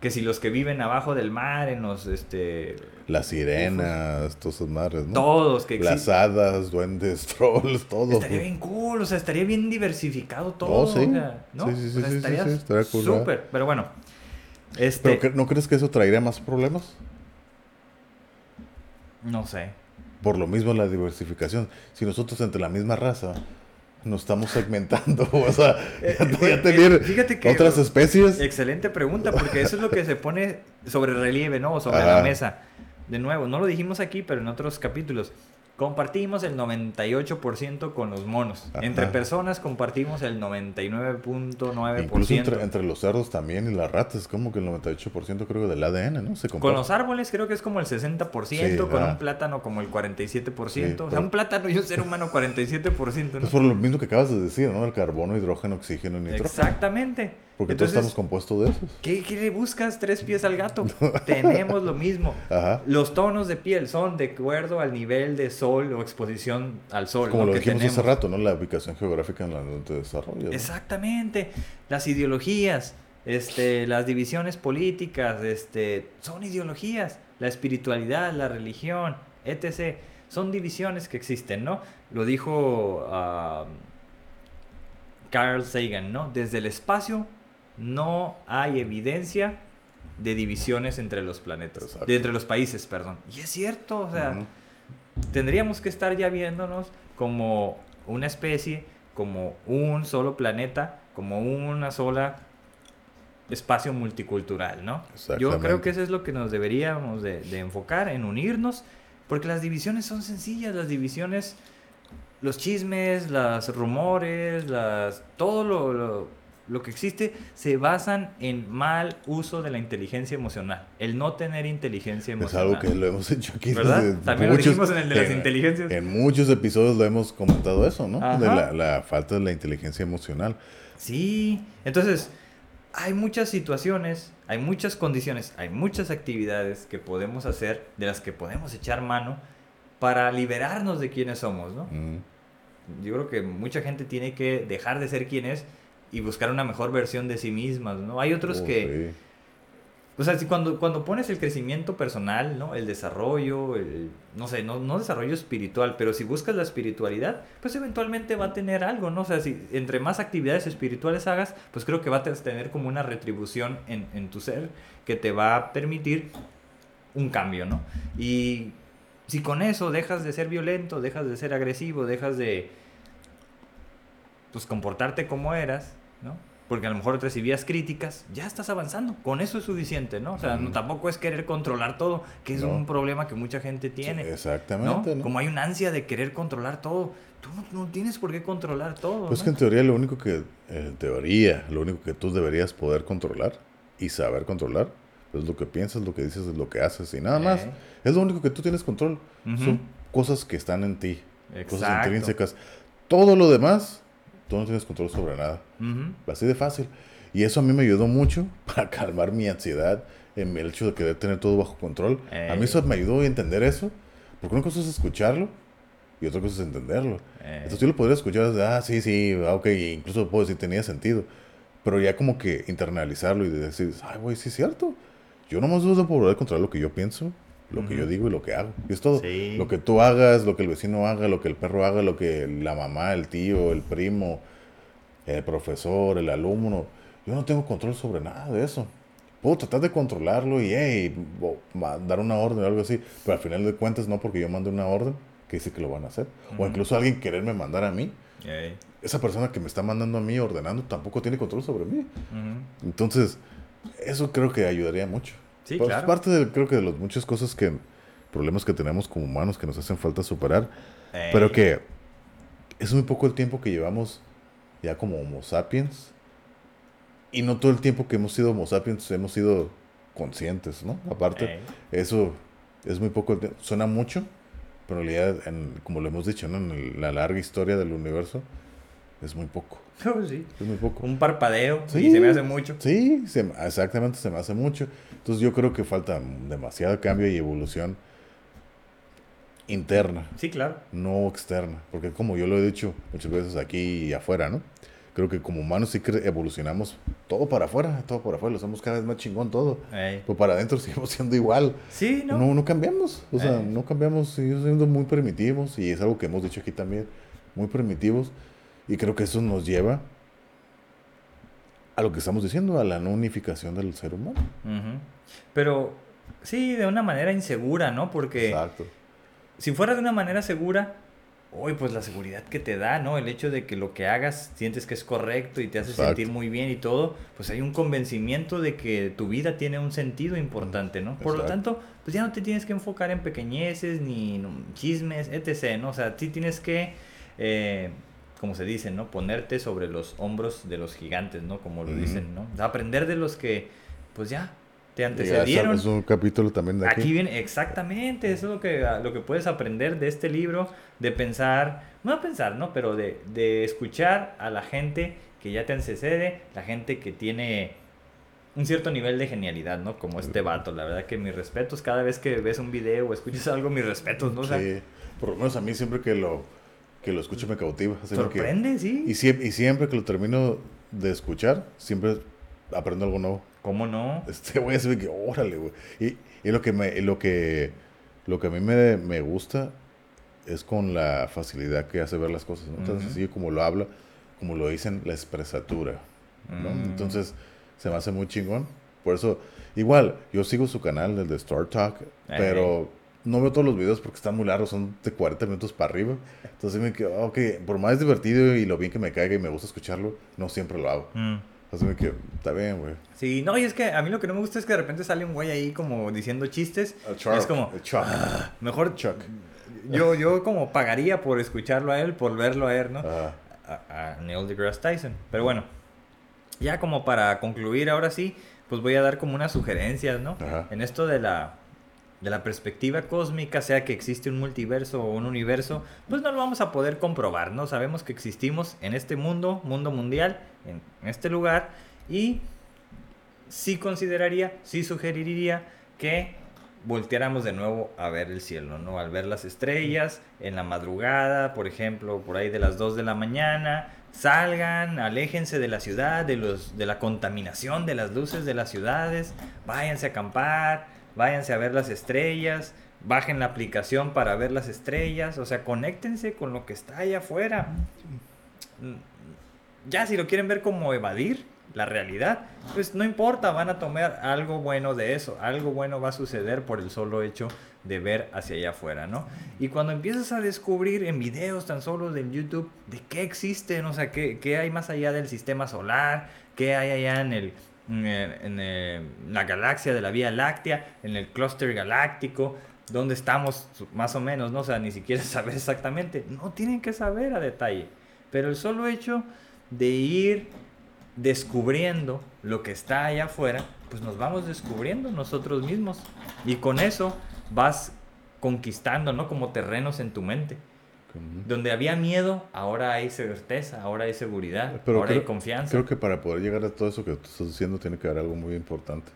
Speaker 2: Que si los que viven abajo del mar, en los, este...
Speaker 1: Las sirenas, todas esas madres, ¿no?
Speaker 2: Todos que
Speaker 1: Las
Speaker 2: existen.
Speaker 1: hadas, duendes, <laughs> trolls, todo.
Speaker 2: Estaría bien cool, o sea, estaría bien diversificado todo.
Speaker 1: Oh, sí.
Speaker 2: o sea, ¿no?
Speaker 1: Sí, sí, sí,
Speaker 2: O sea,
Speaker 1: sí, sí,
Speaker 2: estaría
Speaker 1: sí, estaría cool.
Speaker 2: Súper, pero bueno. Este,
Speaker 1: ¿Pero que- no crees que eso traería más problemas?
Speaker 2: no sé.
Speaker 1: Por lo mismo la diversificación. Si nosotros entre la misma raza nos estamos segmentando, <laughs> o sea,
Speaker 2: Eh,
Speaker 1: ya,
Speaker 2: eh, eh,
Speaker 1: tener
Speaker 2: que-
Speaker 1: otras especies.
Speaker 2: Excelente pregunta, porque eso es lo que se pone sobre relieve, ¿no? O sobre
Speaker 1: Ajá.
Speaker 2: la mesa. De nuevo, no lo dijimos aquí, pero en otros capítulos. Compartimos el 98% con los monos.
Speaker 1: Ajá.
Speaker 2: Entre personas compartimos el 99.9%.
Speaker 1: Incluso entre, entre los cerdos también y las ratas, como que el 98% creo del ADN, ¿no? Se
Speaker 2: Con
Speaker 1: comparte.
Speaker 2: los árboles creo que es como el 60%,
Speaker 1: Sí,
Speaker 2: con
Speaker 1: ah.
Speaker 2: un plátano como el 47%. o sea, un plátano y un ser humano 47%. ¿no?
Speaker 1: Es por lo mismo que acabas de decir, ¿no? El carbono, hidrógeno, oxígeno y nitrógeno.
Speaker 2: Exactamente.
Speaker 1: Porque todos estamos compuestos de esos.
Speaker 2: ¿qué, ¿qué le buscas tres pies al gato? <laughs> Tenemos lo mismo.
Speaker 1: Ajá.
Speaker 2: Los tonos de piel son de acuerdo al nivel de sol o exposición al sol.
Speaker 1: Como lo
Speaker 2: que
Speaker 1: dijimos
Speaker 2: tenemos.
Speaker 1: hace rato, ¿no? La ubicación geográfica en la de desarrollo. ¿no?
Speaker 2: Exactamente. Las ideologías, este, las divisiones políticas, este, son ideologías. La espiritualidad, la religión, etc. Son divisiones que existen, ¿no? Lo dijo ah, Carl Sagan, ¿no? Desde el espacio no hay evidencia de divisiones entre los planetas,
Speaker 1: Exacto.
Speaker 2: de entre los países, perdón. Y es cierto, o sea, tendríamos que estar ya viéndonos como una especie, como un solo planeta, como una sola espacio multicultural, ¿no? Yo creo que eso es lo que nos deberíamos de, de enfocar, en unirnos, porque las divisiones son sencillas, las divisiones, los chismes, los rumores, las, todo lo, lo- lo que existe se basan en mal uso de la inteligencia emocional, el no tener inteligencia
Speaker 1: Es
Speaker 2: emocional.
Speaker 1: algo que lo hemos hecho aquí.
Speaker 2: ¿Verdad?
Speaker 1: desde
Speaker 2: También lo dijimos en el de las inteligencias.
Speaker 1: En muchos episodios lo hemos comentado eso, ¿no? De
Speaker 2: Ajá.
Speaker 1: la, la falta de la inteligencia emocional.
Speaker 2: Sí, entonces hay muchas situaciones, hay muchas condiciones, hay muchas actividades que podemos hacer, de las que podemos echar mano para liberarnos de quienes somos, ¿no?
Speaker 1: Mm.
Speaker 2: Yo creo que mucha gente tiene que dejar de ser quien es y buscar una mejor versión de sí mismas, ¿no? Hay otros
Speaker 1: Oh,
Speaker 2: que,
Speaker 1: sí.
Speaker 2: o sea, si cuando, cuando pones el crecimiento personal, ¿no? El desarrollo, el, no sé, no, no desarrollo espiritual, pero si buscas la espiritualidad, pues eventualmente va a tener algo, ¿no? O sea, si entre más actividades espirituales hagas, pues creo que va a tener como una retribución en, en tu ser que te va a permitir un cambio, ¿no? Y si con eso dejas de ser violento, dejas de ser agresivo, dejas de, pues, comportarte como eras, ¿no? porque a lo mejor recibías críticas, ya estás avanzando. Con eso es suficiente, ¿no? O sea, no, tampoco es querer controlar todo, que es
Speaker 1: No.
Speaker 2: un problema que mucha gente tiene.
Speaker 1: Exactamente, ¿no?
Speaker 2: Como hay una ansia de querer controlar todo, tú no, tienes por qué controlar todo.
Speaker 1: Pues que en teoría lo único que, en teoría, lo único que tú deberías poder controlar y saber controlar es lo que piensas, lo que dices, es lo que haces y nada más.
Speaker 2: Eh.
Speaker 1: Es lo único que tú tienes control. Son cosas que están en ti, cosas intrínsecas. Todo lo demás, tú no tienes control sobre nada.
Speaker 2: Ujú.
Speaker 1: Así de fácil. Y eso a mí me ayudó mucho <laughs> para calmar mi ansiedad, en el hecho de querer tener todo bajo control. A mí
Speaker 2: Eh.
Speaker 1: eso me ayudó a entender eso, porque una cosa es escucharlo y otra cosa es entenderlo.
Speaker 2: Eh.
Speaker 1: Entonces yo lo podría escuchar desde, ah, sí, sí, ah, ok, incluso puedo decir, tenía sentido. Pero ya como que internalizarlo y decir, ay, güey, sí es cierto. Yo nomás debo de poder controlar lo que yo pienso, lo que yo digo y lo que hago. Y es todo.
Speaker 2: Sí.
Speaker 1: Lo que tú hagas, lo que el vecino haga, lo que el perro haga, lo que la mamá, el tío, el primo, el profesor, el alumno. Yo no tengo control sobre nada de eso. Puedo tratar de controlarlo y, hey, dar una orden o algo así, pero al final de cuentas no porque yo mando una orden que dice que lo van a hacer. O incluso alguien quererme mandar a mí. Esa persona que me está mandando a mí, ordenando, tampoco tiene control sobre mí. Entonces, eso creo que ayudaría mucho.
Speaker 2: Sí,
Speaker 1: Pues,
Speaker 2: claro.
Speaker 1: parte de, creo que de las muchas cosas que, problemas que tenemos como humanos que nos hacen falta superar,
Speaker 2: Ey.
Speaker 1: pero que es muy poco el tiempo que llevamos ya como Homo sapiens. Y no todo el tiempo que hemos sido Homo sapiens hemos sido conscientes, ¿no? Aparte,
Speaker 2: Ey.
Speaker 1: eso es muy poco. el tie- Suena mucho, pero en realidad, en- como lo hemos dicho, ¿no? En el- la larga historia del universo, es muy poco. <laughs>
Speaker 2: Oh, sí.
Speaker 1: Es muy poco.
Speaker 2: Un parpadeo
Speaker 1: Sí.
Speaker 2: y se me hace mucho.
Speaker 1: Sí, se- exactamente, se me hace mucho. Entonces yo creo que falta demasiado cambio y evolución interna,
Speaker 2: Sí, claro.
Speaker 1: no externa. Porque como yo lo he dicho muchas veces aquí y afuera, ¿no? Creo que como humanos sí que evolucionamos todo para afuera, todo para afuera, lo hacemos cada vez más chingón todo.
Speaker 2: Ey.
Speaker 1: Pero para adentro <laughs> seguimos siendo igual.
Speaker 2: Sí, ¿no?
Speaker 1: No, no cambiamos. O sea,
Speaker 2: Eh.
Speaker 1: no cambiamos, seguimos siendo muy primitivos. Y es algo que hemos dicho aquí también, muy primitivos. Y creo que eso nos lleva a lo que estamos diciendo, a la no unificación del ser humano.
Speaker 2: Pero sí, de una manera insegura, ¿no? Porque
Speaker 1: Exacto.
Speaker 2: si fuera de una manera segura, hoy pues la seguridad que te da, ¿no? El hecho de que lo que hagas sientes que es correcto y te hace
Speaker 1: Exacto.
Speaker 2: sentir muy bien y todo, pues hay un convencimiento de que tu vida tiene un sentido importante, ¿no? Por lo tanto, pues ya no te tienes que enfocar en pequeñeces ni en chismes, etc., ¿no? O sea, sí tienes que, eh, como se dice, ¿no? Ponerte sobre los hombros de los gigantes, ¿no? Como lo dicen, ¿no? Aprender de los que, pues ya, te antecedieron.
Speaker 1: Es un capítulo también de aquí.
Speaker 2: Aquí viene, exactamente, eso es lo que, lo que puedes aprender de este libro, de pensar, no pensar, ¿no? Pero de, de escuchar a la gente que ya te antecede, la gente que tiene un cierto nivel de genialidad, ¿no? Como este vato, la verdad que mis respetos, cada vez que ves un video o escuchas algo, mis respetos, ¿no? O sea,
Speaker 1: Sí. Por lo menos a mí siempre que lo, que lo escucho me cautiva. Así que-
Speaker 2: sorprende, ¿sí?
Speaker 1: y, siempre, y siempre que lo termino de escuchar, siempre aprendo algo nuevo.
Speaker 2: ¿Cómo no?
Speaker 1: Este güey se ve que, órale, güey. Y, y lo que me, lo que, lo que a mí me, me gusta es con la facilidad que hace ver las cosas, ¿no? Tan sencillo como lo habla, como lo dicen, la expresatura, ¿no?
Speaker 2: Mm.
Speaker 1: Entonces, se me hace muy chingón. Por eso, igual, yo sigo su canal, el de Star Talk, pero no veo todos los videos porque están muy largos, son de 40 minutos para arriba. Entonces me quedo, ok, por más divertido y lo bien que me caiga y me gusta escucharlo, no siempre lo hago.
Speaker 2: Mm.
Speaker 1: Así me quedo, está bien, güey.
Speaker 2: Sí, no, y es que a mí lo que no me gusta es que de repente sale un güey ahí como diciendo chistes. Y es como,
Speaker 1: Chuck.
Speaker 2: Mejor
Speaker 1: Chuck.
Speaker 2: Yo, yo como pagaría por escucharlo a él, por verlo a él, ¿no? A, a Neil deGrasse Tyson. Pero bueno, ya como para concluir ahora sí, pues voy a dar como unas sugerencias, ¿no?
Speaker 1: Ajá.
Speaker 2: En esto de la, de la perspectiva cósmica, sea que existe un multiverso o un universo, pues no lo vamos a poder comprobar, ¿no? Sabemos que existimos en este mundo, mundo mundial, en este lugar, y sí consideraría, sí sugeriría que volteáramos de nuevo a ver el cielo, ¿no? Al ver las estrellas en la madrugada, por ejemplo, por ahí de las 2 de la mañana, salgan, aléjense de la ciudad, de los de la contaminación de las luces de las ciudades, váyanse a acampar, váyanse a ver las estrellas, bajen la aplicación para ver las estrellas, o sea, conéctense con lo que está allá afuera. Ya si lo quieren ver como evadir la realidad, pues no importa, van a tomar algo bueno de eso, algo bueno va a suceder por el solo hecho de ver hacia allá afuera, ¿no? Y cuando empiezas a descubrir en videos tan solo del YouTube de qué existen, o sea, qué, qué hay más allá del sistema solar, qué hay allá en el, en, la galaxia de la Vía Láctea, en el clúster galáctico, dónde estamos más o menos, ¿no? O sea, ni siquiera <laughs> saber exactamente. No tienen que saber a detalle. Pero el solo hecho de ir descubriendo lo que está allá afuera, pues nos vamos descubriendo nosotros mismos. Y con eso vas conquistando, ¿no? Como terrenos en tu mente. Donde había miedo, ahora hay certeza, ahora hay seguridad, ahora hay confianza.
Speaker 1: Creo que para poder llegar a todo eso que tú estás diciendo tiene que haber algo muy importante.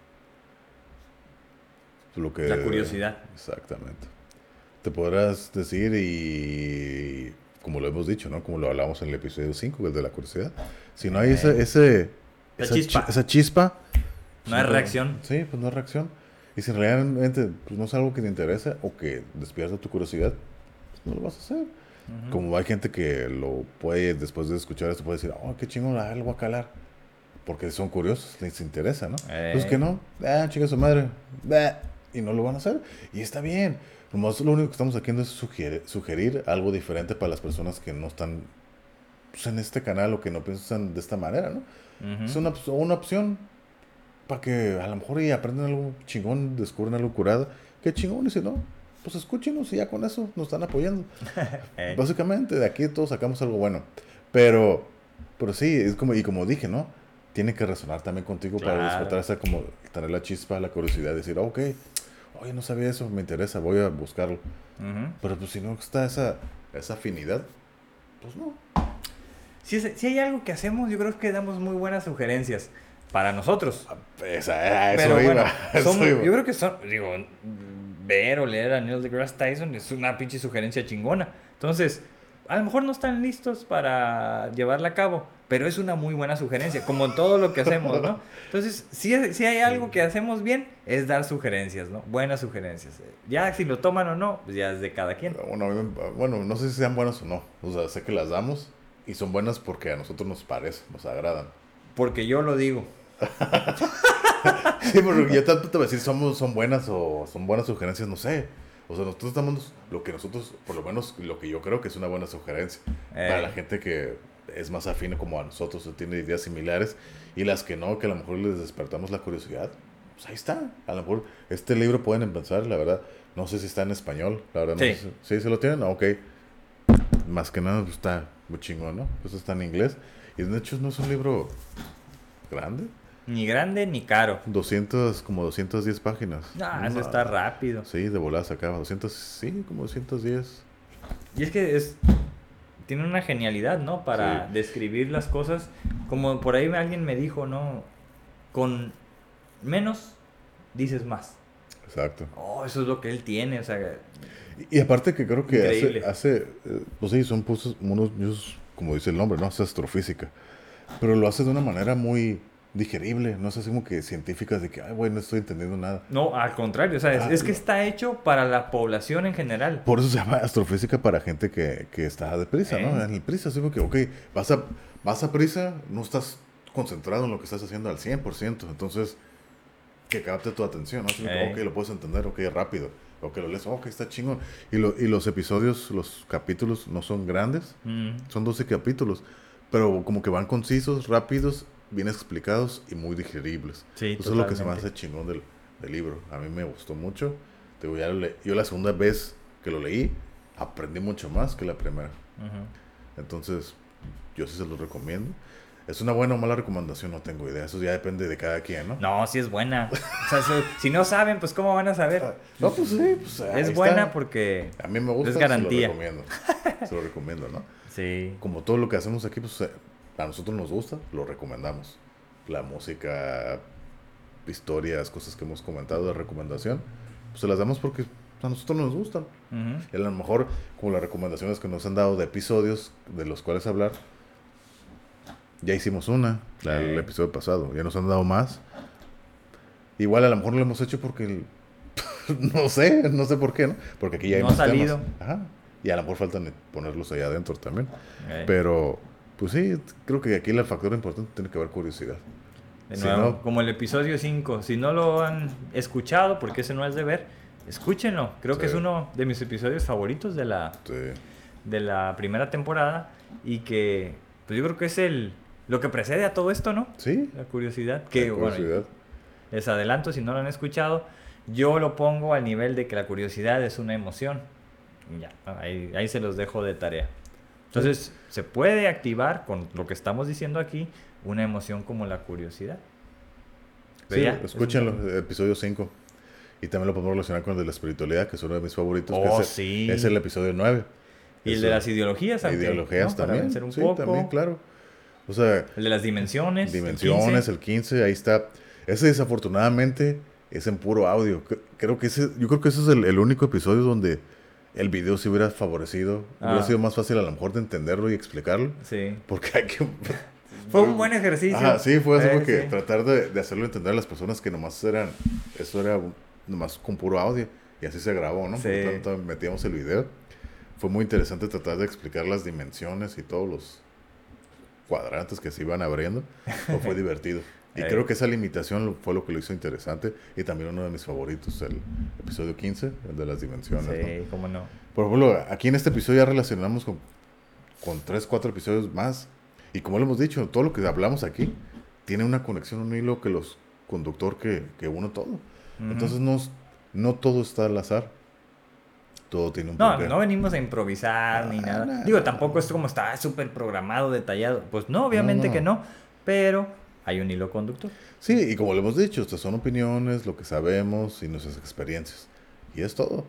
Speaker 2: Lo que, la curiosidad.
Speaker 1: Exactamente. Te podrás decir y como lo hemos dicho, ¿no? Como lo hablamos en el episodio 5, el de la curiosidad. Si no hay ese, ese esa, chispa. esa chispa
Speaker 2: no hay reacción.
Speaker 1: Sí, pues no hay reacción. Y si realmente pues, no es algo que te interesa o que despierta tu curiosidad, pues no lo vas a hacer. Como hay gente que lo puede, después de escuchar esto, puede decir, oh, qué chingón, ah, lo voy a calar. Porque son curiosos, les interesa, ¿no? Pues que no, ah, chica su madre, y no lo van a hacer. Y está bien. Nomás lo único que estamos haciendo es sugerir, sugerir algo diferente para las personas que no están pues, en este canal o que no piensan de esta manera, ¿no? Es una, una opción para que a lo mejor y aprenden algo chingón, descubren algo curado. Qué chingón, y si no, pues escúchenos y ya con eso nos están apoyando. <laughs> Eh. Básicamente, de aquí todos sacamos algo bueno. Pero, pero sí, es como, y como dije, ¿no? Tiene que resonar también contigo para despertar esa, como, tener la chispa, la curiosidad, decir, ok, oye, no sabía eso, me interesa, voy a buscarlo. Pero pues si no está esa, esa afinidad, pues no.
Speaker 2: Si, si hay algo que hacemos, yo creo que damos muy buenas sugerencias para nosotros.
Speaker 1: Esa, eso, <laughs> iba,
Speaker 2: Yo creo que son, digo, ver o leer a Neil deGrasse Tyson es una pinche sugerencia chingona. Entonces, a lo mejor no están listos para llevarla a cabo, pero es una muy buena sugerencia, como en todo lo que hacemos, ¿no? <laughs> Entonces, si, si hay algo que hacemos bien, es dar sugerencias, ¿no? Buenas sugerencias. Ya si lo toman o no, pues ya es de cada quien.
Speaker 1: Bueno, bueno, no sé si sean buenas o no. O sea, sé que las damos y son buenas porque a nosotros nos parece, nos agradan.
Speaker 2: Porque yo lo digo. <laughs> <laughs>
Speaker 1: sí, porque yo tanto te voy a decir, somos, son buenas o son buenas sugerencias, no sé. O sea, nosotros estamos lo que nosotros, por lo menos lo que yo creo que es una buena sugerencia. Para la gente que es más afín como a nosotros, o tiene ideas similares, y las que no, que a lo mejor les despertamos la curiosidad, pues ahí está. A lo mejor este libro pueden empezar, la verdad. No sé si está en español, la verdad. Sí. No sé, ¿Sí se lo tienen? ok. Más que nada pues, está muy chingón, ¿no? Pues está en inglés. Y de hecho no es un libro grande.
Speaker 2: Ni grande ni caro.
Speaker 1: 200, como 210 páginas.
Speaker 2: Ah, eso está rápido.
Speaker 1: Sí, de volada se acaba. 200, sí, como 210.
Speaker 2: Y es que es tiene una genialidad, ¿no? Para describir las cosas. Como por ahí alguien me dijo, ¿no? Con menos dices más.
Speaker 1: Exacto.
Speaker 2: Oh, eso es lo que él tiene, o sea.
Speaker 1: Y, aparte que creo que hace, hace, eh, pues sí, son unos, como dice el nombre, ¿no? Hace astrofísica. Pero lo hace de una manera muy digerible, no es así como que científicas de que, ay, güey, no estoy entendiendo nada.
Speaker 2: No, al contrario, o sea, es, ah, que está hecho para la población en general.
Speaker 1: Por eso se llama astrofísica para gente que, que está deprisa, ¿no? En el prisa, así como que, ok, vas a, vas a prisa, no estás concentrado en lo que estás haciendo al 100%, entonces, que capte tu atención, ¿no? Así como, ok, lo puedes entender, ok, rápido. O que lo lees, ok, está chingón. Y, lo, y los episodios, los capítulos no son grandes, mm. son 12 capítulos, pero como que van concisos, rápidos bien explicados y muy digeribles. Sí, Eso es lo que se me hace chingón del, del libro. A mí me gustó mucho. Te ya yo la segunda vez que lo leí, aprendí mucho más que la primera. Entonces, yo sí se lo recomiendo. ¿Es una buena o mala recomendación? No tengo idea. Eso ya depende de cada quien, ¿no?
Speaker 2: No, sí es buena. o sea, si, no saben, pues ¿cómo van a saber?
Speaker 1: No, pues sí. Pues,
Speaker 2: es buena porque
Speaker 1: a mí me gusta.
Speaker 2: Es garantía.
Speaker 1: Se lo recomiendo. se lo recomiendo, ¿no? <laughs>
Speaker 2: Sí.
Speaker 1: Como todo lo que hacemos aquí, pues a nosotros nos gusta, lo recomendamos. La música, historias, cosas que hemos comentado de recomendación, pues se las damos porque a nosotros nos gustan. Y a lo mejor, como las recomendaciones que nos han dado de episodios de los cuales hablar, ya hicimos una, el episodio pasado, ya nos han dado más. Igual a lo mejor lo hemos hecho porque <laughs> no sé, no sé por qué, ¿no? Porque aquí ya hay
Speaker 2: no ha salido.
Speaker 1: Ajá. Y a lo mejor faltan ponerlos ahí adentro también. Pero pues sí, creo que aquí el factor importante tiene que haber curiosidad.
Speaker 2: De nuevo, como el episodio 5, si no lo han escuchado, porque ese no es de ver, escúchenlo. Creo que es uno de mis episodios favoritos de la,
Speaker 1: Sí.
Speaker 2: de la primera temporada y que pues yo creo que es el lo que precede a todo esto, ¿no?
Speaker 1: Sí.
Speaker 2: La curiosidad. Que
Speaker 1: La
Speaker 2: bueno,
Speaker 1: curiosidad.
Speaker 2: les adelanto si no lo han escuchado, yo lo pongo al nivel de que la curiosidad es una emoción. Ya, ahí, ahí se los dejo de tarea. Entonces, se puede activar con lo que estamos diciendo aquí una emoción como la curiosidad.
Speaker 1: Sí,
Speaker 2: es un-
Speaker 1: episodio 5. Y también lo podemos relacionar con el de la espiritualidad, que es uno de mis favoritos. que
Speaker 2: Oh,
Speaker 1: es, el-
Speaker 2: sí.
Speaker 1: es el episodio 9.
Speaker 2: Y el
Speaker 1: Eso.
Speaker 2: de las ideologías, aunque,
Speaker 1: Ideologías
Speaker 2: ¿no? Para
Speaker 1: también.
Speaker 2: vencer un
Speaker 1: sí,
Speaker 2: poco.
Speaker 1: también, claro. O sea,
Speaker 2: El de las dimensiones. el
Speaker 1: dimensiones,
Speaker 2: 15.
Speaker 1: el 15, ahí está. Ese desafortunadamente es en puro audio. Cre- Creo que ese, yo creo que ese es el, el único episodio donde el video se hubiera favorecido. Hubiera
Speaker 2: Ah.
Speaker 1: sido más fácil a lo mejor de entenderlo y explicarlo.
Speaker 2: Sí.
Speaker 1: Porque hay que... <laughs>
Speaker 2: Fue un buen ejercicio.
Speaker 1: Ajá, sí, fue así
Speaker 2: Eh,
Speaker 1: porque
Speaker 2: sí.
Speaker 1: tratar de, de hacerlo entender a las personas que nomás eran, eso era nomás con puro audio y así se grabó, ¿no? Por
Speaker 2: Sí.
Speaker 1: lo tanto, metíamos el video. Fue muy interesante tratar de explicar las dimensiones y todos los cuadrantes que se iban abriendo. Pero fue <laughs> divertido. Y
Speaker 2: Eh.
Speaker 1: creo que esa limitación fue lo que lo hizo interesante y también uno de mis favoritos, el episodio 15, el de las dimensiones. ¿no?
Speaker 2: Sí, cómo no.
Speaker 1: Por ejemplo, aquí en este episodio ya relacionamos con, con tres, cuatro episodios más. Y como lo hemos dicho, todo lo que hablamos aquí tiene una conexión, un hilo que los conductor que, que uno todo.
Speaker 2: Ujú.
Speaker 1: Entonces no, no todo está al azar. Todo tiene un
Speaker 2: No,
Speaker 1: porqué.
Speaker 2: no venimos a improvisar ni
Speaker 1: Ah,
Speaker 2: nada.
Speaker 1: nada.
Speaker 2: Digo, tampoco es como está súper programado, detallado. Pues no, obviamente
Speaker 1: No, no.
Speaker 2: que no. Pero hay un hilo conductor.
Speaker 1: Sí, y como lo hemos dicho, estas son opiniones, lo que sabemos y nuestras experiencias. Y es todo.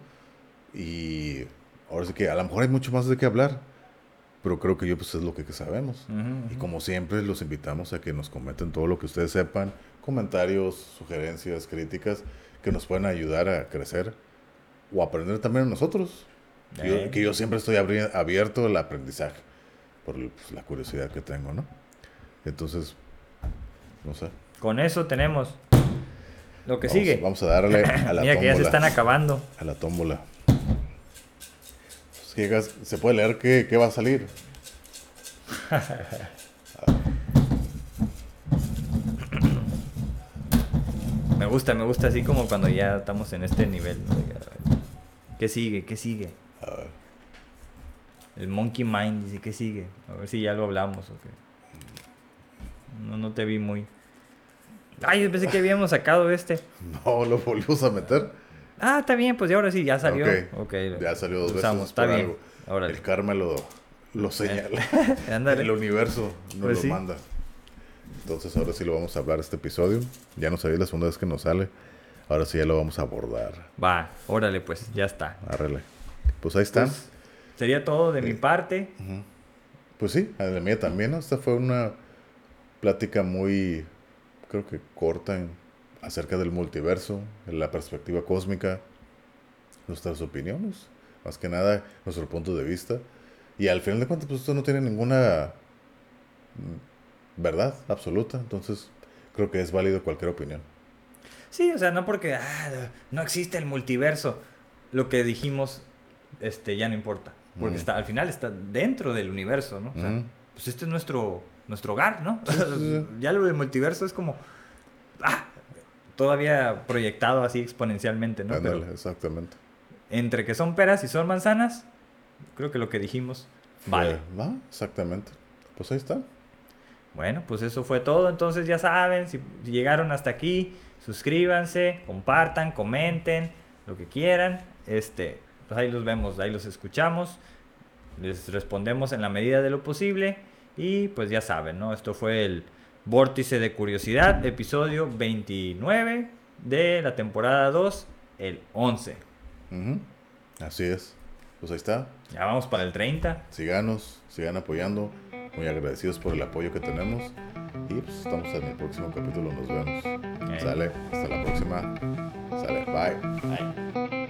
Speaker 1: Y ahora sí que a lo mejor hay mucho más de qué hablar, pero creo que yo pues es lo que, que sabemos.
Speaker 2: Ujú,
Speaker 1: Y
Speaker 2: ujú.
Speaker 1: como siempre, los invitamos a que nos comenten todo lo que ustedes sepan, comentarios, sugerencias, críticas, que nos puedan ayudar a crecer o aprender también nosotros. Que yo-
Speaker 2: Eh.
Speaker 1: que yo siempre estoy abierto al aprendizaje, por pues, la curiosidad que tengo, ¿no? Entonces, no sé.
Speaker 2: Con eso tenemos lo que
Speaker 1: Vamos-
Speaker 2: sigue.
Speaker 1: Vamos a darle a <laughs> la
Speaker 2: Mira que ya se
Speaker 1: tómbola.
Speaker 2: están acabando.
Speaker 1: A la tómbola. Pues, se puede leer qué, qué va a salir. <laughs>
Speaker 2: Me gusta, me gusta así como cuando ya estamos en este nivel. ¿no? ¿Qué sigue? ¿Qué sigue?
Speaker 1: A ver.
Speaker 2: El Monkey Mind dice, ¿qué sigue? A ver si ya lo hablamos o qué. No, no te vi muy... Ay, yo pensé que habíamos sacado este. <laughs>
Speaker 1: No, lo volvimos a meter.
Speaker 2: Ah, está bien, pues ya ahora sí, ya salió.
Speaker 1: Ok.
Speaker 2: Ok.
Speaker 1: Ya salió dos veces
Speaker 2: está bien.
Speaker 1: algo. El karma lo, lo señala. <laughs>
Speaker 2: Ándale.
Speaker 1: El universo nos
Speaker 2: Pues
Speaker 1: lo
Speaker 2: sí.
Speaker 1: manda. Entonces ahora sí lo vamos a hablar este episodio. Ya no sabía la segunda vez que nos sale. Ahora sí ya lo vamos a abordar.
Speaker 2: Va, órale pues, ya está.
Speaker 1: Arrele. Pues ahí están.
Speaker 2: Pues, sería todo de mi
Speaker 1: Sí.
Speaker 2: parte.
Speaker 1: Pues sí, la mía también. ¿no? Esta fue una plática muy, creo que corta en- acerca del multiverso, de la perspectiva cósmica, nuestras opiniones, más que nada nuestro punto de vista. Y al final de cuentas, pues esto no tiene ninguna mm, verdad absoluta. Entonces, creo que es válido cualquier opinión.
Speaker 2: Sí, o sea, no porque ah, no existe el multiverso. Lo que dijimos este, ya no importa. Porque
Speaker 1: Ujú.
Speaker 2: está, al final está dentro del universo, ¿no? O sea,
Speaker 1: Ujú.
Speaker 2: pues este es nuestro, nuestro hogar, ¿no? <laughs>
Speaker 1: sí, sí.
Speaker 2: ya lo del multiverso es como... Ah, todavía proyectado así exponencialmente, ¿no? Pero
Speaker 1: exactamente.
Speaker 2: entre que son peras y son manzanas, creo que lo que dijimos vale.
Speaker 1: ¿va? Exactamente. Pues ahí está.
Speaker 2: Bueno, pues eso fue todo. Entonces ya saben, si llegaron hasta aquí, suscríbanse, compartan, comenten, lo que quieran. Este, pues ahí los vemos, ahí los escuchamos. Les respondemos en la medida de lo posible. Y pues ya saben, ¿no? Esto fue el Vórtice de Curiosidad, episodio 29 de la temporada 2, el 11.
Speaker 1: Ujú. Así es. Pues ahí está.
Speaker 2: Ya vamos para el 30.
Speaker 1: Síganos, sigan apoyando. Muy agradecidos por el apoyo que tenemos. Y pues estamos en el próximo capítulo. Nos vemos. Sale. Hasta la próxima. Sale. Bye.
Speaker 2: Bye.